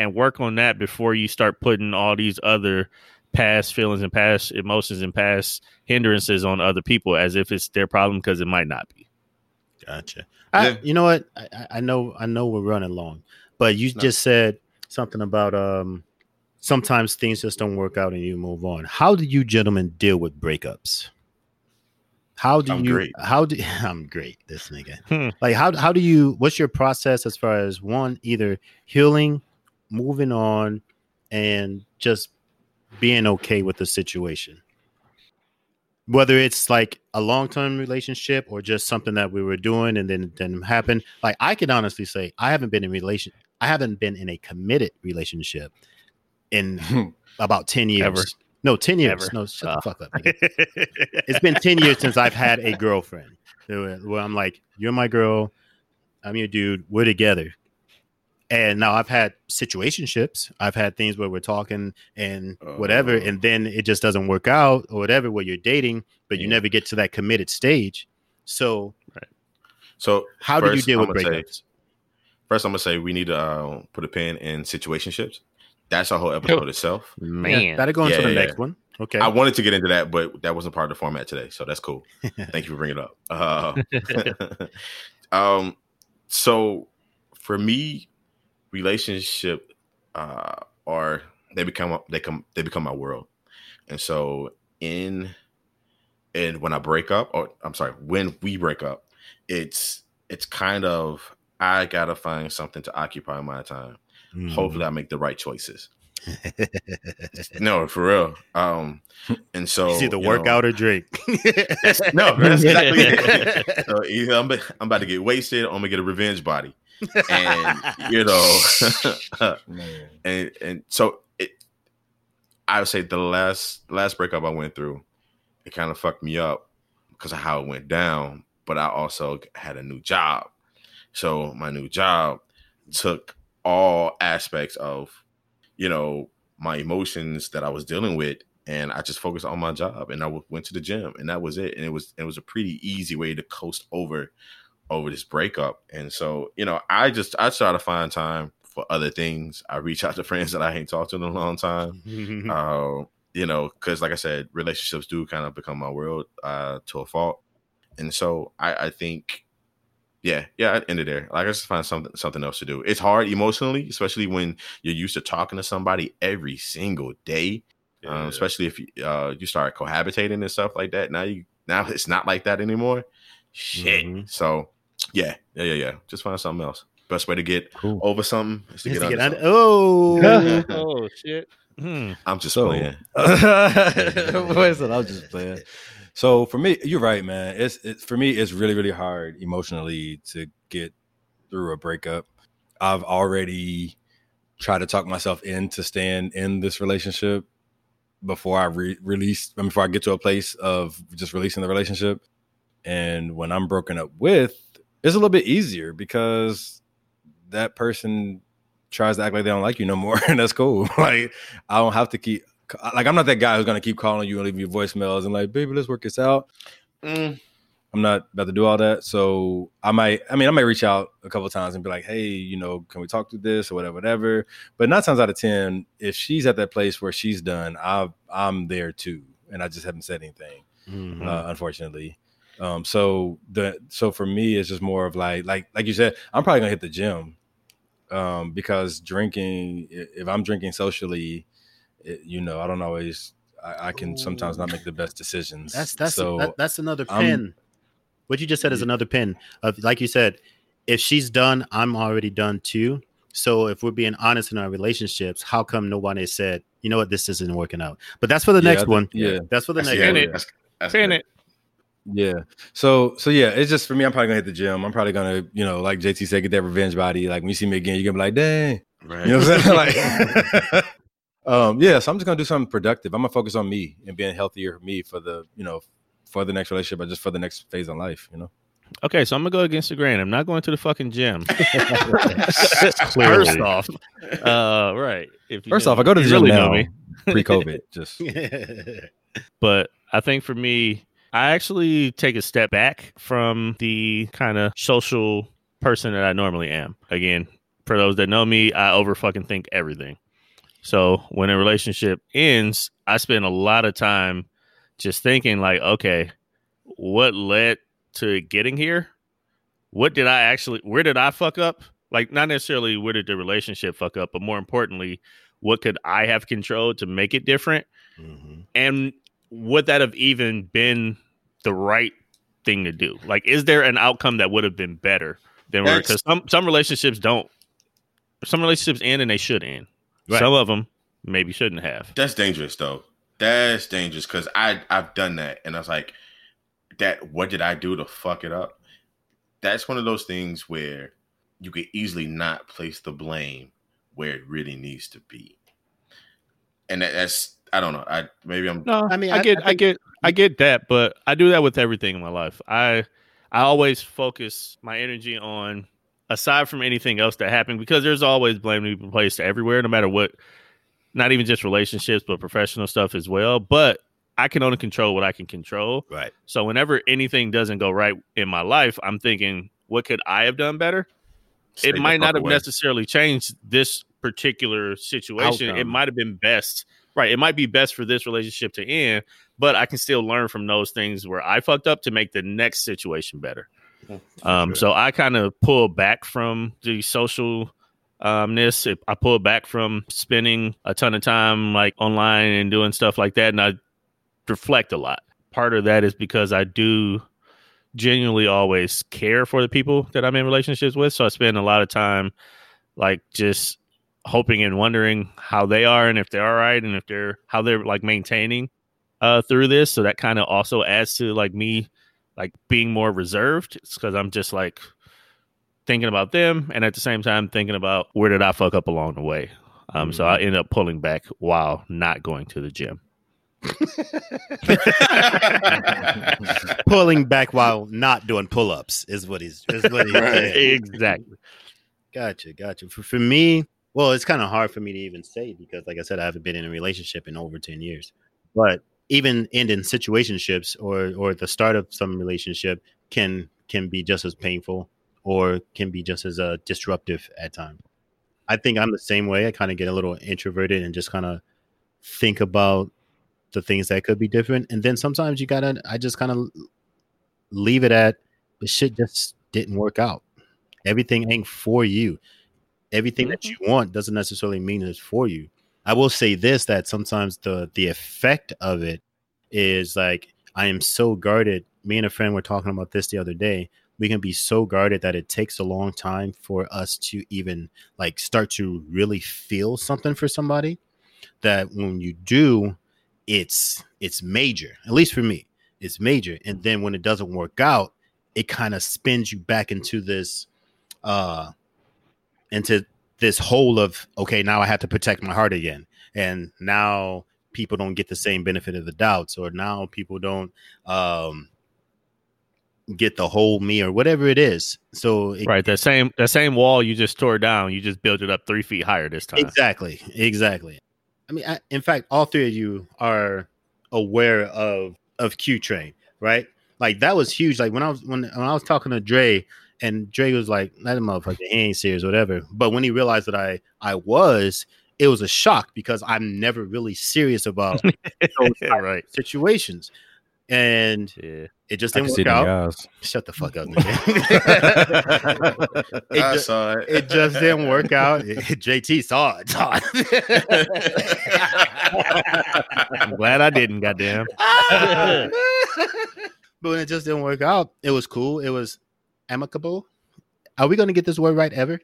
and work on that before you start putting all these other past feelings and past emotions and past hindrances on other people as if it's their problem because it might not be. Gotcha. I, you know what? I, I, know I know we're running long, but you no. just said something about um sometimes things just don't work out and you move on. How do you gentlemen deal with breakups? How do I'm you great. how do I'm great this nigga. Hmm. like how how do you what's your process as far as one either healing moving on and just being okay with the situation. Whether it's like a long-term relationship or just something that we were doing and then then happened like i can honestly say i haven't been in relation i haven't been in a committed relationship in about 10 years. Ever. no 10 years. Ever. no shut uh. the fuck up it's been 10 years since i've had a girlfriend. Where i'm like you're my girl. I'm your dude. We're together and now I've had situationships. I've had things where we're talking and whatever, uh, and then it just doesn't work out or whatever. Where you're dating, but you never get to that committed stage. So, right. so how do you deal with breakups? Say, first, I'm gonna say we need to uh, put a pin in situationships. That's our whole episode itself. Man, yeah, that'll go into yeah, the yeah, next one. Okay. I wanted to get into that, but that wasn't part of the format today, so that's cool. Thank you for bringing it up. Uh, um, so for me, relationship uh, are they become they come they become my world, and so in and when I break up, or I'm sorry, when we break up, it's it's kind of I gotta find something to occupy my time. Mm. Hopefully, I make the right choices. no, for real. Um, and so it's either workout or drink. no, that's exactly it. so I'm, I'm about to get wasted, or I'm gonna get a revenge body. And you know, and and so it, I would say the last last breakup I went through, it kind of fucked me up because of how it went down. But I also had a new job, so my new job took all aspects of, you know, my emotions that I was dealing with, and I just focused on my job, and I went to the gym, and that was it. And it was it was a pretty easy way to coast over over this breakup. And so, you know, I just I try to find time for other things. I reach out to friends that I ain't talked to in a long time. Uh, you know, because like I said, relationships do kind of become my world uh, to a fault. And so I, I think, yeah, yeah, I'd end it there. Like I just find something something else to do. It's hard emotionally, especially when you're used to talking to somebody every single day. Um, especially if you, uh, you start cohabitating and stuff like that. Now you now it's not like that anymore. Shit. Mhm. So yeah, yeah, yeah, yeah. Just find something else. Best way to get Cool. over something is to Just get, to get under under- oh, oh shit. Hmm. I'm just So, playing. Boy, said I was just playing. So for me, you're right, man. It's it's for me, it's really really hard emotionally to get through a breakup. I've already tried to talk myself into staying in this relationship before I re- release, I mean, before I get to a place of just releasing the relationship. And when I'm broken up with, it's a little bit easier because that person tries to act like they don't like you no more, and that's cool. like I don't have to keep like I'm not that guy who's gonna keep calling you and leaving you voicemails and like, baby, let's work this out. Mm, I'm not about to do all that. So I might, I mean, I might reach out a couple of times and be like, hey, you know, can we talk through this or whatever, whatever. But nine times out of ten, if she's at that place where she's done, I I'm there too, and I just haven't said anything, Mhm. uh, unfortunately. Um, so the so for me, it's just more of like like like you said, I'm probably gonna hit the gym, um, because drinking, if I'm drinking socially, it, you know, I don't always. I, I can sometimes not make the best decisions. That's that's so that, that's another I'm- pin. what you just said is another pin of like you said, if she's done, I'm already done too. So if we're being honest in our relationships, how come nobody said, you know what, this isn't working out? But that's for the Yeah, next think- one. yeah. That's for the that's- next yeah, one. it. that's- that's Pin it. Yeah. So so yeah, it's just for me. I'm probably gonna hit the gym. I'm probably gonna, you know, like JT said, get that revenge body. Like when you see me again, you're gonna be like, dang. Right. You know what I'm saying? like um, yeah, so I'm just gonna do something productive. I'm gonna focus on me and being healthier for me for the, you know, for the next relationship but just for the next phase in life, you know. Okay, so I'm gonna go against the grain. I'm not going to the fucking gym. Clearly. First off, uh, right. If you First know- off, I go to the gym really now, pre-COVID. Just but I think for me, I actually take a step back from the kind of social person that I normally am. Again, for those that know me, I over fucking think everything. So when a relationship ends, I spend a lot of time just thinking like, okay, what led to getting here? What did I actually where did I fuck up? Like not necessarily where did the relationship fuck up, but more importantly, what could I have controlled to make it different? Mhm. and would that have even been the right thing to do? Like, is there an outcome that would have been better than because some some relationships don't, some relationships end and they should end. Right. Some of them maybe shouldn't have. That's dangerous though. That's dangerous because I I've done that and I was like, that what did I do to fuck it up? That's one of those things where you could easily not place the blame where it really needs to be. And that, that's I don't know. I maybe I'm No, I I mean, mean, I- I, get, I I, get, I get that, but I do that with everything in my life. I, I always focus my energy on aside from anything else that happened because there's always blame to be placed everywhere, no matter what. Not even just relationships, but professional stuff as well. But I can only control what I can control. Right. So whenever anything doesn't go right in my life, I'm thinking, what could I have done better? stay it might not have away. necessarily changed this particular situation. It might have been best, right? It might be best for this relationship to end, but I can still learn from those things where I fucked up to make the next situation better. Um, so I kind of pull back from the social umness. If I pull back from spending a ton of time like online and doing stuff like that, and I reflect a lot. Part of that is because I do genuinely always care for the people that I'm in relationships with. So I spend a lot of time like just hoping and wondering how they are and if they're all right and if they're how they're like maintaining uh through this. So that kind of also adds to like me like being more reserved. It's because I'm just like thinking about them, and at the same time thinking about where did I fuck up along the way. Um, so I Mm-hmm. ended up pulling back while not going to the gym. Pulling back while not doing pull ups is what he's is what he's Right. exactly. Gotcha, gotcha. For, for me, well, it's kind of hard for me to even say because, like I said, I haven't been in a relationship in over ten years. But even ending situationships or or the start of some relationship can can be just as painful or can be just as uh, disruptive at times. I think I'm the same way. I kind of get a little introverted and just kind of think about the things that could be different, and then sometimes you gotta. I just kind of leave it at the shit just didn't work out. Everything ain't for you. Everything that you want doesn't necessarily mean it's for you. I will say this that sometimes the the effect of it is like I am so guarded. Me and a friend were talking about this the other day. We can be so guarded that it takes a long time for us to even like start to really feel something for somebody. That when you do, it's it's major. At least for me, it's major. And then when it doesn't work out, it kind of spins you back into this uh into this hole of okay now i have to protect my heart again and now people don't get the same benefit of the doubts or now people don't um get the whole me or whatever it is so it, Right. That same that same wall you just tore down, you just built it up three feet higher this time. exactly exactly i mean I, in fact all three of you are aware of of q train right like that was huge like when i was when, when i was talking to dre and dre was like that motherfucker he ain't serious whatever but when he realized that i i was it was a shock because i'm never really serious about those type right. situations and Yeah. it just didn't work it in your out shut the fuck up nigga. it, I ju- saw it. it just didn't work out jt saw it, saw it. I'm glad I didn't, goddamn. but when it just didn't work out, it was cool. It was amicable. Are we going to get this word right ever?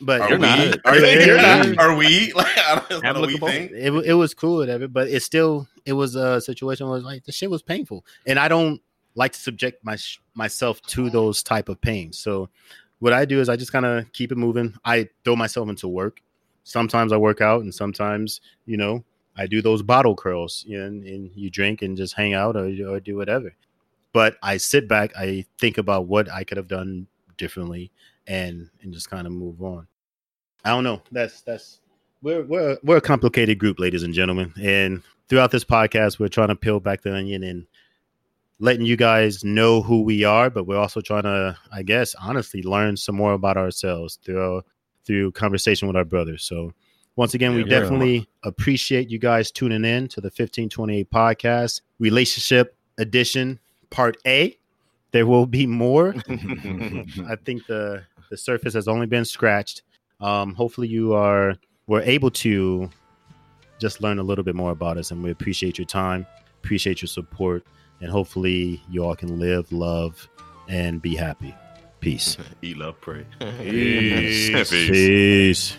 But Are You're we? not. Are, you, You're you're not. not. Are we? Like, I don't know we Amicable? it, it was cool, whatever. But it still, it was a situation where it was like the shit was painful, and I don't like to subject my myself to those type of pains. So, what I do is I just kind of keep it moving. I throw myself into work. Sometimes I work out, and sometimes you know I do those bottle curls, you know, and, and you drink and just hang out or or do whatever. But I sit back, I think about what I could have done differently, and and just kind of move on. I don't know. That's that's we're we're we're a complicated group, ladies and gentlemen, and throughout this podcast, we're trying to peel back the onion and letting you guys know who we are, but we're also trying to, I guess, honestly, learn some more about ourselves through through conversation with our brothers. So. Once again, we Yeah. definitely appreciate you guys tuning in to the 1528 podcast, relationship edition, part A. There will be more. I think the the surface has only been scratched. Um, hopefully, you are were able to just learn a little bit more about us, and we appreciate your time, appreciate your support, and hopefully, you all can live, love, and be happy. Peace. Eat, love, pray. Peace. Peace. Peace.